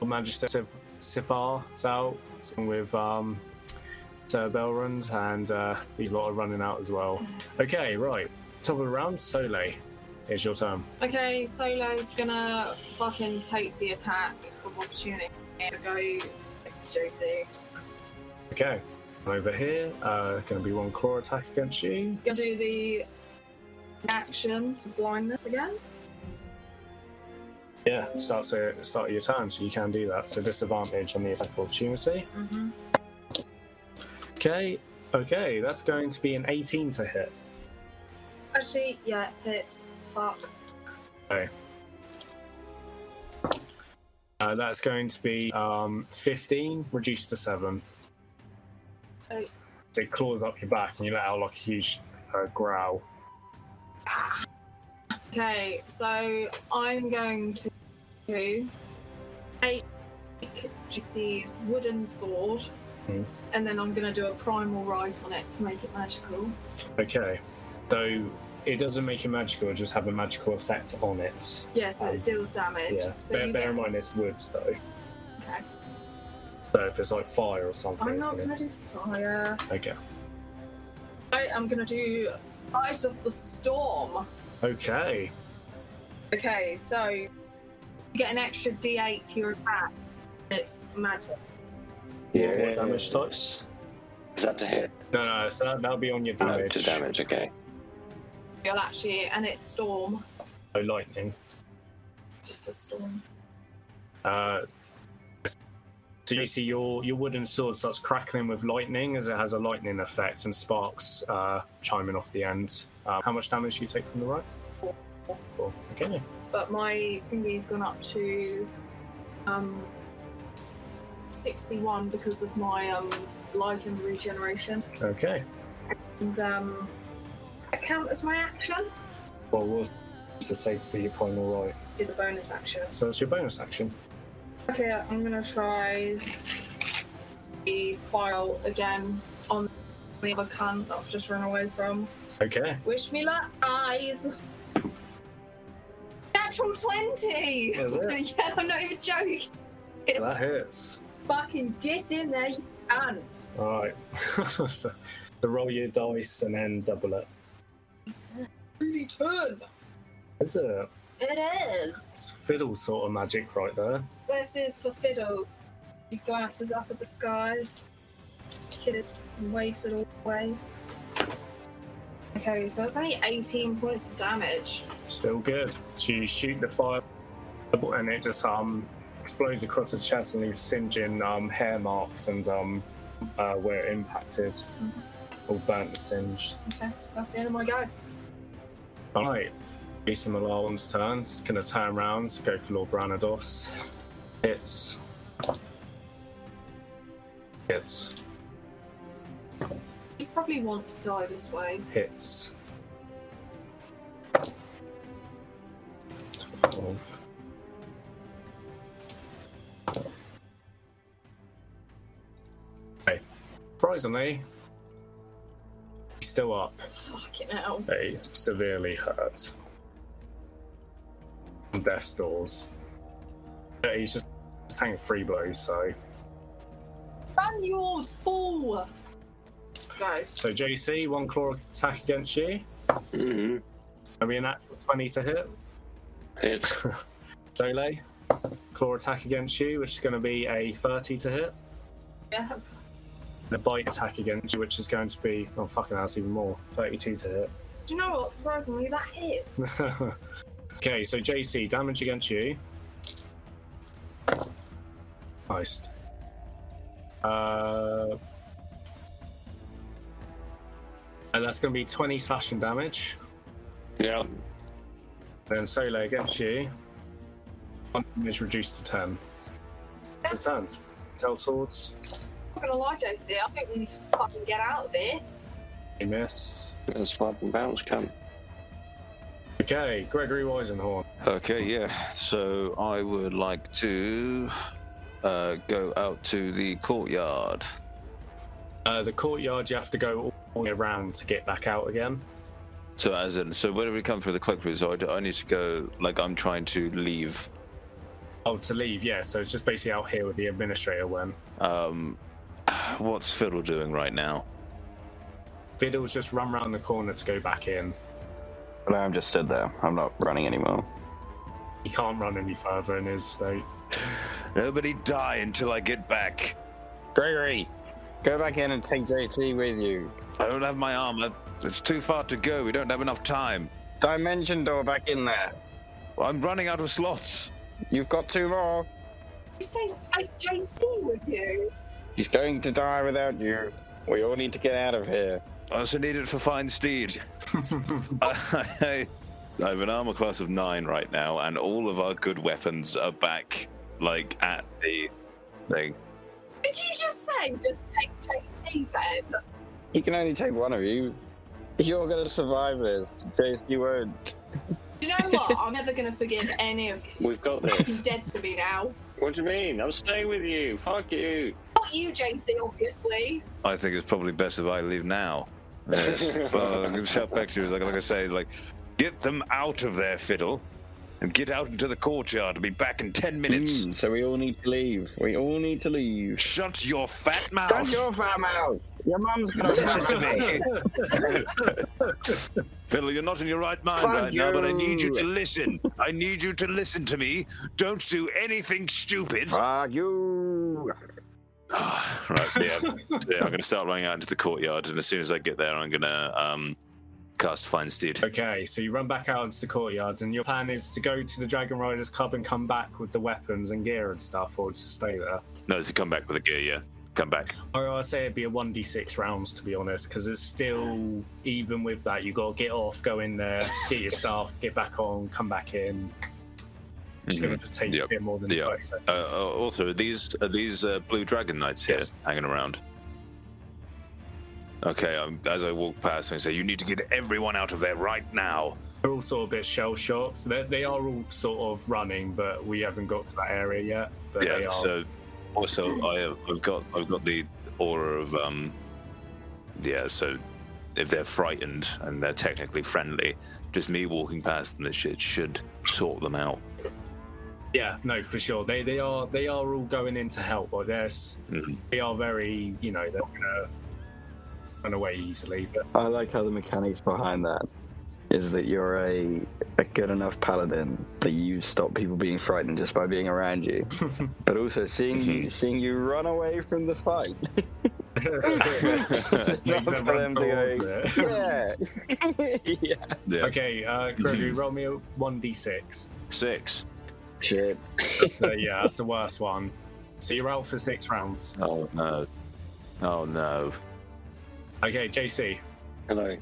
Her Majesty Sif- Sifar's out with um, Sir Belrund, and uh, these lot are running out as well. Okay, right. Top of the round, Soleil. It's your turn. Okay, Solo's gonna fucking take the attack of opportunity to go next to JC. Okay. Over here, uh, going to be one claw attack against you. Gonna do the action for blindness again. Yeah, starts at start of your turn, so you can do that. So disadvantage on the attack of opportunity. Mm-hmm. Okay, okay, that's going to be an 18 to hit. Actually, yeah, hits. Fuck. Okay. Uh, that's going to be um, 15, reduced to 7. Oh. So it claws up your back and you let out like a huge uh, growl. Okay, so I'm going to take JC's wooden sword, Hmm. and then I'm gonna do a primal rite on it to make it magical. Okay, so it doesn't make it magical, it just have a magical effect on it. Yeah, so Um, it deals damage. Yeah, So bear, you bear get. in mind it's woods though. Okay. So if it's like fire or something, I'm not gonna... gonna do fire. Okay. I am gonna do Eyes of the Storm. Okay. Okay, so you get an extra D8 to your attack. It's magic. Yeah. what damage types? Is that to hit? No, no, so that, that'll be on your No, damage. to damage, okay. You'll actually, and it's storm. Oh, lightning. Just a storm. Uh, so you see your your wooden sword starts crackling with lightning as it has a lightning effect and sparks uh, chiming off the end. Uh, how much damage do you take from the right? Four. Four. Okay. But my finger's gone up to um 61 because of my um Lycan regeneration. Okay. And um count as my action? Well, we'll to say to do your point all right. Is a bonus action. So it's your bonus action. Okay, I'm gonna try the file again on the other cunt that I've just run away from. Okay. Wish me luck, guys. Natural 20! Is it? yeah, I'm not even joking. That hurts. Fucking get in there, you cunt. Alright. so, so roll your dice and then double it. Really turn. Is it? It is. It's fiddle sort of magic right there. This is for Fiddle. He glances up at the sky, and waves it all away. Okay, so it's only 18 points of damage. Still good. You shoot the fire and it just um explodes across his chest and he's singeing um hair marks and um uh, where it impacted. All burnt and singed. Okay, that's the end of my go. Alright. Lisa Malawan's turn. It's gonna turn around, go for Lord Branados. Hits. Hits. You probably want to die this way. Hits. 12. Okay. Surprisingly, still up. Fucking hell. They severely hurt. On death's doors. But he's just taking three blows, so. Run, you old fool! Go. So, JC, one claw attack against you. Mm-hmm. Are we a natural 20 to hit? Hit. Sole, claw attack against you, which is going to be a 30 to hit. Yeah. And a bite attack against you, which is going to be, oh, fucking that's even more, 32 to hit. Do you know what? Surprisingly, that hits. okay, so JC, damage against you. Nice. Uh, and that's going to be 20 slashing damage. Yeah. Then Sole against you. One is reduced to 10. It's a turns. Tell swords. I'm not gonna lie, JC, I think we need to fucking get out of here. You miss. Let's flap and bounce, cunt. Okay, Gregory Weisenhorn. Okay, yeah. So I would like to uh, go out to the courtyard. Uh, the courtyard, you have to go all the way around to get back out again. So as in, so when we come through the cloak room, so I, d- I need to go. Like I'm trying to leave. Oh, to leave, yeah. So it's just basically out here with the administrator went. Um, what's Fiddle doing right now? Fiddle's just run round the corner to go back in. But I'm just stood there. I'm not running anymore. He can't run any further in his state. Nobody die until I get back. Gregory, go back in and take JC with you. I don't have my armor. It's too far to go. We don't have enough time. Dimension door back in there. I'm running out of slots. You've got two more. You say take JC with you? He's going to die without you. We all need to get out of here. I also need it for find steed. I, I have an armor class of nine right now, and all of our good weapons are back, like at the thing. Did you just say just take JC then? He can only take one of you. You're gonna survive this. JC won't. Do you know what? I'm never gonna forgive any of you. We've got this. He's dead to me now. What do you mean? I'm staying with you. Fuck you. Not you, JC, obviously. I think it's probably best if I leave now. Yes. well, I'm gonna shout back to you, like, like I say, like, get them out of their fiddle, and get out into the courtyard. I'll be back in ten minutes. Mm, so we all need to leave. We all need to leave. Shut your fat mouth. Shut your fat mouth. Your mum's gonna Listen to me. Fiddle, you're not in your right mind Fuck right now, but I need you you. to listen. I need you to listen to me. Don't do anything stupid. Fuck you. right, yeah. Yeah, I'm going to start running out into the courtyard, and as soon as I get there, I'm going to um, cast Find Steed. Okay, so you run back out into the courtyard, and your plan is to go to the Dragon Riders Club and come back with the weapons and gear and stuff, or to stay there. No, to come back with the gear, yeah. Come back. Or I'd say it'd be a 1d6 rounds, to be honest, because it's still, even with that, you got to get off, go in there, get your stuff, get back on, come back in. It's going to take Yep. a bit more than Yeah. 30 seconds. Uh, uh, also, are these are these uh, blue dragon knights here Yes. hanging around? Okay, um, as I walk past, them, I say, "You need to get everyone out of there right now." They're all sort of a bit shell shocked. So they're- all sort of running, but we haven't got to that area yet. But they yeah. are. So, also, I have, I've got I've got the aura of um, yeah. So, if they're frightened and they're technically friendly, just me walking past them, this shit should sort them out. Yeah, no, for sure. They they are they are all going in to help. Like they're Mhm. they are very you know they're gonna run away easily. But I like how the mechanics behind that is that you're a, a good enough paladin that you stop people being frightened just by being around you, but also seeing you seeing you run away from the fight. makes them run towards go, it. yeah, yeah. Yeah. Okay, uh, Gregory, roll me a one d six. Six. Shit. So yeah, that's the worst one. So you're out for six rounds. Oh no. Oh no. Okay, JC. Hello.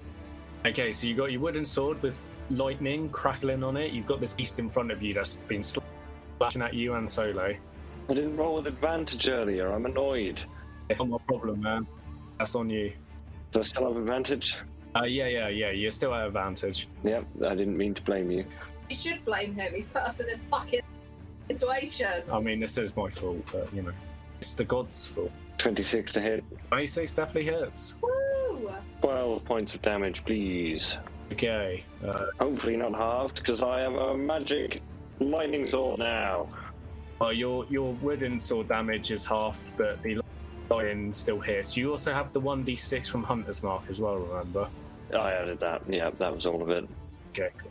Okay, so you got your wooden sword with lightning crackling on it. You've got this beast in front of you that's been slashing at you and Solo. I didn't roll with advantage earlier. I'm annoyed. Not my problem, man. That's on you. Do I still have advantage? Uh, yeah, yeah, yeah. You're still at advantage. Yep, I didn't mean to blame you. You should blame him. He's put us in this fucking situation. I mean, this is my fault, but you know, it's the gods' fault. 26 to hit. 26 definitely hits. Woo! 12 points of damage, please. Okay. Uh, Hopefully not halved, because I have a magic lightning sword now. well, your your wooden sword damage is halved, but the lion still hits. You also have the 1d6 from Hunter's Mark as well, remember? I added that. Yeah, that was all of it. Okay, cool.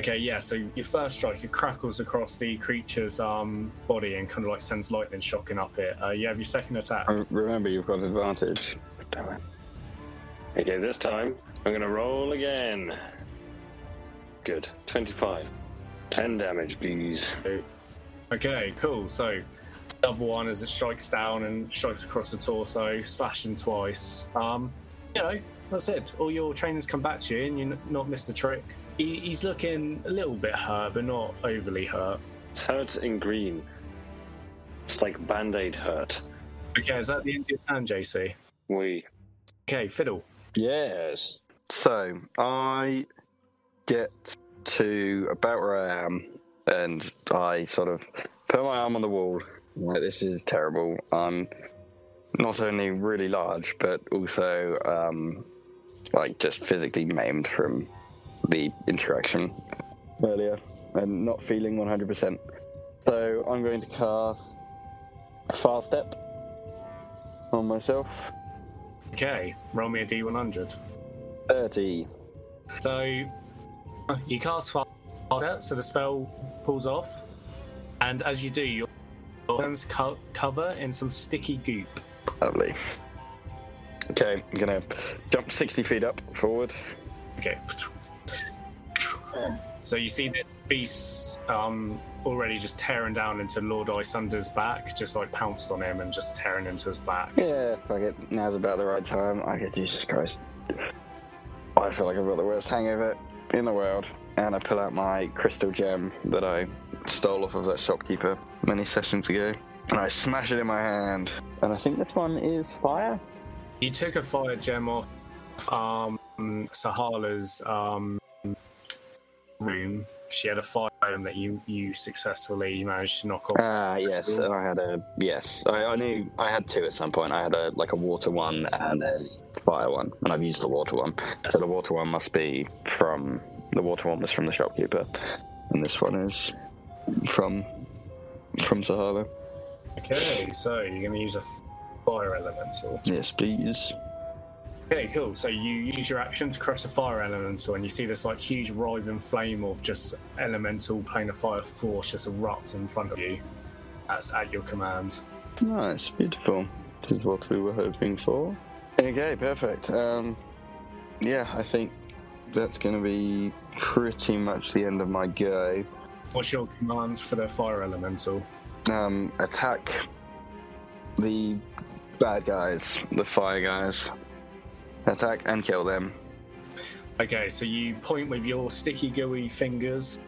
Okay, yeah, so your first strike, it crackles across the creature's um, body and kind of like sends lightning shocking up it. Uh, you have your second attack. Um, Remember, you've got advantage. Damn it. Okay, this time I'm gonna roll again. Good. 25. 10 damage, please. Okay, cool. So, the other one as it strikes down and strikes across the torso, slashing twice. Um, you know, that's it. All your trainers come back to you and you not missed the trick. He, he's looking a little bit hurt, but not overly hurt. It's hurt in green. It's like band aid hurt. Okay, is that the end of your turn, JC? We. Okay, Fiddle. Yes. So I get to about where I am, and I sort of put my arm on the wall. Like, this is terrible. I'm not only really large, but also um, like just physically maimed from the interaction earlier, and not feeling 100%. So I'm going to cast a fast step on myself. Okay, roll me a d100. 30. So you cast fire, so the spell pulls off, and as you do, your hands co- cover in some sticky goop. Lovely. Okay, I'm gonna jump 60 feet up forward. Okay. So you see this beast um, already just tearing down into Lord Isunder's back, just like pounced on him and just tearing into his back. Yeah, fuck it. Now's about the right time. I get Jesus Christ. I feel like I've got the worst hangover in the world. And I pull out my crystal gem that I stole off of that shopkeeper many sessions ago. And I smash it in my hand. And I think this one is fire. You took a fire gem off um, Sahala's um, room. She had a fire gem that you, you successfully managed to knock off. Ah, yes. Crystal. I had a yes. I, I knew I had two at some point. I had a like a water one and a fire one, and I've used the water one. Yes. So the water one must be from the water one was from the shopkeeper, and this one is from from Sahara. Okay, so you're going to use a fire elemental. Yes, please. Okay, cool. So you use your action to crush a fire elemental, and you see this like huge writhing flame of just elemental plane of fire force just erupt in front of you. That's at your command. Nice, beautiful. This is what we were hoping for. Okay, perfect. Um, yeah, I think that's going to be pretty much the end of my go. What's your command for the fire elemental? um, attack the bad guys, the fire guys. Attack and kill them. Okay, so you point with your sticky gooey fingers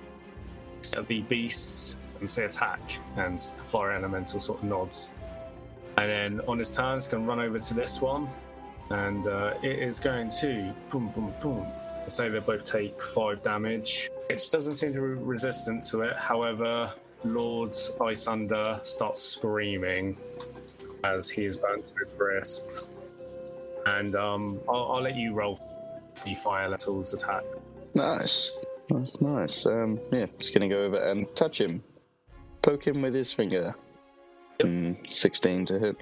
at the beasts and say attack, and the fire elemental sort of nods. And then on his turn, it's going to run over to this one, and uh, it is going to boom, boom, boom. So they both take five damage. It doesn't seem to be resistant to it. However, Lord Ice Under starts screaming as he is burnt to a crisp. And um, I'll, I'll let you roll the fire elemental's attack. Nice. That's nice. Um, yeah, just gonna go over and touch him. Poke him with his finger. Mm, 16 to hit.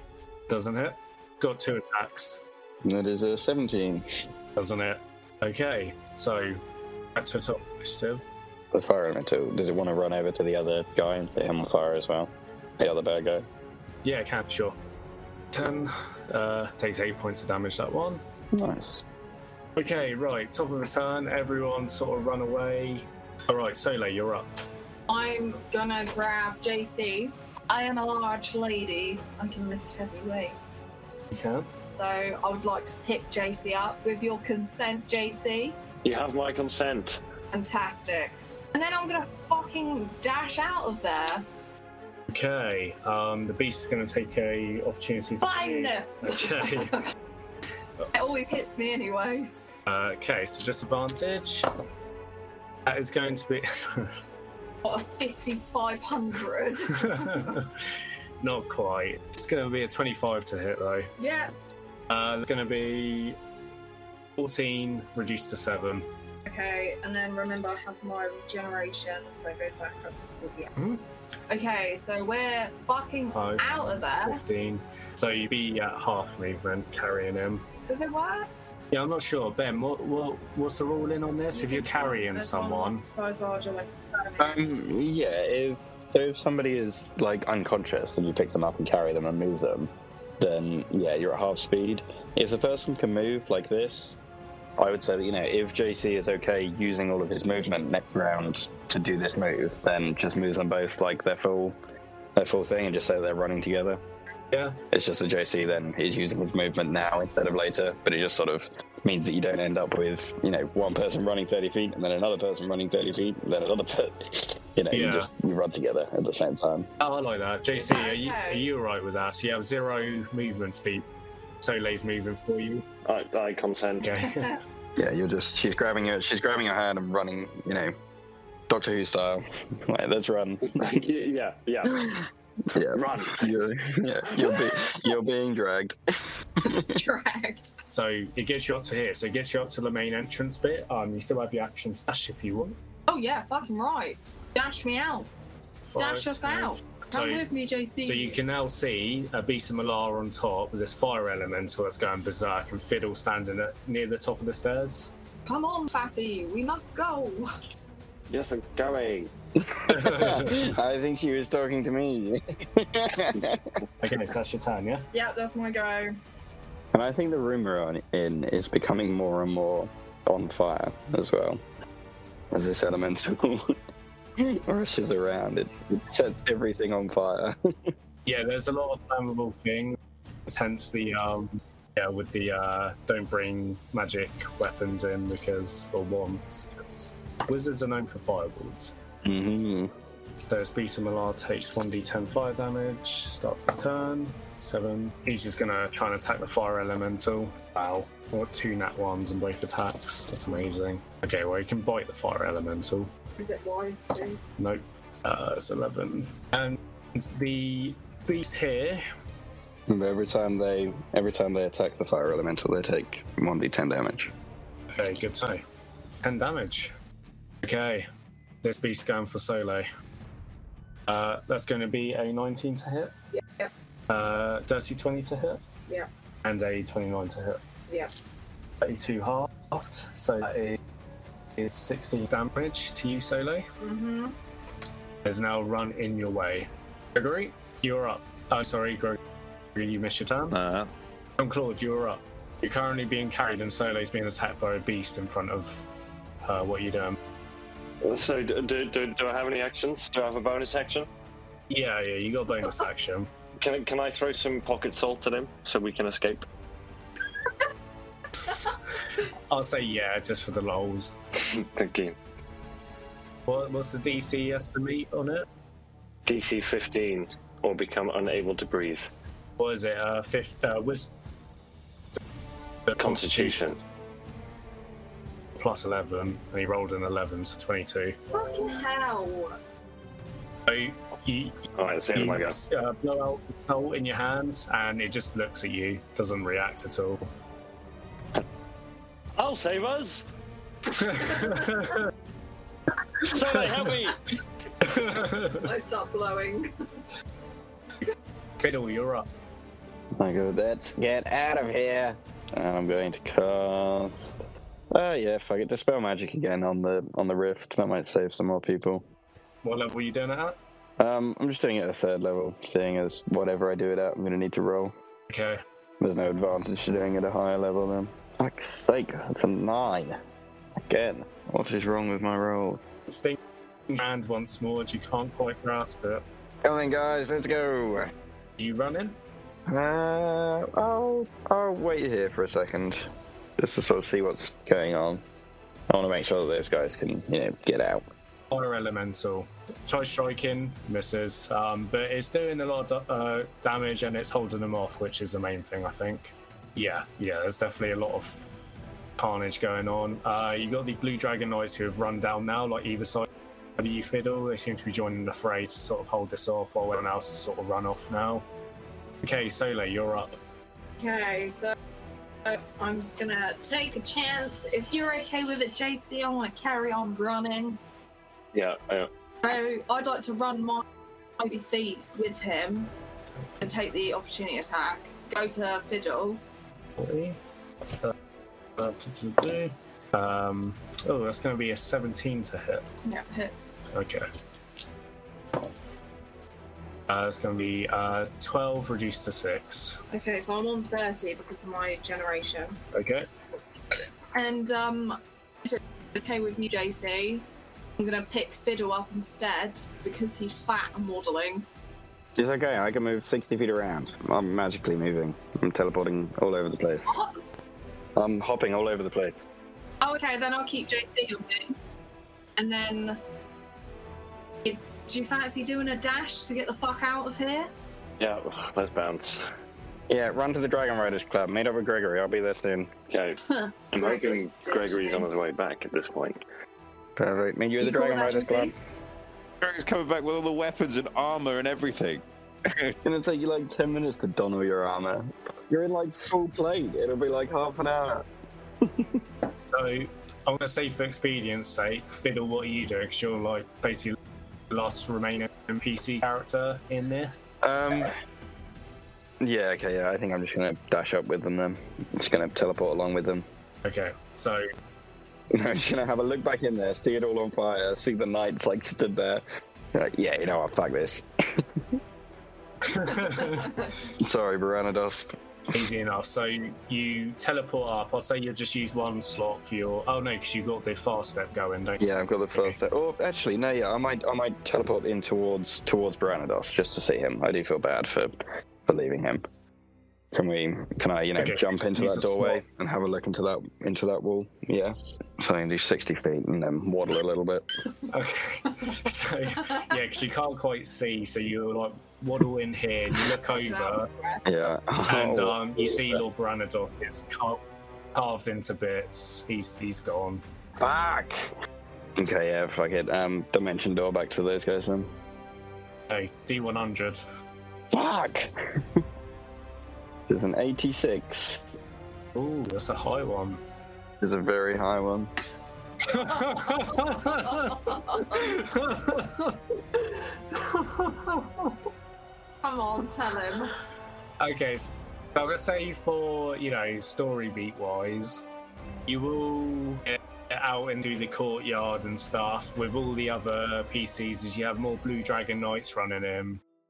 Doesn't hit. Got two attacks. That is a 17. Doesn't it? Okay, so back to top initiative. The fire elemental, does it want to run over to the other guy and set him on fire as well? The other bad guy? Yeah, it can, sure. 10 uh, takes 8 points of damage, that one. Nice. Okay, right, top of the turn, everyone sort of run away. Alright, Sole, you're up. I'm gonna grab JC. I am a large lady. I can lift heavy weight. You can. So I would like to pick JC up with your consent, JC. You have my consent. Fantastic. And then I'm gonna fucking dash out of there. Okay, um, the beast is going to take a opportunity. to- Blindness! Okay. It always hits me anyway. Uh, okay, so disadvantage. That is going to be. What a 5500. Not quite. It's going to be a 25 to hit, though. yeah. Uh, it's going to be 14 reduced to 7. Okay, and then remember I have my regeneration, so it goes back up to 48. Mhm. Okay, so we're fucking Five, out of there. 15. So you'd be at half movement carrying him. Does it work? Yeah, I'm not sure. Ben, what, what, what's the ruling on this? If you're carrying someone. Size larger, like Um, yeah, if, so if somebody is like unconscious and you pick them up and carry them and move them, then yeah, you're at half speed. If the person can move like this, I would say that, you know, if JC is okay using all of his movement next round to do this move, then just move them both like their full their full thing and just say they're running together. Yeah. It's just that JC then is using his movement now instead of later, but it just sort of means that you don't end up with, you know, one person running 30 feet and then another person running 30 feet and then another person, you know, you just you run together at the same time. Oh, I like that. JC, are you, are you alright with that? So you have zero movement speed. Soleil's moving for you. I, I consent. Okay. Yeah, you're just, she's grabbing your, she's grabbing your hand and running, you know, Doctor Who style. Right, let's run. yeah, yeah. yeah, Run. You're, yeah, you're, be, you're being dragged. dragged. so it gets you up to here. So it gets you up to the main entrance bit. Um, you still have your action dash if you want. Oh yeah, fucking right. Dash me out. Dash us 10. Out. So, with me, JC. so you can now see a beast of Malar on top with this fire elemental that's going berserk and Fiddle standing at, near the top of the stairs. Come on, fatty. We must go. Yes, I'm going. I think she was talking to me. Okay, so that's your turn, yeah? yeah, that's my go. And I think the room we're on in is becoming more and more on fire as well. As this elemental rushes around, it, it sets everything on fire. Yeah, there's a lot of flammable things. Hence the um, yeah, with the uh, don't bring magic weapons in because or wands. 'cause wizards are known for fireballs. hmm There's Beast of Malar takes 1d10 fire damage. Start the turn. Seven. He's just gonna try and attack the fire elemental. Wow. What two nat ones and both attacks. That's amazing. Okay, well, he can bite the fire elemental. Is it wise to? Nope. Uh, it's 11. And the beast here But every time they every time they attack the fire elemental, they take one d10 damage. Okay, good to know. 10 damage. Okay, this beast going for Solo. Uh, that's going to be a 19 to hit. Yeah. Uh, dirty 20 to hit. Yeah. And a 29 to hit. Yeah. 32 halved, so that is, is 60 damage to you, Solo. Mm-hmm. Is now run in your way. Gregory, you're up. Oh, sorry, Gregory, you missed your turn. Uh, John Claude, you're up. You're currently being carried, and Solo's being attacked by a beast in front of her. What are you doing? So, do, do, do, do I have any actions? Do I have a bonus action? Yeah, yeah, you got bonus action. Can, I- can I throw some pocket salt at him so we can escape? I'll say yeah, just for the lols. Thank you. What, what's the DC estimate on it? DC 15 or become unable to breathe. What is it? Uh, fifth, uh, wisdom. Constitution. plus 11, and he rolled an 11, so 22. Fucking hell. So you, Alright, that's the end of my go. uh, blow out the salt in your hands, and it just looks at you, doesn't react at all. I'll save us! So they help me! I start blowing. Fiddle, you're up. I go, let's get out of here. And I'm going to cast. Oh yeah, fuck it. Dispel magic again on the on the rift. That might save some more people. What level are you doing it at? Um, I'm just doing it at a third level, seeing as whatever I do it at, I'm gonna need to roll. Okay. There's no advantage to doing it at a higher level then. Fuck's sake, that's a nine. Again. What is wrong with my roll? Sting hand once more, and you can't quite grasp it. Come on, guys, let's go. You running? Uh, I'll I'll wait here for a second, just to sort of see what's going on. I want to make sure that those guys can, you know, get out. Fire elemental. Try striking, misses, um, but it's doing a lot of uh, damage and it's holding them off, which is the main thing, I think. Yeah, yeah, there's definitely a lot of carnage going on. Uh, you got the Blue Dragon Knights who have run down now, like either side of you, Fiddle. They seem to be joining the fray to sort of hold this off while everyone else has sort of run off now. Okay, Sole, you're up. Okay, so I'm just gonna take a chance. If you're okay with it, JC, I want to carry on running. Yeah, uh, So I'd like to run my 90 feet with him and take the opportunity attack. Go to Fiddle. 40. Uh, uh. Um, oh, that's going to be a 17 to hit. Yeah, hits. Okay. Uh, it's going to be uh, 12 reduced to 6. Okay, so I'm on 30 because of my generation. Okay. And um, if it's okay with you, JC, I'm gonna pick Fiddle up instead because he's fat and waddling. It's okay. I can move 60 feet around. I'm magically moving. I'm teleporting all over the place. What? I'm hopping all over the place. Oh, okay, then I'll keep JC on me. And then. if- Do you fancy doing a dash to get the fuck out of here? yeah, let's bounce. Yeah, run to the Dragon Riders Club. Meet up with Gregory. I'll be there soon. Okay, I'm hoping Gregory's Gregory's on his way back at this point. Perfect. Meet you at the call Dragon that, Riders JC? Club. Greg's coming back with all the weapons and armor and everything. It's gonna take you like 10 minutes to don all your armor. You're in like full plate. It'll be like half an hour. So I'm going to say for expedience sake, Fiddle, what are you doing? Because you're like basically the last remaining NPC character in this. Um. Yeah, okay, yeah. I think I'm just gonna dash up with them then. I'm just gonna teleport along with them. Okay, so I'm just gonna have a look back in there, see it all on fire, see the knights like stood there. Like, yeah, you know what? Fuck this. Sorry, Branados. easy enough. So you teleport up. I'll say you just use one slot for your. Oh no, because you've got the fast step going, don't you? Yeah, I've got the first. step. Oh, actually, no. Yeah, I might, I might teleport in towards towards Branados just to see him. I do feel bad for for leaving him. Can we? Can I, you know, Okay, jump into that doorway slot. and have a look into that into that wall? Yeah. So I can do sixty feet and then waddle a little bit. Okay. so yeah, because you can't quite see, so you're like waddle in here, and you look over, Yeah. and Oh. um, you see Lord Branados is car- carved into bits. He's he's gone. Fuck. Okay, yeah, fuck it. Um, dimension door back to those guys then. Hey, D100. Fuck. There's an 86. Ooh, that's a high one. There's a very high one. Come on, tell him. okay, so I'm gonna say for you know story beat wise, you will get out into the courtyard and stuff with all the other PCs as you have more Blue Dragon Knights running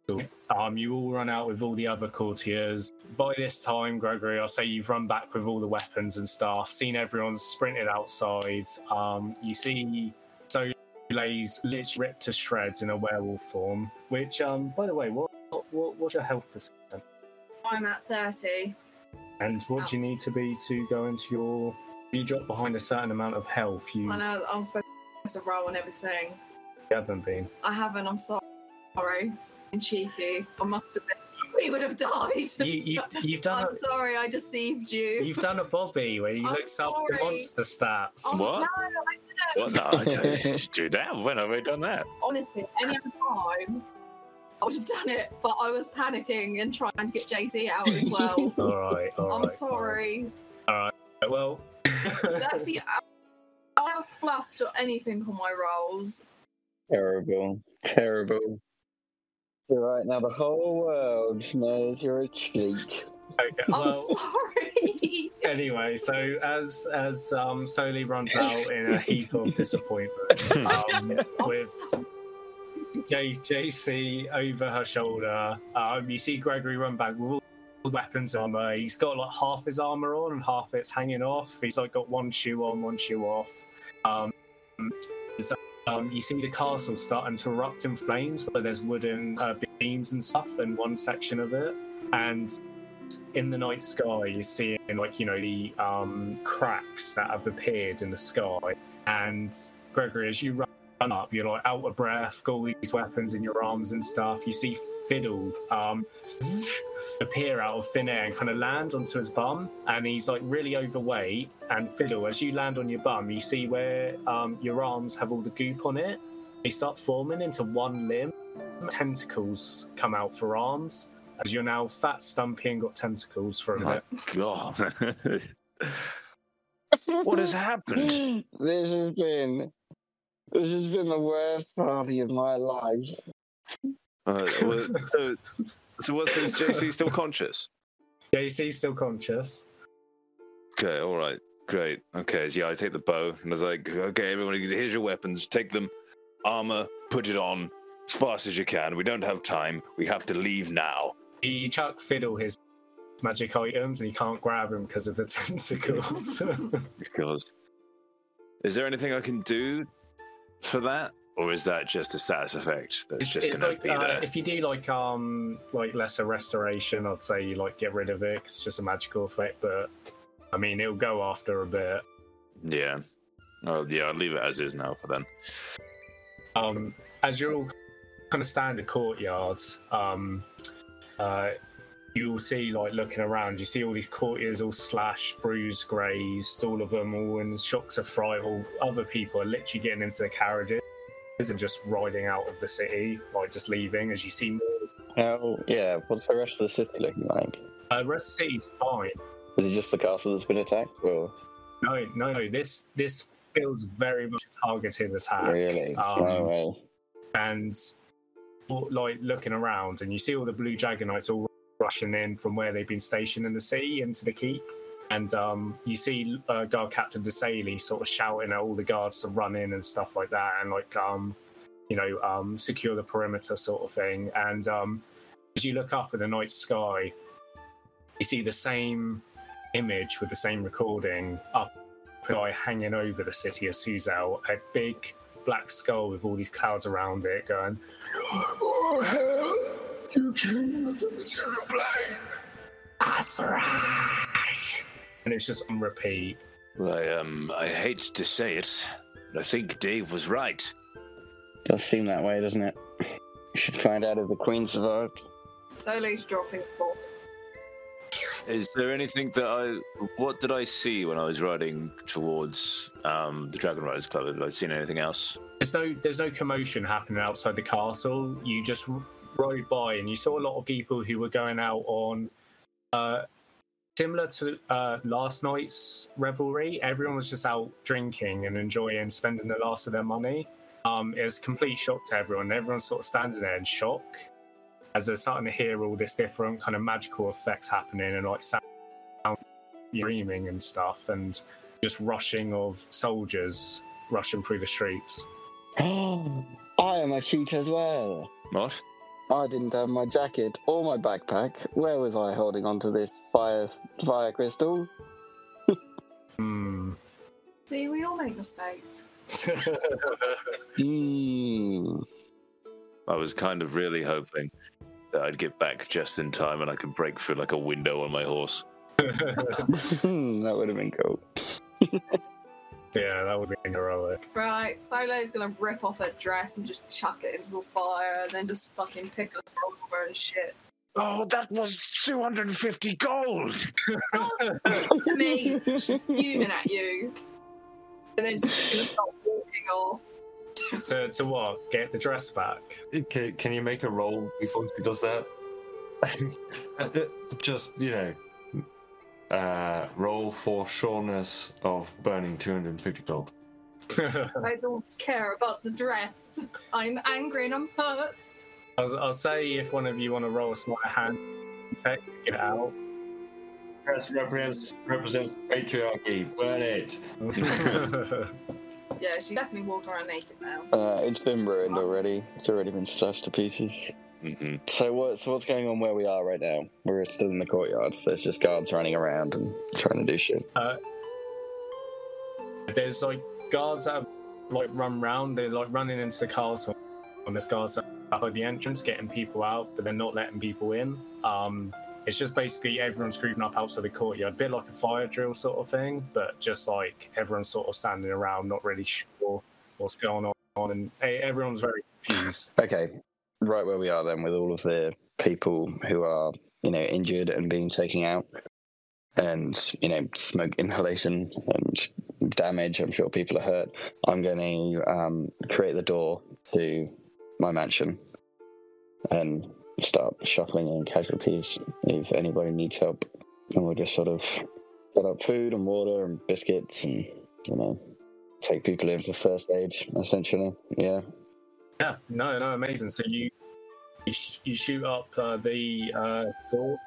in. Um, you all run out with all the other courtiers. By this time, Gregory, I'll say you've run back with all the weapons and stuff. Seen everyone sprinted outside. Um, you see Soleil's literally ripped to shreds in a werewolf form. Which, um, by the way, what, what what's your health percent? I'm at 30. And what do you need to be to go into your? You drop behind a certain amount of health. You I know I'm supposed supposed to roll and everything. You haven't been. I haven't. I'm so- sorry. I'm cheeky. I must have been. We would have died. You, you've, you've done I'm a, sorry. I deceived you. you've done a Bobby where you I'm looked up the monster stats. Oh, What? No, I didn't. What? No, I don't do that. When have I done that? Honestly, any other time, I would have done it. But I was panicking and trying to get JC out as well. All right, all right. I'm sorry. All right. Well, That's the. I haven't fluffed or anything on my rolls. Terrible. Terrible. You're right now, the whole world knows you're a cheat. okay, I'm sorry. anyway, so as as um, Soli runs out in a heap of disappointment, um, with sorry. J- JC over her shoulder, um, you see Gregory run back with all the weapons armor. He's got like half his armor on and half it's hanging off. He's like got one shoe on, one shoe off. Um, so, um, you see the castle starting to erupt in flames, where there's wooden uh, beams and stuff in one section of it, and in the night sky, you're seeing like you know the um, cracks that have appeared in the sky. And Gregory, as you run up, you're like out of breath, got all these weapons in your arms and stuff. You see Fiddle um, appear out of thin air and kind of land onto his bum, and he's like really overweight. And Fiddle, as you land on your bum, you see where um, your arms have all the goop on it. They start forming into one limb. Tentacles come out for arms as you're now fat, stumpy, and got tentacles for a My bit. God. what has happened? This has been. This has been the worst party of my life. Uh, well, so, so what's this? JC still conscious? JC's still conscious. Okay, all right, great. Okay, so yeah, I take the bow and I was like, okay, everybody, here's your weapons. Take them, armor, put it on as fast as you can. We don't have time. We have to leave now. You chuck Fiddle his magic items and you can't grab him because of the tentacles. Because is there anything I can do for that, or is that just a status effect that's it's just it's gonna be uh, there? if you do like um like lesser restoration, I'd say you like get rid of it. 'cause It's just a magical effect, but I mean it'll go after a bit. Yeah. Oh yeah, I'll leave it as is now for then. um, as you're all kind of standard courtyards, um, uh, you will see like looking around, you see all these courtiers all slashed, bruised, grazed, all of them all in shocks of fright. All other people are literally getting into the carriages and just riding out of the city, like just leaving. As you see more, How? Yeah. What's the rest of the city looking like? uh, the rest of the city's fine. Is it just the castle that's been attacked, or No, no, no. This this feels very much a targeted attack. really? Um, no way. and like looking around, and you see all the blue Jaggernauts all rushing in from where they've been stationed in the sea into the keep. And um, you see uh, Guard Captain DeSaley sort of shouting at all the guards to run in and stuff like that, and like um, you know um, secure the perimeter sort of thing. And um, as you look up in the night sky, you see the same image with the same recording up high hanging over the city of Suzail, a big black skull with all these clouds around it going, Oh hell, you came with the material plane. That's right. And it's just on repeat. Well, I um, I hate to say it, but I think Dave was right. Does seem that way, doesn't it? You should find out if the queen survived. Solo's dropping ball. Is there anything that I? What did I see when I was riding towards um, the Dragon Riders Club? Have I seen anything else? There's no there's no commotion happening outside the castle. You just r- rode by and you saw a lot of people who were going out on uh, similar to uh, last night's revelry. Everyone was just out drinking and enjoying, spending the last of their money. Um, it was complete shock to everyone. Everyone's sort of standing there in shock as they're starting to hear all this different kind of magical effects happening and like sound screaming and stuff and just rushing of soldiers rushing through the streets. Oh I am a cheat as well. What? I didn't have my jacket or my backpack. Where was I holding onto this fire fire crystal? Hmm. See, we all make mistakes. Hmm. I was kind of really hoping that I'd get back just in time and I could break through like a window on my horse. that would have been cool. Yeah, that would be heroic. Right, Silo's gonna rip off her dress and just chuck it into the fire, and then just fucking pick up her and shit. Oh, that was 250 gold! Oh, to me, she's fuming at you, and then she's gonna start walking off. to, to what? Get the dress back? Can, can you make a roll before she does that? Just, you know, uh, roll for sureness of burning 250 gold. I don't care about the dress. I'm angry and I'm hurt. I'll, I'll say if one of you want to roll a sleight hand check, get it out. Dress represents, represents patriarchy. Burn it. Yeah, she's definitely walking around naked now. Uh, it's been ruined already. It's already been slashed to pieces. Hmm So what? So what's going on where we are right now? We're still in the courtyard. There's just guards running around and trying to do shit. uh, there's like guards that have like run round. They're like running into the castle, and there's guards that are by the entrance getting people out, but they're not letting people in. Um, it's just basically everyone's grouping up outside the courtyard, a bit like a fire drill sort of thing, but just like everyone's sort of standing around, not really sure what's going on, and eh, everyone's very confused. Okay, right where we are then, with all of the people who are you know injured and being taken out, and you know smoke inhalation and damage. I'm sure people are hurt. I'm going to um, create the door to my mansion and start shuffling in casualties if anybody needs help, and we'll just sort of set up food and water and biscuits and you know take people in for first aid essentially. Yeah. Yeah, no, no, amazing. So you you, sh- you shoot up uh, the uh, door,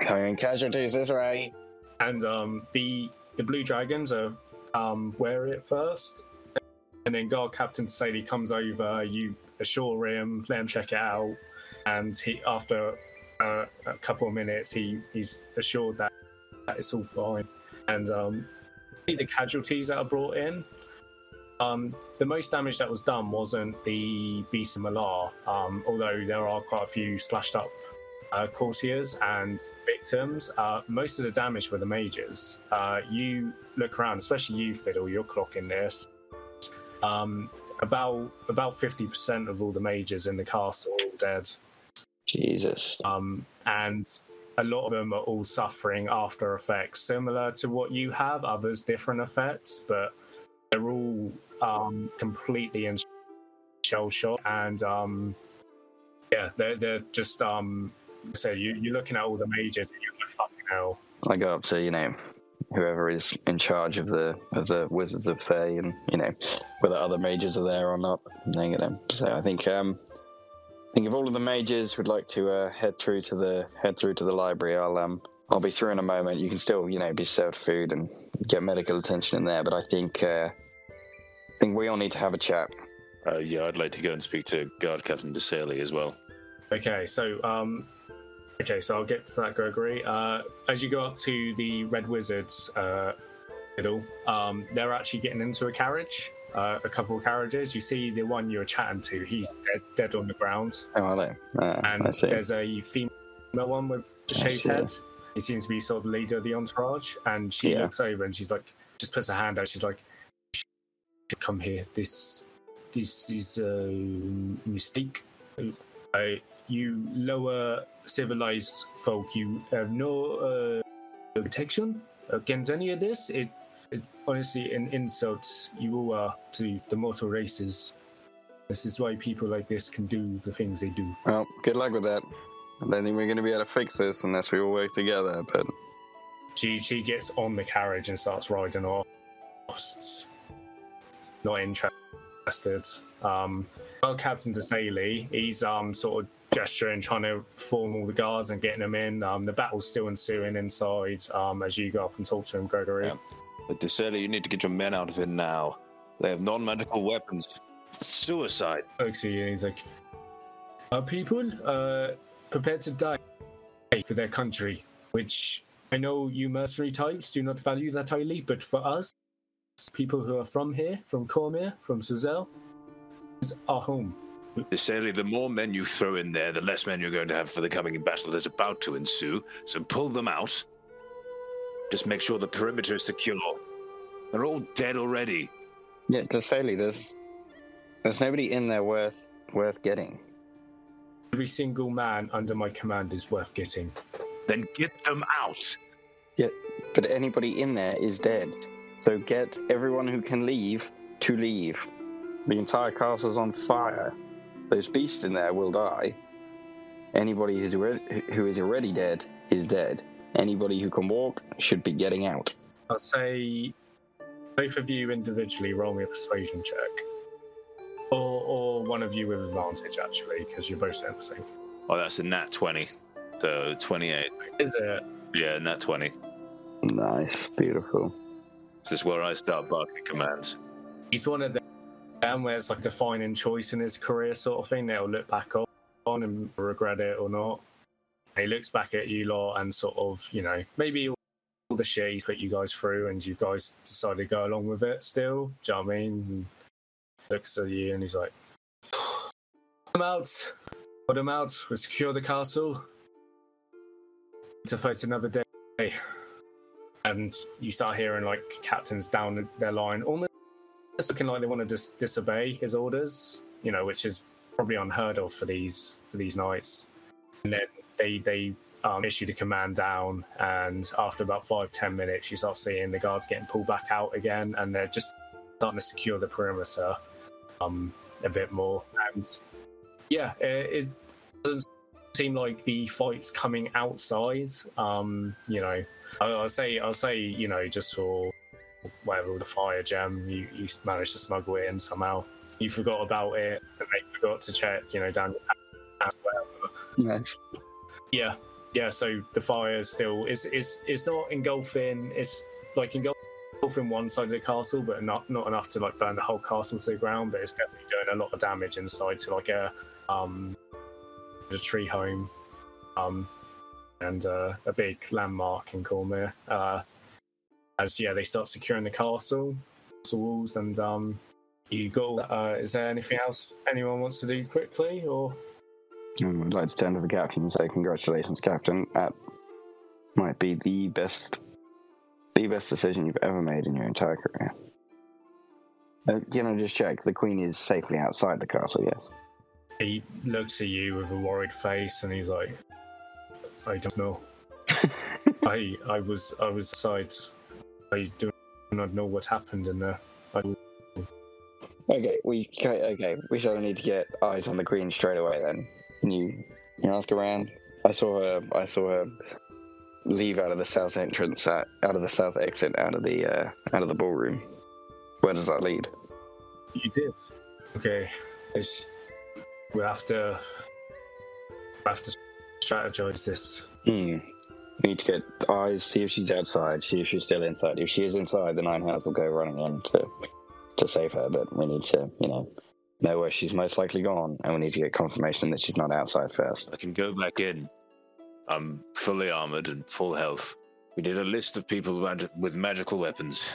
in casualties this way. and um, the the blue dragons are um, wary at first, and then guard captain Sadie comes over. You assure him, let him check it out, and he after uh, a couple of minutes, he he's assured that, that it's all fine, and um, the casualties that are brought in. Um, the most damage that was done wasn't the beast of Malar, um, although there are quite a few slashed up uh, courtiers and victims. Uh, most of the damage were the mages. Uh, you look around, especially you, Fiddle. You're clocking this. Um, about about fifty percent of all the mages in the castle are all dead, Jesus. um, and a lot of them are all suffering after effects similar to what you have. Others different effects, but they're all um, completely in shell shock and um, yeah, they're they're just um. So you you're looking at all the majors and you're like fucking hell. I go up to you know whoever is in charge of the of the wizards of Thay, and you know whether other majors are there or not. Then, you so I think um, I think if all of the majors would like to uh, head through to the head through to the library, I'll um I'll be through in a moment. You can still you know be served food and get medical attention in there, but I think uh, I think we all need to have a chat. Uh, yeah, I'd like to go and speak to Guard Captain DeSaley as well. Okay, so um, okay, so I'll get to that, Gregory. Uh, as you go up to the Red Wizards uh, middle, um, they're actually getting into a carriage, uh, a couple of carriages. You see the one you were chatting to; he's dead, dead on the ground, Oh, are they? Uh, and I see. there's a female one with a I shaved head. He seems to be sort of the leader of the entourage, and she Yeah. looks over and she's like, just puts her hand out. She's like, "You should "Come here. This, this is a mistake. Uh, you lower civilized folk, you have no uh, protection against any of this. It, it honestly an insult you all are to the mortal races. This is why people like this can do the things they do. Well, good luck with that. I don't think we're going to be able to fix this unless we all work together. But She she gets on the carriage and starts riding off. Not interested. Um, well, Captain DeSaley, he's um sort of gesturing, trying to form all the guards and getting them in. Um, the battle's still ensuing inside. Um, as you go up and talk to him, Gregory. Yeah. But DeSaley, you need to get your men out of here now. They have non-magical weapons. Suicide. looks at you he's like, Are people uh, prepared to die for their country? Which I know you mercenary types do not value that highly, but for us, people who are from here, from Cormyr, from Suzail, is our home. DeSaley, the more men you throw in there, the less men you're going to have for the coming battle that's about to ensue. So pull them out. Just make sure the perimeter is secure. They're all dead already. Yeah, to Saley, there's there's nobody in there worth worth getting. Every single man under my command is worth getting. Then get them out. Yeah, but anybody in there is dead. So get everyone who can leave to leave. The entire castle's on fire. Those beasts in there will die. Anybody who's already, who is already dead is dead. Anybody who can walk should be getting out. I'll say both of you individually roll me a persuasion check. Or, or one of you with advantage, actually, because you're both saying the same thing. Oh, that's a nat 20. So 28. Is it? Yeah, nat 20. Nice, beautiful. This is where I start barking commands. He's one of them where it's like defining choice in his career, sort of thing. They'll look back on and regret it or not. He looks back at you lot and sort of, you know, maybe all the shit he's put you guys through and you guys decided to go along with it still. Do you know I mean? And looks at you and he's like, Put him out. Put him out. We secure the castle. To fight another day. And you start hearing like captains down their line, almost looking like they want to dis- disobey his orders, you know, which is probably unheard of for these for these knights. And then they they um, issue the command down, and after about five ten minutes, you start seeing the guards getting pulled back out again, and they're just starting to secure the perimeter um, a bit more. And yeah, it, it doesn't seem like the fight's coming outside. Um, you know, I, I'll say I'll say you know just for whatever the fire gem, you, you managed to smuggle it in somehow. You forgot about it, and they forgot to check, you know, down your whatever. Nice. Yeah, yeah. So the fire is still is is it's not engulfing. It's like engulfing one side of the castle, but not not enough to like burn the whole castle to the ground. But it's definitely doing a lot of damage inside to like a um a tree home, um, and uh, a big landmark in Cormyr. Uh, as yeah, they start securing the castle, castle walls, and um, you go. Uh, is there anything else anyone wants to do quickly, or Um, I'd like to turn to the captain and say, "Congratulations, Captain. That might be the best, the best decision you've ever made in your entire career." Uh, you know, just check. The Queen is safely outside the castle. Yes. He looks at you with a worried face, and he's like, "I don't know. I I was I was inside. I do not know what happened in there. I, Okay, we okay, okay. We sort of need to get eyes on the Queen straight away. Then can you, you ask around? I saw her. I saw her leave out of the south entrance, uh, out of the south exit, out of the uh, out of the ballroom. Where does that lead? you did. Okay, it's, we have to we have to strategize this. Hmm. We need to get eyes, see if she's outside, see if she's still inside. If she is inside, the nine hounds will go running in to to save her. But we need to, you know, know where she's most likely gone, and we need to get confirmation that she's not outside first. I can go back in. I'm fully armored and full health. We need a list of people mag- with magical weapons.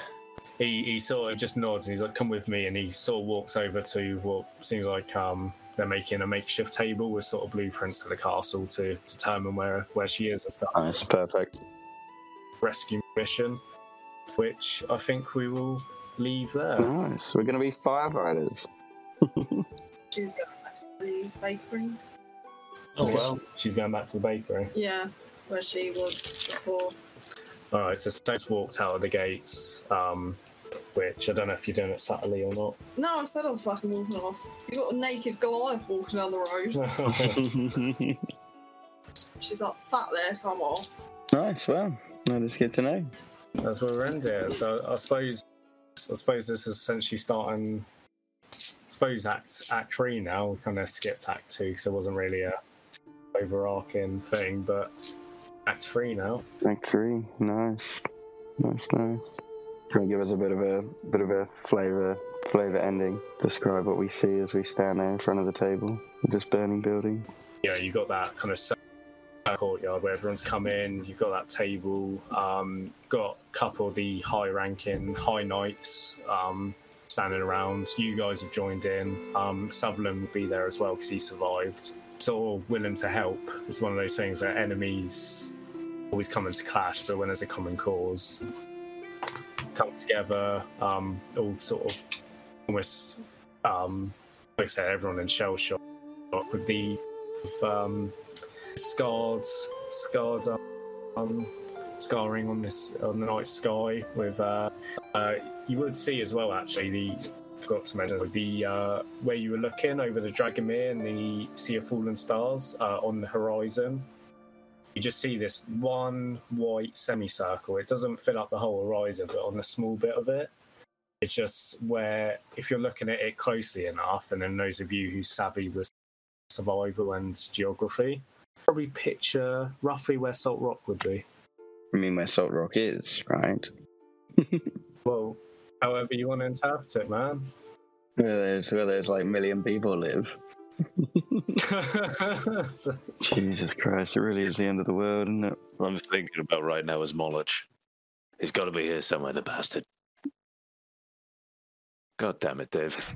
He he sort of just nods and he's like, "Come with me," and he sort of walks over to what seems like um they're making a makeshift table with sort of blueprints to the castle to determine where where she is and stuff. Nice, perfect. Rescue mission, which I think we will leave there. Nice. We're gonna be firefighters. She's going back to the bakery. Oh well, she's going back to the bakery. Yeah, where she was before. All right, so Stone's walked out of the gates, um, which I don't know if you're doing it subtly or not. No, I said I was fucking walking off. You got a naked Goliath walking down the road. She's like fat there, so I'm off. nice. Well, that is good to know. That's where we're ending. it. So I suppose, I suppose this is essentially starting. I suppose Act Act Three now. We kind of skipped Act Two because it wasn't really a overarching thing, but Act Three now. Act three. Nice. Nice. Nice. Can you give us a bit of a bit of a flavor flavor ending? Describe what we see as we stand there in front of the table this burning building. Yeah, you've got that kind of courtyard where everyone's come in. You've got that table. Um, got a couple of the high-ranking high knights um, standing around. You guys have joined in. Um, Sutherland will be there as well because he survived. Sort of willing to help. It's one of those things where enemies always come into clash, but when there's a common cause, come together, um, all sort of almost um, like I said, everyone in shell shock with the um, scarred scarred um, scarring on this on the night sky with uh, uh, you would see as well actually the forgot to mention the uh, where you were looking over the Dragonmere and the Sea of Fallen Stars uh, on the horizon. You just see this one white semicircle. It doesn't fill up the whole horizon, but on a small bit of it, it's just where if you're looking at it closely enough, and then those of you who savvy with survival and geography, probably picture roughly where Salt Rock would be. I mean, where Salt Rock is, right? Well, however you want to interpret it, man. Where there's where there's like million people live. Jesus Christ, it really is the end of the world, isn't it? What I'm thinking about right now is Moloch. He's got to be here somewhere, the bastard. God damn it, Dave.